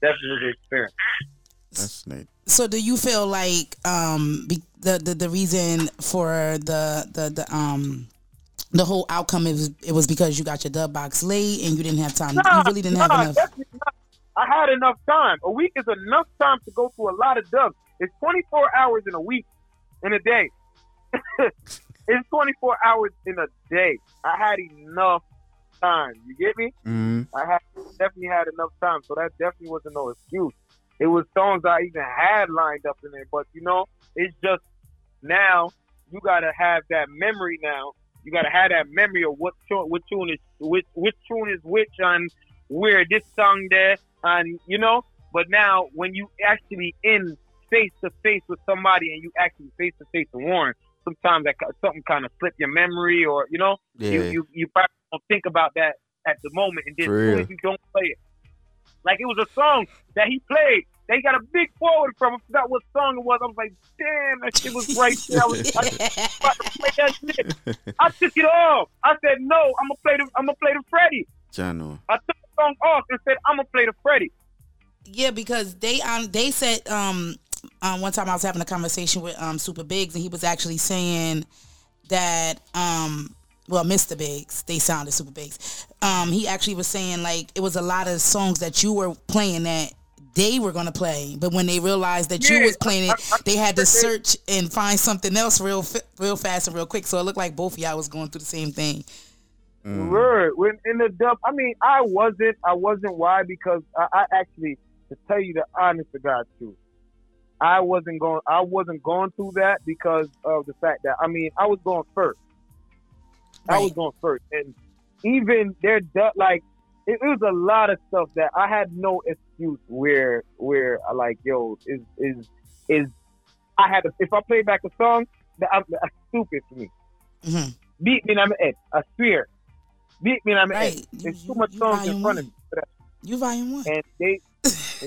Definitely was experience. That's neat. So do you feel like um the, the the reason for the the the um the whole outcome is it was because you got your dub box late and you didn't have time. you really didn't have enough. I had enough time. A week is enough time to go through a lot of dubs. It's 24 hours in a week, in a day. it's 24 hours in a day. I had enough time. You get me? Mm. I had definitely had enough time, so that definitely wasn't no excuse. It was songs I even had lined up in there, but you know, it's just now you gotta have that memory. Now you gotta have that memory of what tune, what tune is which, which tune is which, and where this song there, and you know. But now when you actually in face to face with somebody and you actually face to face with Warren, sometimes that something kind of slip your memory, or you know, you Yeah. you you probably don't think about that at the moment, and then For as soon real. as you don't play it, like it was a song that he played. They got a big forward from. I forgot what song it was. I was like, damn, that shit was right there. I was I was about to play that shit. I took it off. I said, no, I'm gonna play the I'm gonna play the Freddie. Jano. I took the song off and said, I'm gonna play the Freddie. Yeah, because they um they said um um one time I was having a conversation with um Super Biggs and he was actually saying that um well Mr. Biggs they sounded Super Biggs um he actually was saying like it was a lot of songs that you were playing that they were gonna play, but when they realized that you was playing it, they had to search and find something else real real fast and real quick. So it looked like both of y'all was going through the same thing. Mm. Word. When in the dub, I mean, I wasn't. I wasn't. Why? Because I, I actually, to tell you the honest to God truth, I wasn't going. I wasn't going through that because of the fact that I mean, I was going first. I was going first, and even their dub, like it, it was a lot of stuff that I had no excuse where where I like yo is is is I had to, if I play back a song that I'm that's stupid for me. Mm-hmm. Beat me in my head. I swear. Beat me in my head. There's too much songs in front of me. You volume one. And they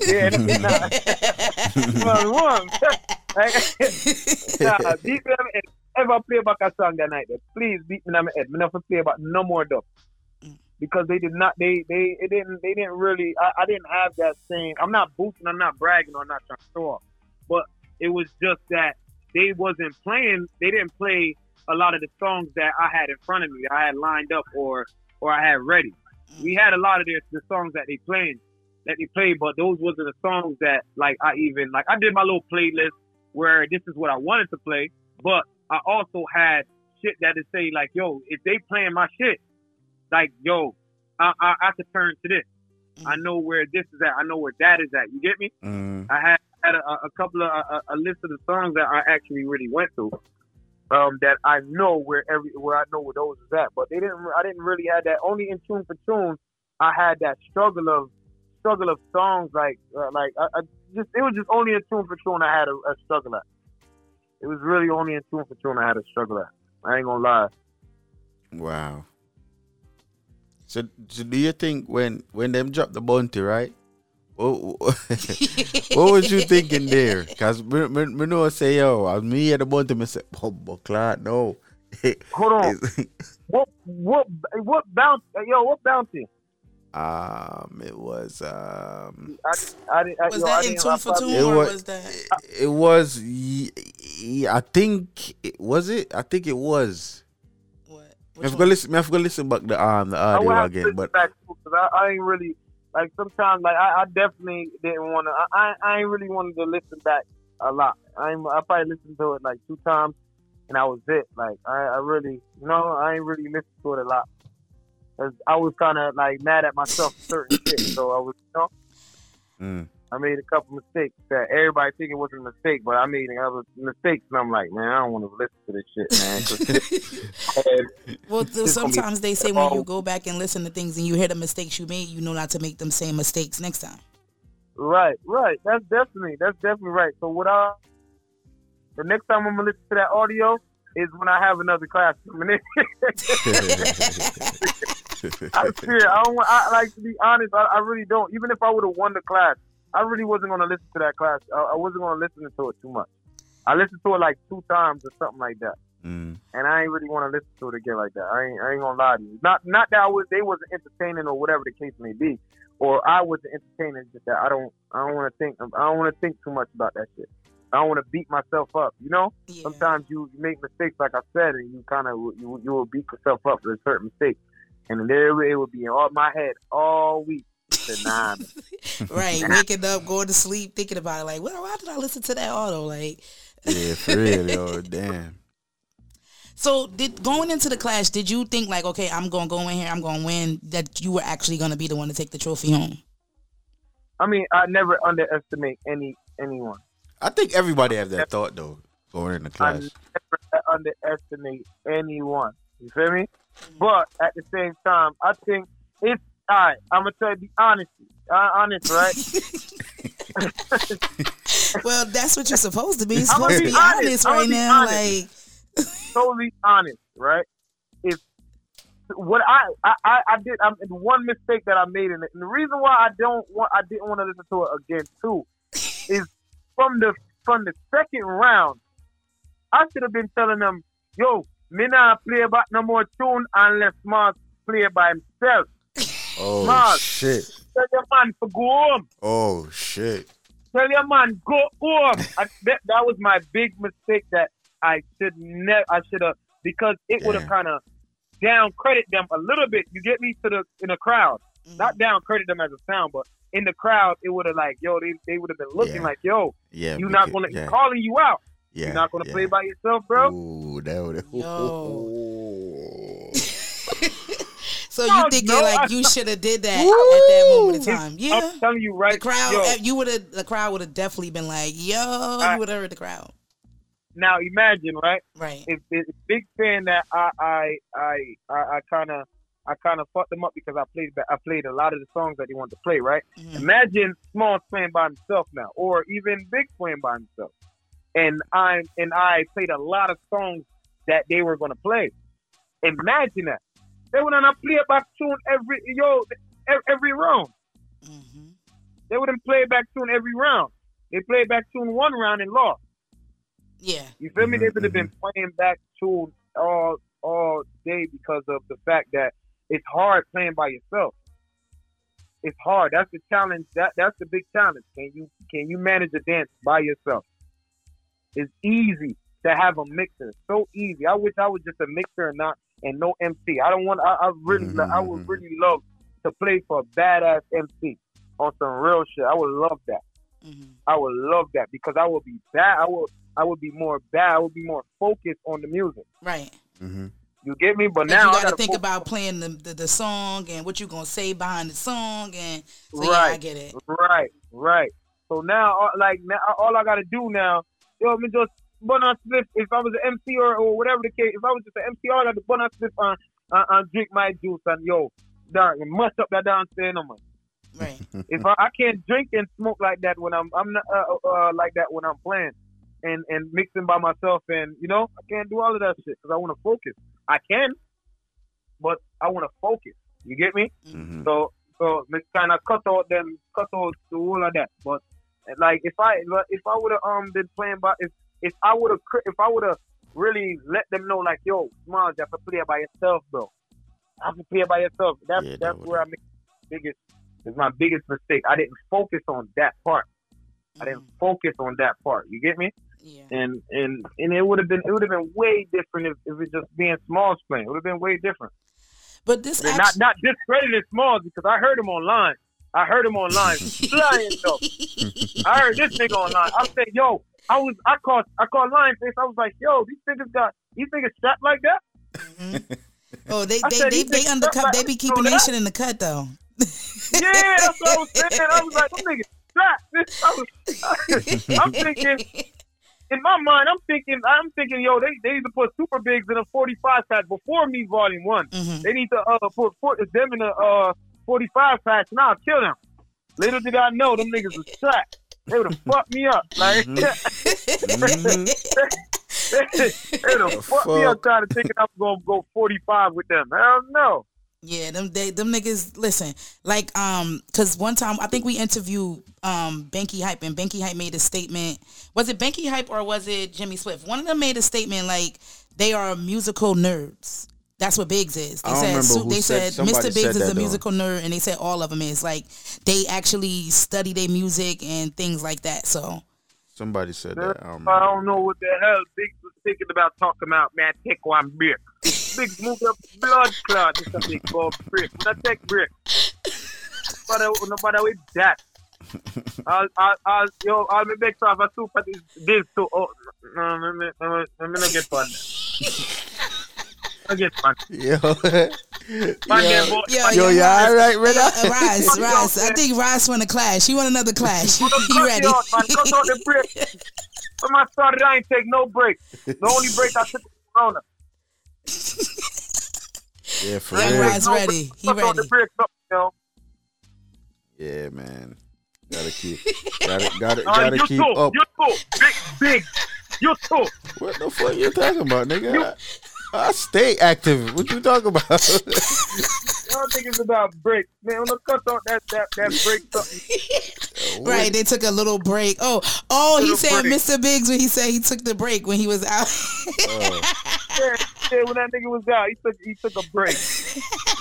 yeah, and, and, nah, volume one. Nah, beat me my head. Ever play back a song that night, please beat me in my head. Me never play back no more dub. Because they did not they they it didn't they didn't really I, I didn't have that same I'm not boosting, I'm not bragging I'm not trying to show off. But it was just that they wasn't playing they didn't play a lot of the songs that I had in front of me I had lined up or or I had ready. We had a lot of the, the songs that they played that they played, but those wasn't the songs that like I even like I did my little playlist where this is what I wanted to play, but I also had shit that to say like, yo, if they playing my shit, like yo, I I, I could turn to this. I know where this is at. I know where that is at. You get me? Mm. I had, had a, a couple of a, a list of the songs that I actually really went through. Um, that I know where every where I know where those is at, but they didn't. I didn't really have that. Only in tune for tune, I had that struggle of struggle of songs like uh, like I, I just it was just only in tune for tune I had a, a struggle at. It was really only in tune for tune I had a struggle at. I ain't gonna lie. Wow. So, so do you think when when them drop the bounty, right? what, what was you thinking there? Cause me, me, me know say yo, I me at the bounty, me say, oh, but Clark, no. Hold on. what what what bounty? Yo, what bounty? Um, it was um. I, I, I, Was yo, that I in didn't- Tune I for probably- Tune, It or was. was that? It was. y- y- I think it was it. I think it was. I forgot listen. I forgot listen back the um the I audio have to again, listen but back to because I, I ain't really like sometimes like I, I definitely didn't want to. I, I I ain't really wanted to listen back a lot. I ain't, I probably listened to it like two times, and I was it. Like I, I really, you know, I ain't really listened to it a lot. Cause I was kind of like mad at myself for certain shit. So I was, you know, Mm. I made a couple mistakes that everybody think it wasn't a mistake, but I made other mistakes, and I'm like, man, I don't want to listen to this shit, man. Well, th- It's gonna be- sometimes they say when you go back and listen to things and you hear the mistakes you made, you know not to make them same mistakes next time. Right, right. That's definitely that's definitely right. So what I the next time I'm gonna listen to that audio is when I have another class coming in. I fear I don't want I like to be honest, I, I really don't. Even if I would have won the class, I really wasn't gonna listen to that class. I, I wasn't gonna listen to it too much. I listened to it like two times or something like that. Mm. And I ain't really want to listen to it again like that. I ain't, I ain't gonna lie to you. Not, not that I was, they wasn't entertaining or whatever the case may be, or I wasn't entertaining. Just that I don't, I don't want to think, I don't want to think too much about that shit. I don't want to beat myself up. You know, sometimes you, you make mistakes, like I said, and you kind of you, you will beat yourself up for a certain mistake, and then there it would be in all my head all week. I said, nah, man. Right, waking up, going to sleep, thinking about it, like, well, why did I listen to that auto? Like, yeah, for real, yo, damn. so did going into the clash, did you think like, okay, I'm gonna go in here, I'm gonna win? That you were actually gonna be the one to take the trophy home? I mean, I never underestimate any anyone. I think everybody have that thought though, going in the I class. never underestimate anyone. You feel me? But at the same time, I think it's all right. I'm gonna tell you, be honest, uh, honest, right? well, that's what you're supposed to be. You're supposed to be honest. honest right be now. honest. Like, totally honest, right? If what I I I, I did, I'm one mistake that I made in it, and the reason why I don't want, I didn't want to listen to it again too, is from the from the second round, I should have been telling them, yo, me not play back no more tune unless Mars play by himself. Oh Mars, shit! tell your man to go home. Oh shit! Tell your man go home. I, that, that was my big mistake that I should never. I should have because it would have kind of down credit them a little bit. You get me to the in the crowd, mm. not down credit them as a sound, but in the crowd it would have like yo they they would have been looking Yeah. like yo Yeah, you're not gonna yeah. calling you out. Yeah, You're not gonna yeah. play by yourself, bro. Ooh, that would. so you think no, like you should have did that at that moment in time? Yeah, I'm telling you right. Eh, the crowd, yo, you would have, the crowd would have definitely been like, yo, I- you would have heard the crowd. now imagine right? Right. If big fan that i i i i, kind of i kind of fucked them up because i played i played a lot of the songs that he wanted to play right? Mm-hmm. Imagine small playing by himself now or even big playing by himself. And i and i played a lot of songs that they were going to play. Imagine that they would not play back tune every yo every, every round mm-hmm. they wouldn't play back tune every round they played back tune one round and lost Yeah. you feel me? They mm-hmm. would have been mm-hmm. playing back tune all all day because of the fact that it's hard playing by yourself. It's hard. That's the challenge. That that's the big challenge. Can you can you manage a dance by yourself? It's easy to have a mixer. So easy. I wish I was just a mixer and not and no MC. I don't want. I, I really I would mm-hmm. really love to play for a badass MC on some real shit. I would love that. Mm-hmm. I would love that because I would be bad. I would I would be more bad. I would be more focused on the music. Right. Mm-hmm. You get me? But And now you I got to think focus- about playing the, the the song and what you're gonna say behind the song, and so yeah, right. I get it. Right, right. So now, uh, like, now, all I gotta do now, yo, me just bun on slip. If I was an MC or, or whatever the case, if I was just an MC, all I got to bun on slip and, and, and drink my juice and yo, dark, and mess up that downstairs, no man. Right. if I, I can't drink and smoke like that when I'm, I'm not uh, uh, like that when I'm playing, and and mixing by myself, and you know, I can't do all of that shit because I want to focus. I can, but I want to focus. You get me? So So me kind of cut out them, cut out the whole of that. But like if I if I would have um been playing, but if if I would have if I would have really let them know like yo, Smalls, you have to play by yourself, bro. I have to play by yourself. That's Yeah, that's where I make biggest is my biggest mistake. I didn't focus on that part. I didn't mm. focus on that part. You get me? Yeah. And and and it would have been it would have been way different if, if it just being Smalls playing. It would have been way different. But this not not discrediting Smalls because I heard him online. I heard him online flying though. I heard this nigga online. I said, yo, I was I called I called Lion Face. I was like, yo, these niggas got these niggas strapped like that. Oh, they they said they, he they thinks undercut. somebody They be keeping that. shit in the cut though. Yeah, that's what I was saying. I was like, them niggas strapped. I was, I'm thinking in my mind, I'm thinking, I'm thinking, yo, they, they need to put super Biggs in a 45 pack before me, volume one. They need to uh, put, put them in a uh, 45 pack, and I'll kill them. Little did I know, them niggas was strapped. They would have fucked me up. Like, they would have fucked me up trying to think I was gonna go 45 with them. Hell no. Yeah, them they them niggas listen. Like um cuz one time I think we interviewed um Banky Hype and Banky Hype made a statement. Was it Banky Hype or was it Jimmy Swift? One of them made a statement like they are musical nerds. That's what Biggs is. They I don't said remember who they said- said, Mr. Biggs said is that, a though. musical nerd and they said all of them is like they actually study their music and things like that. So Somebody said that. I don't um, I don't know what the hell Biggs was thinking about talking about, man. Take one brick. Biggs moved up blood clot. This a big gold brick. Not take brick. Nobody, nobody with that. I'll, I'll, I'll, yo, I'll be back off a super this, this too. Oh, no, no, no, no, no, no, get fun. I get fun. Yo. Man, Yo. boy. Yo, Yo, yo, y'all right, Reda? Yeah, Rise, Rise. I think Rise want a clash. He want another clash. He ready. Cut out, man. Cut out the break. When I started, I ain't take no break. The only break I took was Corona. Yeah, for Young real. Rise ready. He ready. the break, up, yo. Yeah, man. Gotta keep, gotta, gotta, Uh, gotta you keep too. up. You too. Big, big. You too. What the fuck you talking about, nigga? I, I stay active. What you talking about? Y'all think it's about break. Man, when I cut out that, that, that break something. Right, they took a little break. Oh, oh, he said break. Mr. Biggs when he said he took the break when he was out. Yeah, yeah, when that nigga was out, he took he took a break.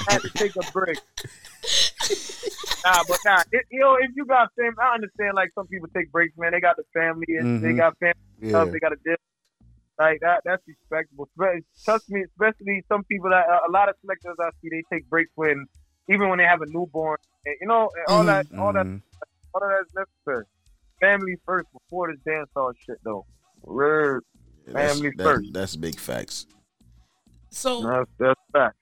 had to take a break. Nah, but nah, it, you know, if you got family, I understand. Like some people take breaks, man. They got the family and they Mhm. got family Yeah. stuff. They got a deal. Like that, that's respectable. Trust me, especially some people that a lot of selectors I see, they take breaks when even when they have a newborn. And, you know, and all that, all that, Mhm. all of that's necessary. Family first before this dance hall shit, though. Word, That's, family that- first. that's big facts. So That's that's fact.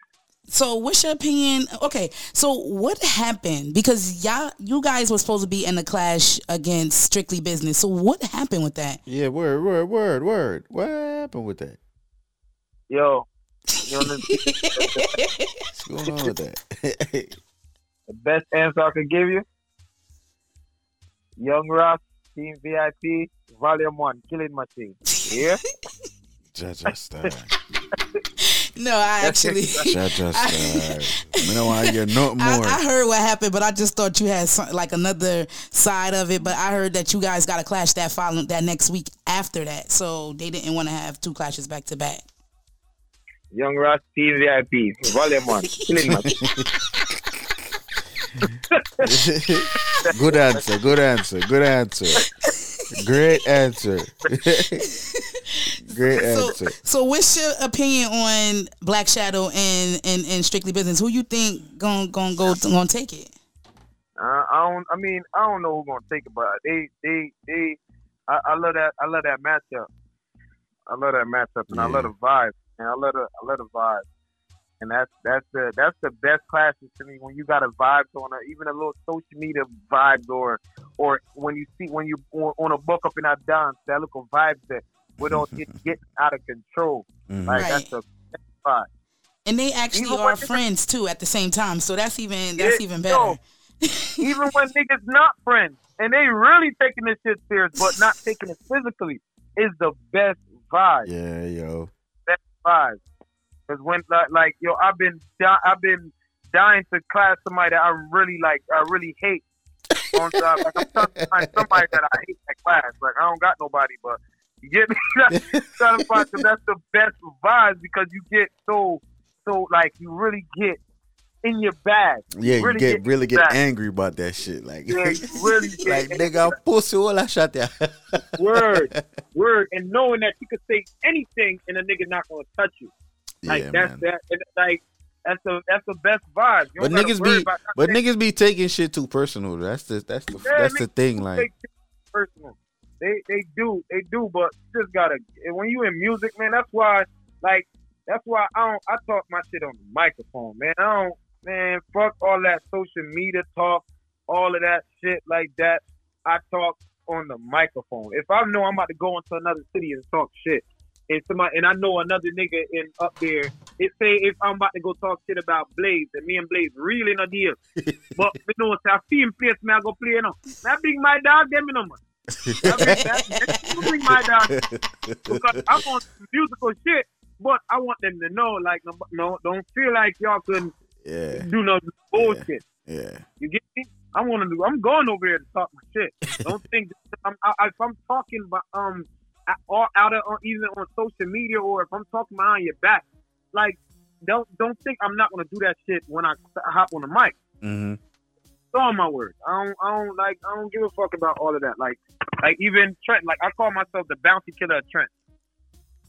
So what's your opinion? Okay, so what happened? Because y'all, you guys were supposed to be in the clash against Strictly Business. So what happened with that? Yeah, word, word, word, word. What happened with that? Yo, you know, What's going on with that? the best answer I could give you. Young Rock, Team VIP, Volume One, Killing Machine. Yeah. Jaja style. No, I actually, Jaja style. Me don't want to get nothing I, more. I heard what happened, but I just thought you had some, like another side of it. But I heard that you guys got a clash that following that next week after that, so they didn't want to have two clashes back to back. Young Ross Team VIP, Volume One, Killing Machine. good answer. Good answer. Good answer. Great answer. Great So, answer. so what's your opinion on Black Shadow and, and, and Strictly Business? Who you think gonna gonna go gonna take it? Uh, I don't. I mean, I don't know who's gonna take it, but they, they, they. I, I love that. I love that matchup. I love that matchup, and I love the vibe, and I love the, I love the vibe, and that's that's the that's the best classes to me when you got a vibe on a even a little social media vibes or or when you see when you on, on a book up in our dance that little vibes that we don't get get out of control. Mhm. Like Right. that's the best vibe. And they actually Even are friends too at the same time, so that's even that's Yeah, even yo, better. even when niggas not friends and they really taking this shit serious, but not taking it physically, is the best vibe. Yeah, yo. Best vibe. Cause when like, like yo, I've been down, I've been dying to class somebody that I really like, I really hate. On top, like I'm trying to find somebody that I hate that class. Like I don't got nobody, but you get me. trying to find because that's the best vibes because you get so so like you really get in your bag. Yeah, you really get really get bag. angry about that shit. Like, Yeah, really get like nigga, I'm pussy all I shot there. word, word, and knowing that you could say anything and a nigga not gonna touch you. Like Yeah, that's man. that. and, Like that's the that's the best vibe. But niggas be, but niggas be taking shit too personal. That's the that's the Yeah, that's the thing. Like, personal. They they do they do, but you just gotta. When you in music, man, that's why like that's why I don't I talk my shit on the microphone, man. I don't man fuck all that social media talk, all of that shit like that. I talk on the microphone. If I know I'm about to go into another city and talk shit, and somebody and I know another nigga in up there, it say if I'm about to go talk shit about Blaze and me and Blaze really in a deal. but you know, say I see him place, man, I go play you know. I bring my dog them you know man. I bring that, I bring my dog because I want some musical shit, but I want them to know like no, no don't feel like y'all couldn't yeah, do no bullshit. yeah. You get me? I want to do. I'm going over here to talk my shit. Don't think I'm, I, if I'm talking about um out- or out of on, even on social media or if I'm talking behind your back, like don't don't think I'm not gonna do that shit when I hop on the mic. Mm-hmm. It's all my word. I don't I don't like I don't give a fuck about all of that. Like like even Trent, like I call myself the bounty killer of Trent.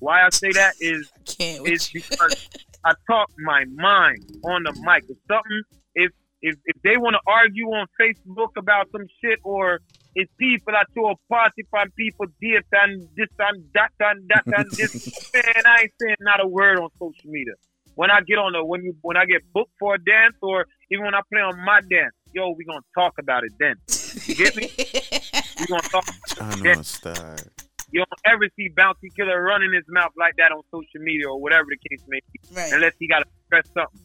Why I say that is is because I talk my mind on the mic. If something if if if they want to argue on Facebook about some shit or it's people at your party from people this and this and that and that and this man, I ain't saying not a word on social media. When I get on the when you when I get booked for a dance or even when I play on my dance, yo, we gonna talk about it then. You get me? we gonna talk about it then. style. You don't ever see Bounty Killer running his mouth like that on social media or whatever the case may be, Right. unless he got to stress something.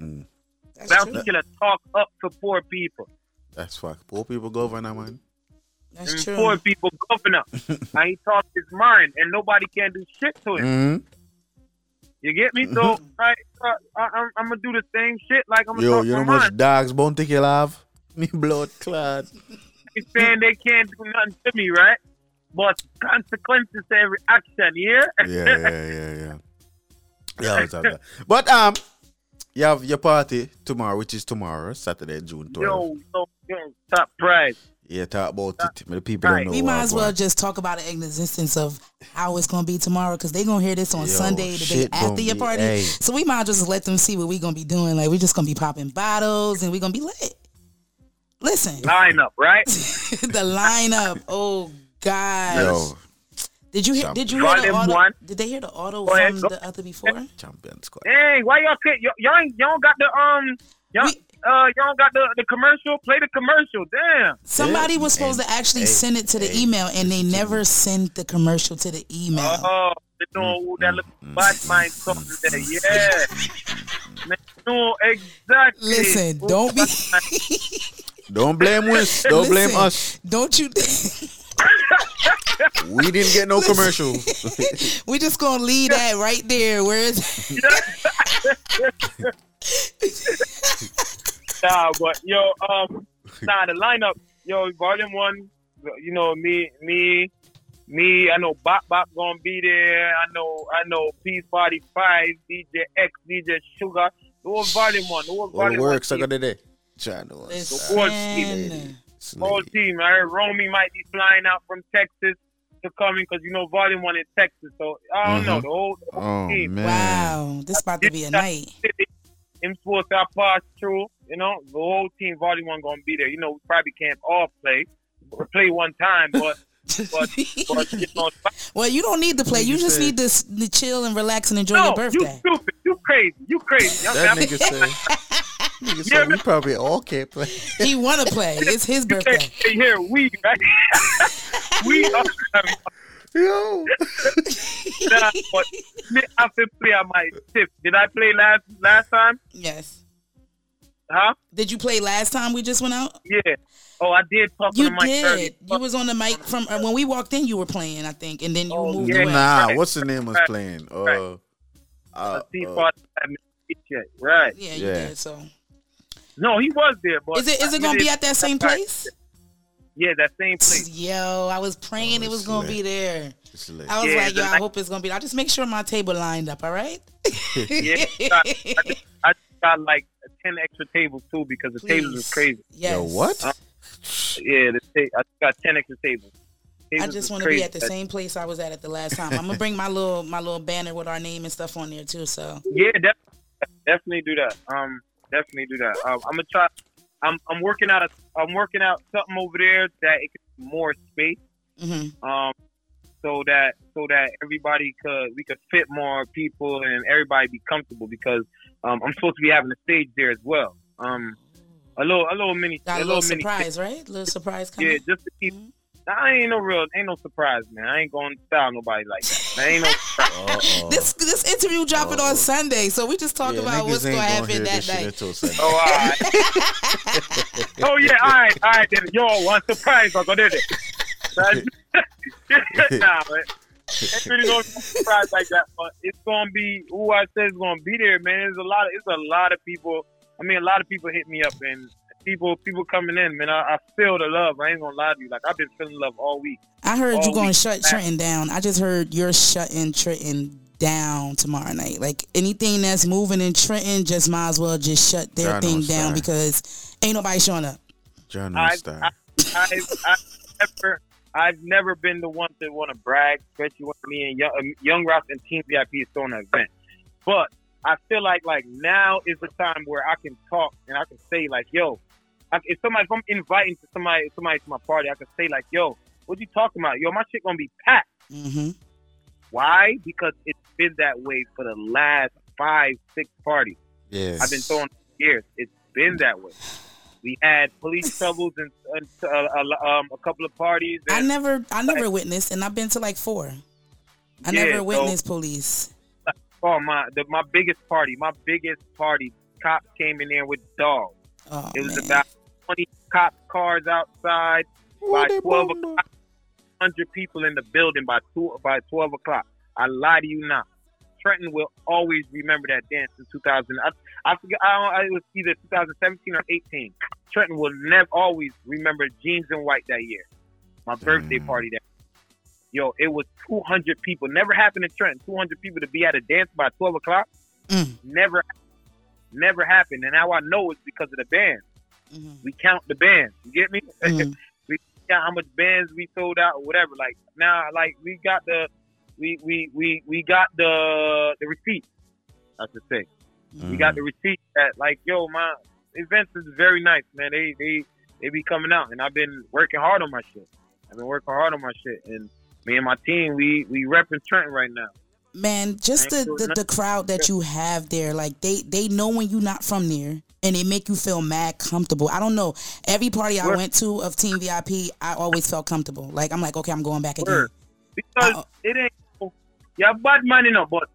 Mm. Bounty true. Killer talk up to poor people. That's fuck. Poor people governor, man. That's and true. poor people governor. and he talks his mind, and nobody can do shit to him. Mm-hmm. You get me? So I, uh, I, I'm, I'm gonna do the same shit. Like I'm gonna Yo, you know much mind. dogs bounty kill have? Me blood clot. They saying they can't do nothing to me, right? But consequences to every action, yeah. Yeah, yeah, yeah, yeah. Yeah, man? But um, you have your party tomorrow, which is tomorrow, Saturday, June 12th. yo, yo, yo, top prize. Yeah, talk about it. The people don't know. We might as well on. just talk about the existence of how it's gonna be tomorrow because they gonna hear this on Yo, Sunday, the day after gonna your be- party. hey. So we might just let them see what we gonna be doing. Like we're just gonna be popping bottles and we're gonna be lit. Listen, Line up, right? the lineup. Oh God. Yo, Did you hear? Did you hear the Volume auto? one. Did they hear the auto Go ahead, from go. the other before? champion squad. Hey, why y'all can't? Y'all, y'all y'all got the um y'all uh y'all got the the commercial. Play the commercial. Damn. Somebody was supposed to actually send it to the email, and they never sent the commercial to the email. Oh, you know who that mm, little bad mind something there. Yeah. Man, no, exactly. Listen, Who don't be. Don't blame us. Don't blame us. Don't you? We didn't get no commercial. we just gonna leave that right there. Where is? nah, but yo, um, nah, the lineup, yo, volume one, you know, me, me, me. I know Bop Bop gonna be there. I know, I know P Forty Five, DJ X, DJ Sugar. The whole volume one, the whole All volume works I one. got today. Trying to The whole team, whole team. I heard Romy might be flying out from Texas to coming because you know volume one in Texas. So I don't know Mhm. the whole, the whole Oh team. man. Wow, this about to be a night. Him supposed to pass through, you know, the whole team volume one gonna be there. You know, we probably can't all play. We'll play one time, but but but you know, Well, you don't need to play. You just need to, to chill and relax and enjoy no, your birthday. you stupid, you crazy, you crazy. I'm- That I'm- nigga say. Nigga say we probably all can't play. He wanna play. It's his You birthday. can't stay here, we right? we are. Yo. nah, but me have to play on my tip. Did I play last last time? Yes. Huh? Did you play last time we just went out? Yeah. Oh, I did talk You the mic did. earlier. You was on the mic from uh, when we walked in. You were playing, I think, and then you moved yeah. away. Nah, Right. what's the name was Right. playing? Uh, Right. uh, Peace uh, Right. Yeah, you Yeah. did. So No, he was there, but is it is it gonna be at that same place? Yeah, that same place. Yo, I was praying it was gonna be there. I was Yeah, like, yo, the I night- hope it's gonna be. I'll just make sure my table lined up. All right. yeah, I, I, I got like ten extra tables too because the tables is crazy. Yes. Yo, what? Uh, yeah, the ta- I got ten extra tables. I just want to be at the same place I was at at the last time. I'm gonna bring my little my little banner with our name and stuff on there too. So Yeah, def- definitely do that. Um, definitely do that. Um, I'm gonna try. I'm I'm working out a I'm working out something over there that it could be more space. Mm-hmm. Um, so that so that everybody could we could fit more people and everybody be comfortable because um I'm supposed to be having a stage there as well. Um, a little a little mini got a a little mini surprise, right? little surprise coming. Yeah, just to keep. I ain't no real, ain't no surprise, man. I ain't going to style nobody like that. I ain't no. This this interview dropping on Sunday, so we just talk Yeah, about what's gonna gonna happen hear that night. Oh, all right. oh yeah, all right, all right. Then yo, one surprise, I did it. nah, man. Ain't really gonna be a surprise like that, but it's gonna be who I said is gonna be there, man. There's a lot of, it's a lot of people. I mean, a lot of people hit me up and people, people coming in, man. I, I feel the love. I ain't gonna lie to you. Like I've been feeling love all week. I heard All you going to week. shut Trenton down. I just heard you're shutting Trenton down tomorrow night. Like anything that's moving in Trenton, just might as well just shut their Journal thing down because ain't nobody showing up. Journal I've. I, I've, I've never, I've never been the one to want to brag, especially when me and Young, um, Young Rock and Team VIP is throwing an event. But I feel like like now is the time where I can talk and I can say like, yo, I, if somebody, if I'm inviting to somebody, somebody to my party, I can say like, yo, what you talking about? Yo, my shit gonna be packed. Mm-hmm. Why? Because it's been that way for the last five, six parties. Yes. I've been throwing years. It's been that way. We had police troubles and, and uh, uh, um, a couple of parties. I never, I never witnessed, and I've been to like four. I Yeah, never so- witnessed police. Oh my! The, my biggest party, my biggest party. Cops came in there with dogs. Oh, it was man. about twenty cop cars outside by twelve o'clock. Hundred people in the building by two by twelve o'clock. I lie to you not. Trenton will always remember that dance in 2000. I, I forget. I don't, I- it was either 2017 or 18. Trenton will never always remember jeans and white that year. My birthday mm. party that. Yo, it was 200 people. Never happened in Trenton. 200 people to be at a dance by 12 o'clock. Mm. Never, never happened. And now I know it's because of the band. Mm-hmm. We count the bands. You get me? Mm. we count how much bands we sold out or whatever. Like now, like we got the, we we we we got the the receipt. I should say. We got mm. the receipt that like, yo, my events is very nice, man. They they they be coming out, and I've been working hard on my shit. I've been working hard on my shit, and me and my team, we we repping Trenton right now. Man, just the, the, the crowd that you have there, like they they know when you're not from there, and they make you feel mad comfortable. I don't know. Every party I Word. went to of Team VIP, I always felt comfortable. Like I'm like, okay, I'm going back again. Word. Because it ain't yeah, bad man, you know, but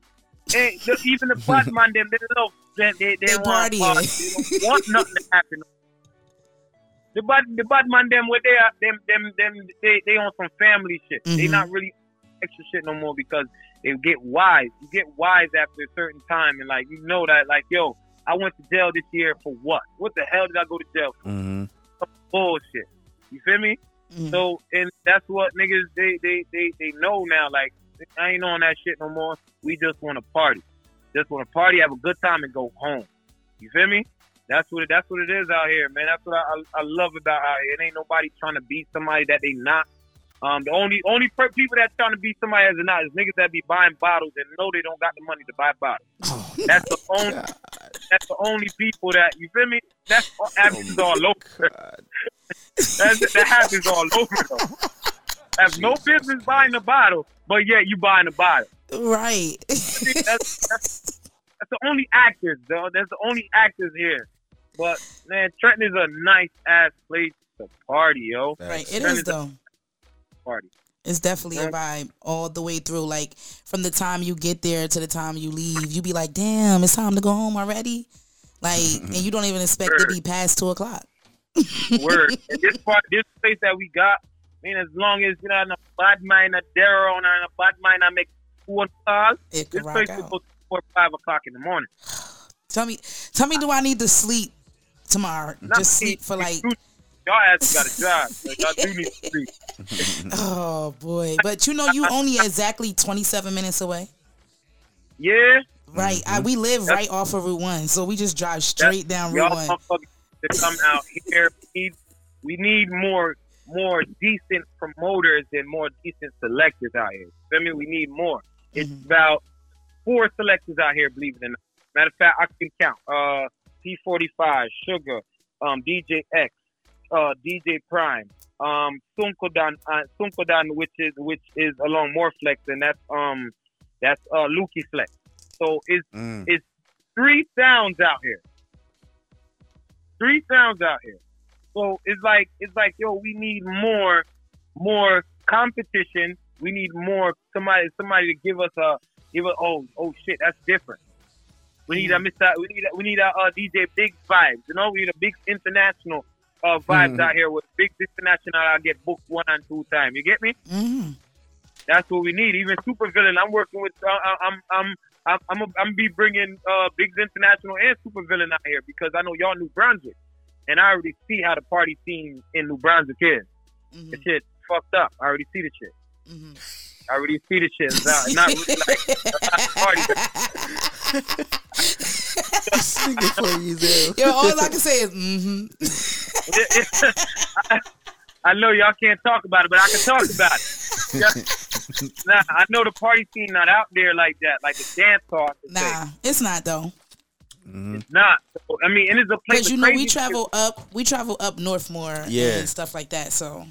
hey, the, even the bad man, them they love they they, they, They want party, party. They don't want nothing to happen. The bad the bad man, them where they are, them them them they they on some family shit. They Mhm. not really extra shit no more because they get wise. You get wise after a certain time, and like you know that like yo, I went to jail this year for what? What the hell did I go to jail for? Mm-hmm. bullshit. You feel me? So and that's what niggas they they they they know now. Like I ain't on that shit no more. We just want to party. Just want to party, have a good time, and go home. You feel me? That's what it, that's what it is out here, man. That's what I, I, I love about out here. It ain't nobody trying to be somebody that they not. Um, the only only per- people that's trying to be somebody as not is niggas that be buying bottles and know they don't got the money to buy bottles. that's the only that's the only people that you feel me. That's all, happens all over. that's, that happens all over though. Have no business buying the bottle, but yet you buying the bottle. Right. that's, that's, that's the only actors, though. That's the only actors here. But man, Trenton is a nice ass place to party, yo. Right, it Trenton is a though. Party. It's definitely a vibe all the way through. Like from the time you get there to the time you leave, you be like, "Damn, it's time to go home already." Like, and you don't even expect to be past two o'clock. Word. And this part, this place that we got, I mean, as long as you know, a bad mind, a dare on, and a bad mind, I make four calls. It could place rock will out. four, five o'clock in the morning. Tell me, tell me, do I need to sleep tomorrow? Nah, Just sleep for like. Y'all ass got a job. Like, y'all do need to sleep. Oh boy, but you know you only exactly twenty seven minutes away. Yeah. Right, I, we live right off of Route One, so we just drive straight down Route Y'all One. to come out here. We need, we need more more decent promoters and more decent selectors out here. I mean, We need more. It's Mm-hmm. about four selectors out here, believe it or not. Matter of fact, I can count. Uh, P45, Sugar, um, DJ X, uh, DJ Prime, um, Sunkodan, uh, Sunkodan, which is which is along Morflex, and that's um, that's uh, Lukey Flex. So it's Mm. it's three sounds out here. Three sounds out here. So it's like it's like yo, we need more more competition. We need more somebody somebody to give us a give us oh oh shit that's different. We need a Mr. We need a, we need a uh, DJ Big vibes. You know, we need a big international uh, vibes Mhm. out here with big international. I get booked one and two time. You get me? Mm-hmm. That's what we need. Even super villain, I'm working with. Uh, I'm I'm I'm I'm I'm, I'm be bringing uh, Biggs International and super villain out here because I know y'all New Brunswick, and I already see how the party scene in New Brunswick is. The shit fucked up. I already see the shit. I already see the shit. It's not, not really like a party. Yo, all I can say is mm-hmm. I, I know y'all can't talk about it, but I can talk about it. nah, I know the party scene not out there like that, like the dance hall. Nah, it's not though. Mm-hmm. It's not. So, I mean, and it's a place. Because you know we crazy travel up, we travel up north more Yeah. and stuff like that. So.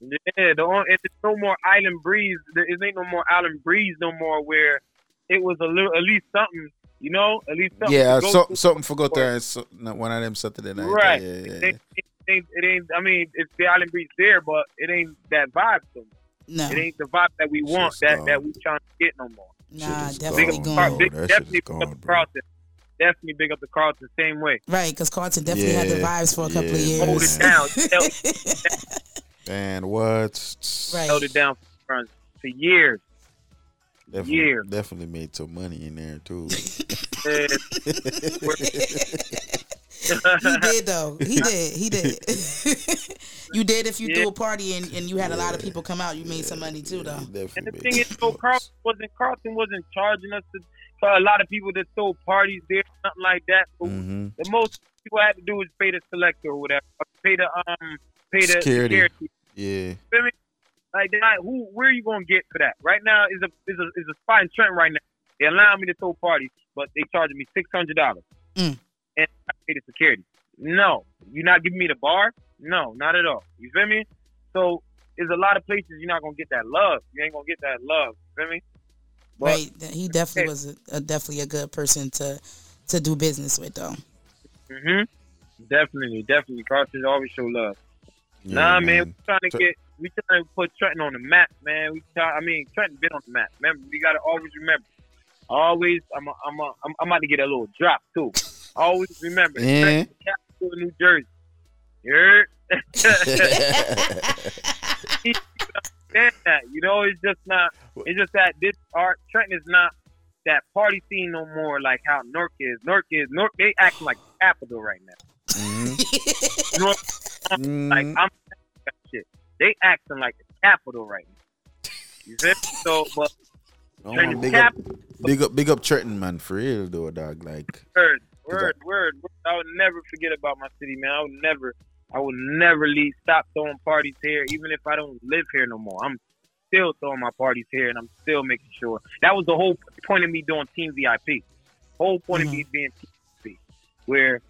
Yeah, the only, it's no more island breeze. There it ain't no more island breeze no more. Where it was a little, at least something. You know, at least something. Yeah, to uh, go so, to. something forgot there. So, not one of them Saturday night. Right. Yeah, yeah, It, yeah. ain't, it, ain't, it ain't. I mean, it's the island breeze there, but it ain't that vibe. So No. it ain't the vibe that we want. That that we trying to get no more. nah, definitely up, gone. Big, definitely big up the Carlton. Definitely big up the Carlton. The same way. Right, because Carlton definitely had the vibes for a couple of years. Hold it down. Held- And what? Right. Held it down for, for years. Definitely, Years. definitely made some money in there too. he did though. He did. He did. you did if you Yeah. threw a party and, and you had a lot of people come out. You made some money too though. And the thing is, so Carlton wasn't Carlton wasn't charging us to, for a lot of people that throw parties there, something like that. Mm-hmm. The most people had to do was pay the selector or whatever, or pay the um, pay the Security. security. Yeah. Feel me? Like who? Where are you gonna get for that? Right now is a is a is a spot in Trent right now. They allow me to throw parties, but they charging me six hundred dollars, Mm. and I pay the security. No, you're not giving me the bar. No, not at all. You feel me? So there's a lot of places you're not gonna get that love. You ain't gonna get that love. You feel me? But- right. He definitely was a, a, definitely a good person to to do business with though. hmm Definitely, definitely. Carlton always show love. Yeah, nah, man, man. we trying to get, we trying to put Trenton on the map, man. We try, I mean, Trenton been on the map. Remember, we gotta always remember. Always, I'm, a, I'm, a, I'm, I'm about to get a little drop too. Always remember, Yeah. Trenton, capital of New Jersey. You heard? You understand that, you know, it's just not. It's just that this art Trenton is not that party scene no more like how Newark is. Newark is Newark. They acting like capital right now. Mm-hmm. Newark, like I'm that shit. They acting like the capital right now. You feel me? So, but Oh, Trenton big up, big up, big up, Trenton, man, for real though, dog. Like, Word, word, word, word. I would never forget about my city, man. I would never, I will never leave. Stop throwing parties here, even if I don't live here no more. I'm still throwing my parties here, and I'm still making sure. That was the whole point of me doing Team VIP. Whole point of me being Team VIP, where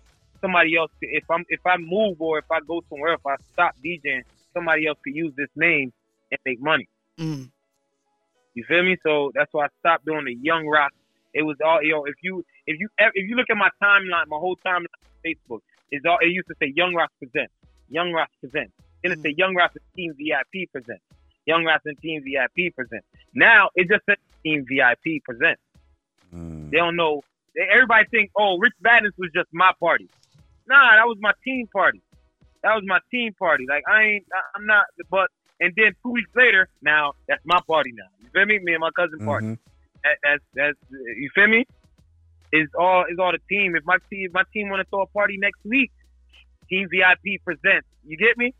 somebody else, if I'm, if I move or if I go somewhere, if I stop DJing, somebody else could use this name and make money. Mm. You feel me? So that's why I stopped doing the young rock. It was all yo. If you if you if you look at my timeline, my whole timeline on Facebook is all. It used to say Young Rock presents, Young Rock presents. Then it say Young Rock and Team VIP presents, Young Rock and Team VIP presents. Now it just says Team VIP presents. They don't know. They, everybody think, oh, Rich Badness was just my party. Nah, that was my team party. That was my team party. Like I ain't, I- I'm not. But and then two weeks later, now that's my party. Now you feel me? Me and my cousin party. mhm. That, that's that's you feel me? Is all is all the team. If my team if my team want to throw a party next week, Team VIP presents. You get me?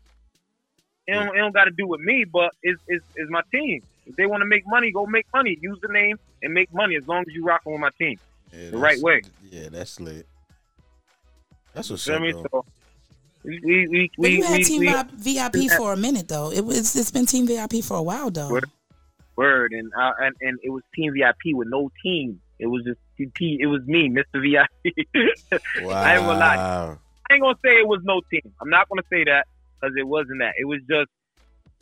It don't, it don't got to do with me, but it's, it's, it's my team. If they want to make money, go make money. Use the name and make money as long as you rocking with my team Yeah, the right way. Yeah, that's lit. That's what's You up, feel though. So we we we But you we, had we, Team we- VIP for a minute though. It was it's been Team VIP for a while though. Word, word, and uh, and and it was Team VIP with no team. It was just. It was me, Mr. VIP. I ain't gonna lie. Wow. I ain't gonna say it was no team. I'm not gonna say that because it wasn't that. It was just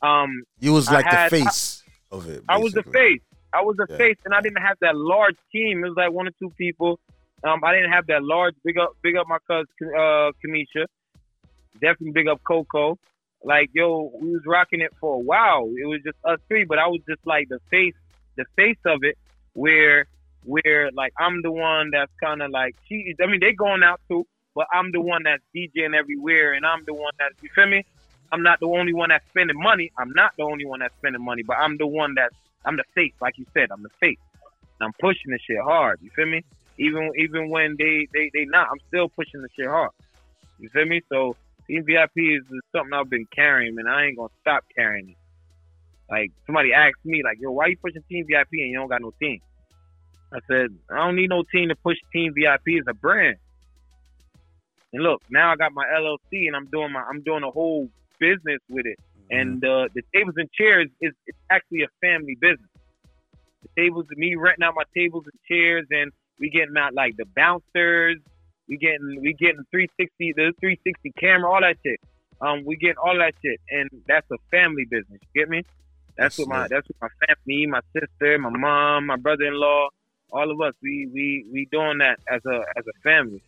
um. You was like had- the face of it. I was the face. I was the Yeah. face, and I didn't have that large team. It was like one or two people. Um, I didn't have that large. Big up, big up my cousin, uh, Kamisha. Definitely big up Coco. Like yo, we was rocking it for a while. It was just us three, but I was just like the face, the face of it. Where, where like I'm the one that's kind of like she. I mean, they going out too, but I'm the one that's DJing everywhere, and I'm the one that you feel me. I'm not the only one that's spending money. I'm not the only one that's spending money, but I'm the one that's I'm the face, like you said. I'm the face. I'm pushing the shit hard. You feel me? Even even when they they they not, I'm still pushing the shit hard. You feel me? So Team VIP is, something I've been carrying, man. I ain't gonna stop carrying it. Like somebody asked me, like, yo, why you pushing Team VIP and you don't got no team? I said, I don't need no team to push Team VIP as a brand. And look, now I got my LLC and I'm doing my I'm doing a whole business with it. And uh, the tables and chairs is it's actually a family business. The tables, me renting out my tables and chairs, and we getting out like the bouncers, we getting we getting 360 the 360 camera, all that shit. Um, we getting all that shit, and that's a family business. You get me? That's, what my that's what my family, my sister, my mom, my brother-in-law, all of us. We we we doing that as a as a family.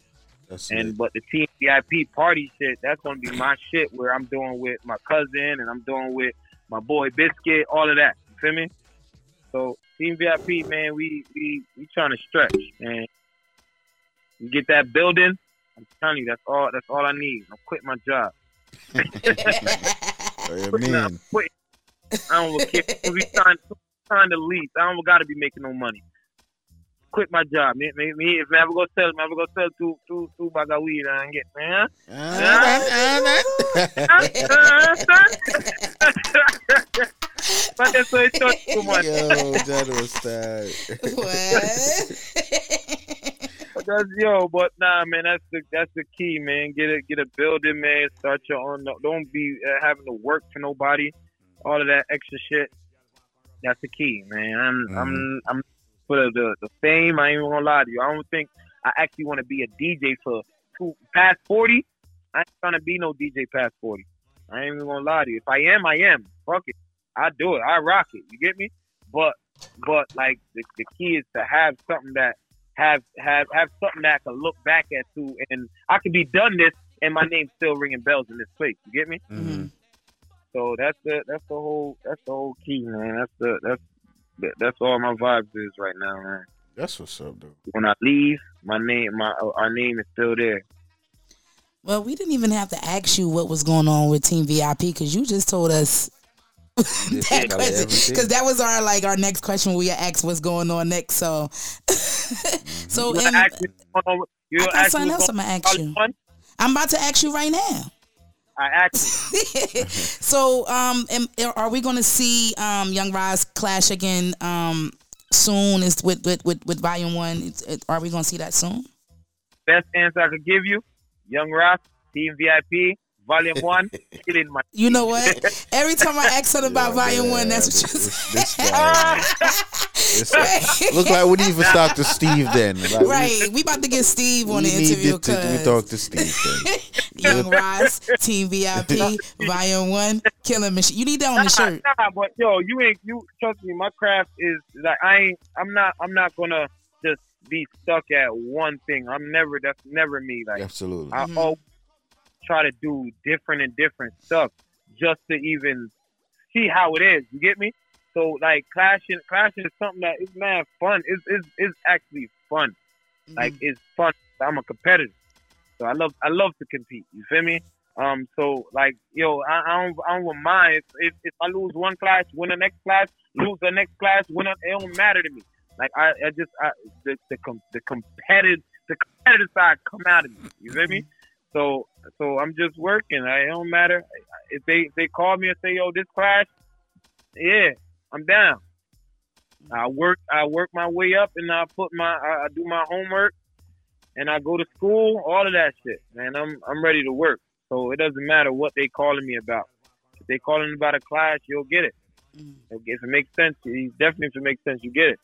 That's and but the team VIP party shit, that's gonna be my shit where I'm doing with my cousin and I'm doing with my boy Biscuit, all of that. You feel me? So team VIP, man, we we we trying to stretch, and You get that building, I'm telling you, that's all that's all I need. I'm quit my job. I Quit- nah, I'm quitting. I don't care. We signed signed the lease. I don't gotta be making no money. Quit my job. Me, me, me if I ever go sell, I ever go sell two, two, two bag of weed and get, man. But that's what it took too much. Yo, that was sad. But that's yo, but nah, man, that's the that's the key, man. Get a get a building, man. Start your own. Don't be uh, having to work for nobody. All of that extra shit. That's the key, man. I'm I'm I'm for the, the the fame. I ain't even gonna lie to you. I don't think I actually want to be a DJ for two past forty. I ain't trying to be no DJ past forty. I ain't even gonna lie to you. If I am, I am. Fuck it. I do it. I rock it. You get me? But but like the, the key is to have something that have have have something that I can look back at to, and I could be done this, and my name's still ringing bells in this place. You get me? Mm-hmm. So that's the that's the whole that's the whole key, man. That's the that's that- that's all my vibes is right now, man. That's what's up, dude. When I leave, my name my uh, our name is still there. Well, we didn't even have to ask you what was going on with Team VIP because you just told us that question. Because that was our like our next question. We asked what's going on next. So, so You and ask me what's going on with- you I got something else I'm going gonna ask you. I'm about to ask you right now. I asked So, um, am, are we going to see um Young Rise clash again um soon? Is with with with, with Volume One? It's- it- Are we going to see that soon? best answer I could give you. Young Ross, Team VIP, Volume One, killing my. You know what? Every time I ask something about Volume One, that's what you say. It's- look like we need to talk to Steve then. Like, right, we about to get Steve on the interview needed to, we talk to Steve then. Young Rise, Team VIP, Volume One, Killing Machine. You need that on the shirt. Nah, but yo, you ain't you trust me. My craft is like I ain't. I'm not. I'm not gonna just be stuck at one thing. I'm never. That's never me. Like Absolutely. I mm-hmm. always try to do different and different stuff just to even see how it is. You get me? So like clashing, clashing is something that is man fun. It's it's, it's actually fun. Like it's fun. I'm a competitor, so I love I love to compete. You feel me? Um, so like yo, I, I don't I don't mind if, if if I lose one class, win the next class, lose the next class, win a, it don't matter to me. Like I, I just I, the the com- the competitive the competitive side come out of me. You feel me? So so I'm just working. I it don't matter if they if they call me and say yo this class," yeah, I'm down. I work I work my way up and I put my I, I do my homework and I go to school. All of that shit, man. I'm I'm ready to work. So it doesn't matter what they calling me about. If they calling about a class, you'll get it. Mm. If it makes sense, you- definitely if it makes sense, you get it.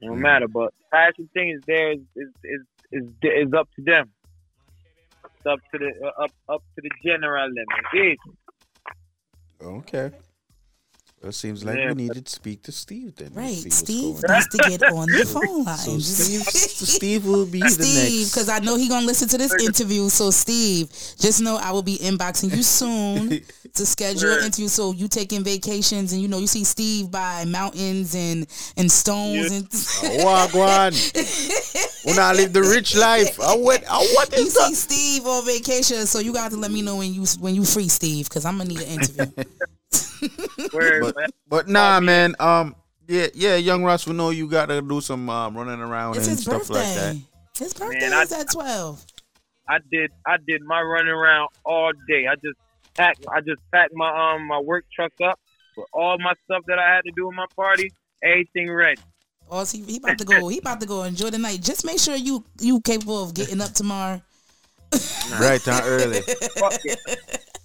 It don't mm. matter. But passion thing is there is is is is, is up to them. Up to the uh, up up to the general. Indeed. Okay. Well, it seems like Yeah, we needed to speak to Steve then. Right, Steve needs to get on the phone line. So Steve, Steve will be the Steve, next. because I know he gonna listen to this interview. So Steve, just know I will be inboxing you soon to schedule an interview. So you taking vacations, and you know you see Steve by mountains and and stones and. Wagwan. When I live the rich life, I went. I what You is see Steve on vacation, so you got to let me know when you when you free, Steve, because I'm gonna need an interview. but, but nah, man. Um, yeah, yeah. Young Ross, we know you gotta do some um, running around It's and his stuff like that. His birthday Man, I- is at twelve. I did I did my running around all day. I just packed I just packed my um my work truck up with all my stuff that I had to do in my party. Everything ready. Oh, see, he about to go. He about to go enjoy the night. Just make sure you you capable of getting up tomorrow. right and early.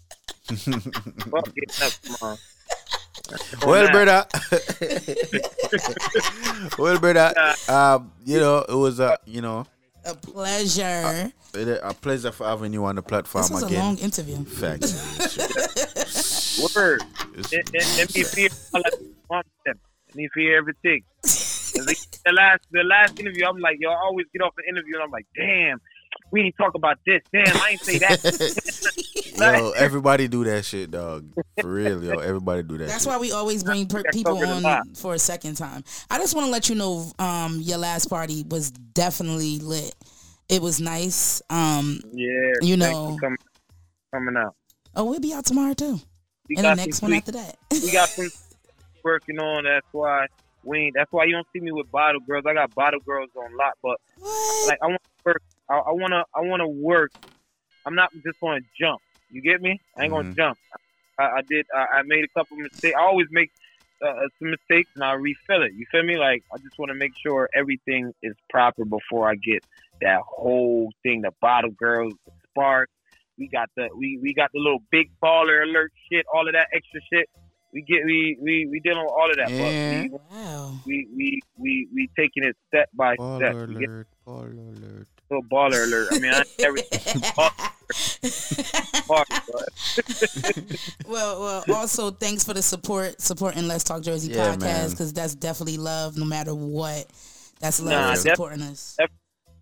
well, brother. well, brother. Um, you know, it was a you know A pleasure. a, a pleasure for having you on the platform This was a again. long interview. Facts. Word. Let let me feel all of one step. Let me feel everything. 'Cause The last the last interview, I'm like, yo, I always get off the interview and I'm like, damn, we didn't talk about this. Damn, I ain't say that. Yo, everybody do that shit, dog. For real, yo. Everybody do that. That's shit. why we always bring per- people covered a lot. on for a second time. I just want to let you know, um, your last party was definitely lit. It was nice. Um, Yeah, you know. coming, coming out. Oh, we'll be out tomorrow too, We and the next one sweet- after that. we got some working on. That's why we ain't. That's why you don't see me with bottle girls. I got bottle girls on lock, but like I want to work. I, I wanna. I wanna work. I'm not just gonna jump. You get me? I ain't gonna Mhm. jump. I, I did. I, I made a couple mistakes. I always make uh, some mistakes and I refill it. You feel me? Like I just want to make sure everything is proper before I get that whole thing. The bottle girls, the spark. We got the we, we got the little big baller alert shit. All of that extra shit. We get we we we dealing with all of that. Yeah. But we, we we we we taking it step by step. Baller You get- alert, baller alert. Little baller alert. I mean, I everything. well, well. Also, thanks for the support, supporting Let's Talk Jersey Yeah, podcast because that's definitely love, no matter what. That's love Nah, for def- supporting us. def-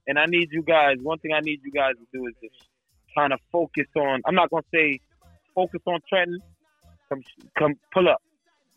and I need you guys. One thing I need you guys to do is just kind of focus on. I'm not gonna say focus on Trenton. Come, come, pull up.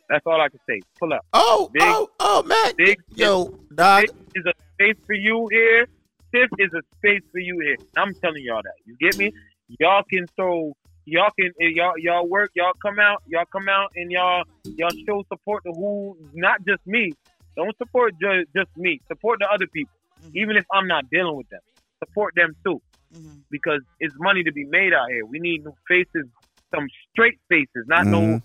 That's all I can say. Pull up. Oh, big, oh, oh, man. Big, Yo, dog. This is a space for you here. This is a space for you here. I'm telling y'all that. You get me? Y'all can throw. Y'all can eh, y'all y'all work. Y'all come out. Y'all come out and y'all y'all show support to who. Not just me. Don't support ju- just me. Support the other people, mm-hmm. even if I'm not dealing with them. Support them too, mm-hmm. because it's money to be made out here. We need new faces, some straight faces, not no mm-hmm.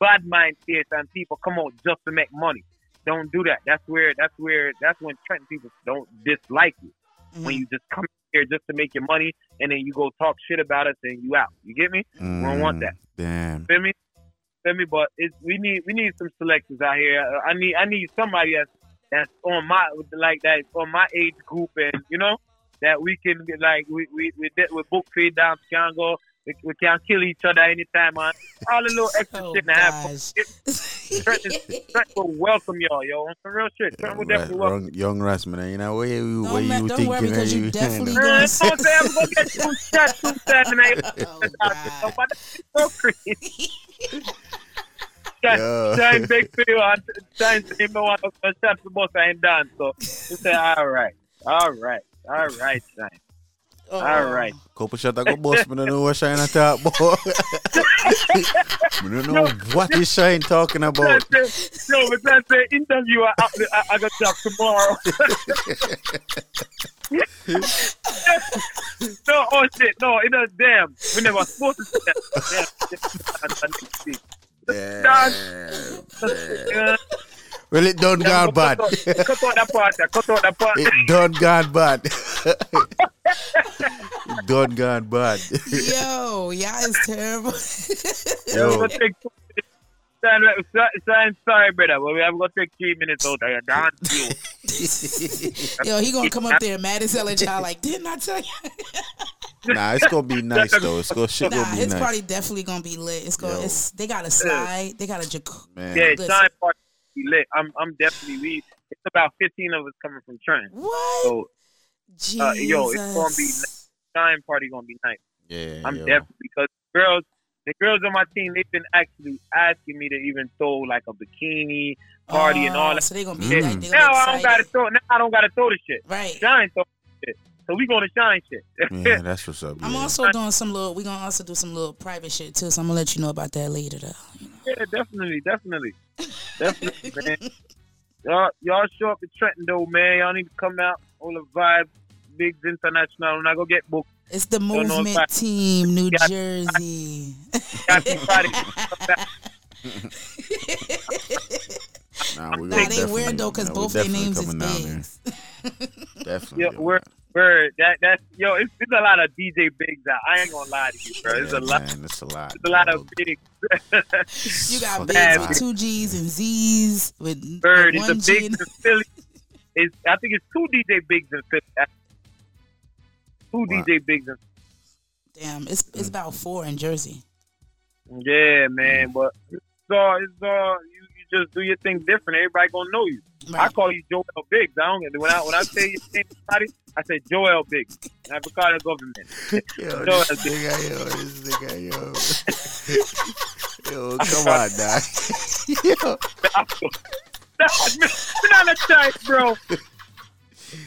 bad mind face and people come out just to make money. Don't do that. That's where that's where that's when Trenton people don't dislike you. Mm-hmm. When you just come here just to make your money and then you go talk shit about us and you out. You get me? We don't want that. Mm, damn. Feel me? Feel me? But it's we need we need some selectors out here. Uh, I need I need somebody that's that's on my like that on my age group and you know that we can get like we we we with book feed down Chicago. We, we can kill each other anytime, man. All the little extra Oh, shit have. Trent, is- Trent will welcome y'all, yo. On some real shit. Trent will Right, definitely welcome. wrong, young Rasman, you know where you where man, you don't thinking? worry, 'cause are you definitely know? Man, don't say I'm gonna get two shots, two seven, eight. Oh, but that's so crazy. Yeah. Time big for you, and time to me want to shot the boss I ain't done. So you say, all right, all right, all right, time. Oh. All oh. right. Couple shot I go bust, me don't know what Shine talk about. me don't know what is Shine talking about. That's it. No, but that's the interview I, I, I got to have tomorrow. no, oh shit, no, it is damn. We never supposed to say that. Damn. Well, it done gone bad. Cut out, cut out that part. Cut out that part. It done gone bad. it done gone bad. Yo, y'all is terrible. Yo. We're gonna take two minutes. Sign, sign, sorry, brother, but we have got to take three minutes out of your dance. Yo, he gonna come up there mad as hell at y'all like, didn't I tell you? nah, it's gonna be nice though. It's gonna shit Nah, gonna be his nice. party definitely gonna be lit. It's gonna. It's they got a slide. They got a jacuzzi. Yeah, Listen. shine party be lit. I'm, I'm definitely we. It's about 15 of us coming from Trent. What? So, uh, yo, it's gonna be shine party gonna be nice. Yeah, I'm yo. definitely because girls, the girls on my team, they've been actually asking me to even throw like a bikini party and all Oh, that. so they gonna be shit. like- they gonna be now I don't gotta throw. Now I don't gotta throw the shit. Right. Shine throw shit. So we gonna shine shit. Yeah, that's what's up. I'm yeah. also doing some little. We gonna also do some little private shit too. So I'm gonna let you know about that later though. Yeah, definitely, definitely, definitely, man. Y'all, y'all show up at Trenton though, man. Y'all need to come out. All the vibe, Biggs International. When I go get booked. It's the Don't know if movement I- team, New Yeah. Jersey. Happy Friday. Nah, we Nah, they weird though because nah, we both their names is coming down Biggs. Definitely. Yo, we're, we're that that's yo. It's, it's a lot of DJ bigs out. I ain't gonna lie to you, bro. It's Yeah, a lot. man, it's a lot. It's a lot of bigs. You got Fuck bigs with two G's and Z's with Bird. with It's a one G. big in Philly. It's, I think it's two DJ bigs in Philly. Two DJ bigs in Damn, it's it's mm. about four in Jersey. Yeah, man, but it's all it's all you, you just do your thing different. Everybody gonna know you. I call you Joel Biggs. I don't when I when I say your name, somebody, I say Joel Biggs. And I call the government. Yo, Joel this Biggs. nigga, yo, this nigga, yo. yo, come on, dog. yo. Not a type, bro.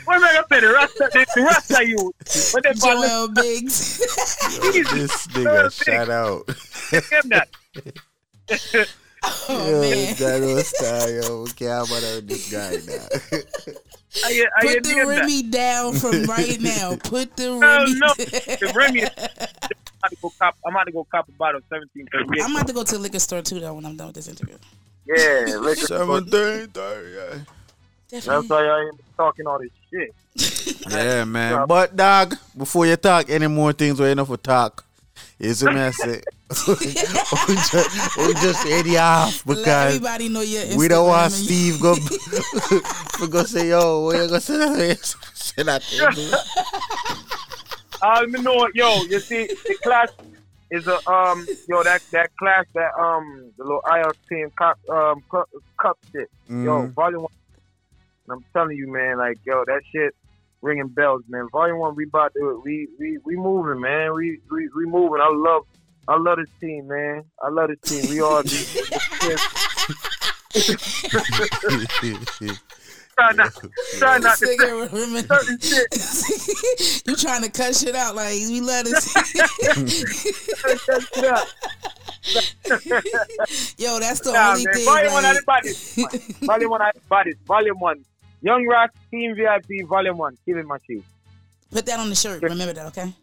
What am I gonna say? The Rasta, the, the Rasta you. What they call Joel Biggs. Yo, this nigga, shout out. him that. Oh, yo, man. that was star, yo. Okay, I'm about this guy now. I, I, I Put the dig that. Remy down from right now. Put the Hell Remy. no. The Remy. is- I'm about to go cop. I'm about to go cop a bottle of 1738. I'm about to go to the liquor store too though when I'm done with this interview. Yeah, liquor store. Seventeen thirty. yeah. That's why I ain't talking all this shit. Yeah, man. But dog, before you talk any more things or enough for talk, you a me I we just, we just head you off Let because everybody know your we don't want Steve go we go say yo, what you gonna say that? Say that. I don't know. Yo, you see, the class is a um. Yo, that that class that um the little IELTS team cup um cup, cup shit. Yo, Mhm. volume one. And I'm telling you, man, like yo, that shit ringing bells, man. Volume one, we about to we we we moving, man. We we we moving. I love. I love this team, man. I love this team. We all do. try not, try not to Nigga, certain shit. you trying to cut shit out like we let us. Yo, that's the Nah, only man. thing. Volume one, everybody. volume one, everybody. Volume one. Young Rock Team VIP, Volume one. Killing machine. Put that on the shirt. Remember that, okay?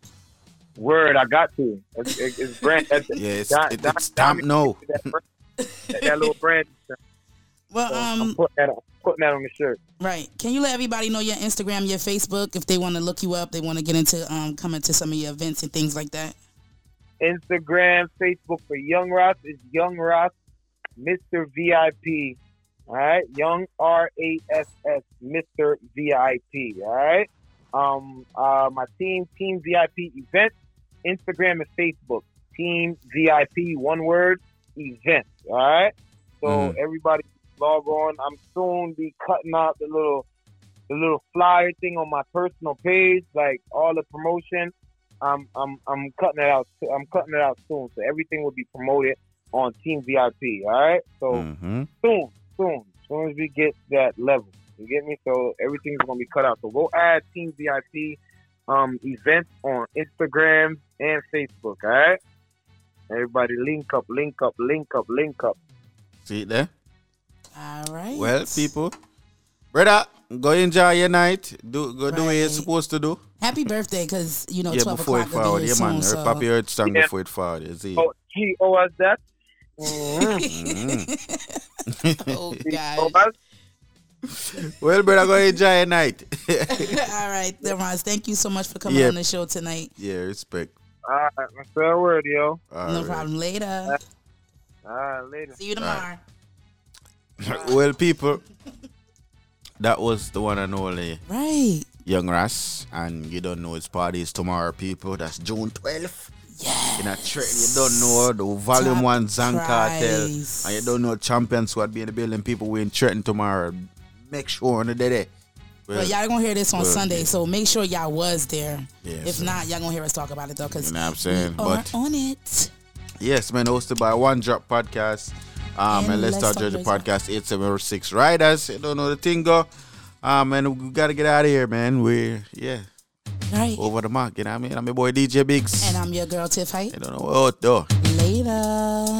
Word, I got to. It's, it's, it's brand. That's, Yeah, it's, Don- it, Don- it's time no. that, that, that little brand. Well, So I'm um, putting that, on, putting that on the shirt. right. Can you let everybody know your Instagram, your Facebook, if they want to look you up, they want to get into um coming to some of your events and things like that. Instagram, Facebook for Young Ross is Young Ross, Mr. VIP. All right, Young R A S S, Mr. VIP. All right. Um, uh, my team, Team VIP event. Instagram and Facebook, Team VIP, one word, event. All right. So Mhm. everybody log on. I'm soon be cutting out the little, the little flyer thing on my personal page, like all the promotion. I'm I'm I'm cutting it out. I'm cutting it out soon, so everything will be promoted on Team VIP. All right, so Mm-hmm. soon, soon, soon as we get that level, you get me. So everything's gonna be cut out. So go add Team VIP um, events on Instagram and Facebook. All right. Everybody, link up, link up, link up, link up. See it there? All right. Well, people, brother, go enjoy your night. Do go do what you're supposed to do. Happy birthday, because you know yeah, twelve before it o'clock will forward. Yeah, here man. soon. Her So. papi heard song Yeah. before it forward. You see. Oh, he owes that. oh God. well, brother, go enjoy your night. All right, Demar's. Thank you so much for coming Yeah. on the show tonight. yeah, respect. All right, that's fair word, yo. All no right. problem. Later. All right, later. See you tomorrow. well, people, that was the one and only Right. Young Ras, and you don't know his party is tomorrow, people. That's June 12th. Yeah. In a train, you don't know the Volume Top 1 Zan Cartel, and you don't know Champion Squad be in the building. People we in Trenton tomorrow. Make sure on the day there. Well, y'all gonna hear this on well, Sunday, so make sure y'all was there. Yeah, if so- not, y'all gonna hear us talk about it though, because You know what I'm saying? we are But on it. Yes, man, hosted by One Drop Podcast. Um, And and, Let's Let's Start Talk Judge the Jersey. Podcast 8706 Riders. You don't know the thing go. Um, and we gotta get out of here, man. We're yeah. Right. Over the mark, you know what I mean? I'm your boy DJ Biggs. And I'm your girl Tiff Height. I don't know what though. Later.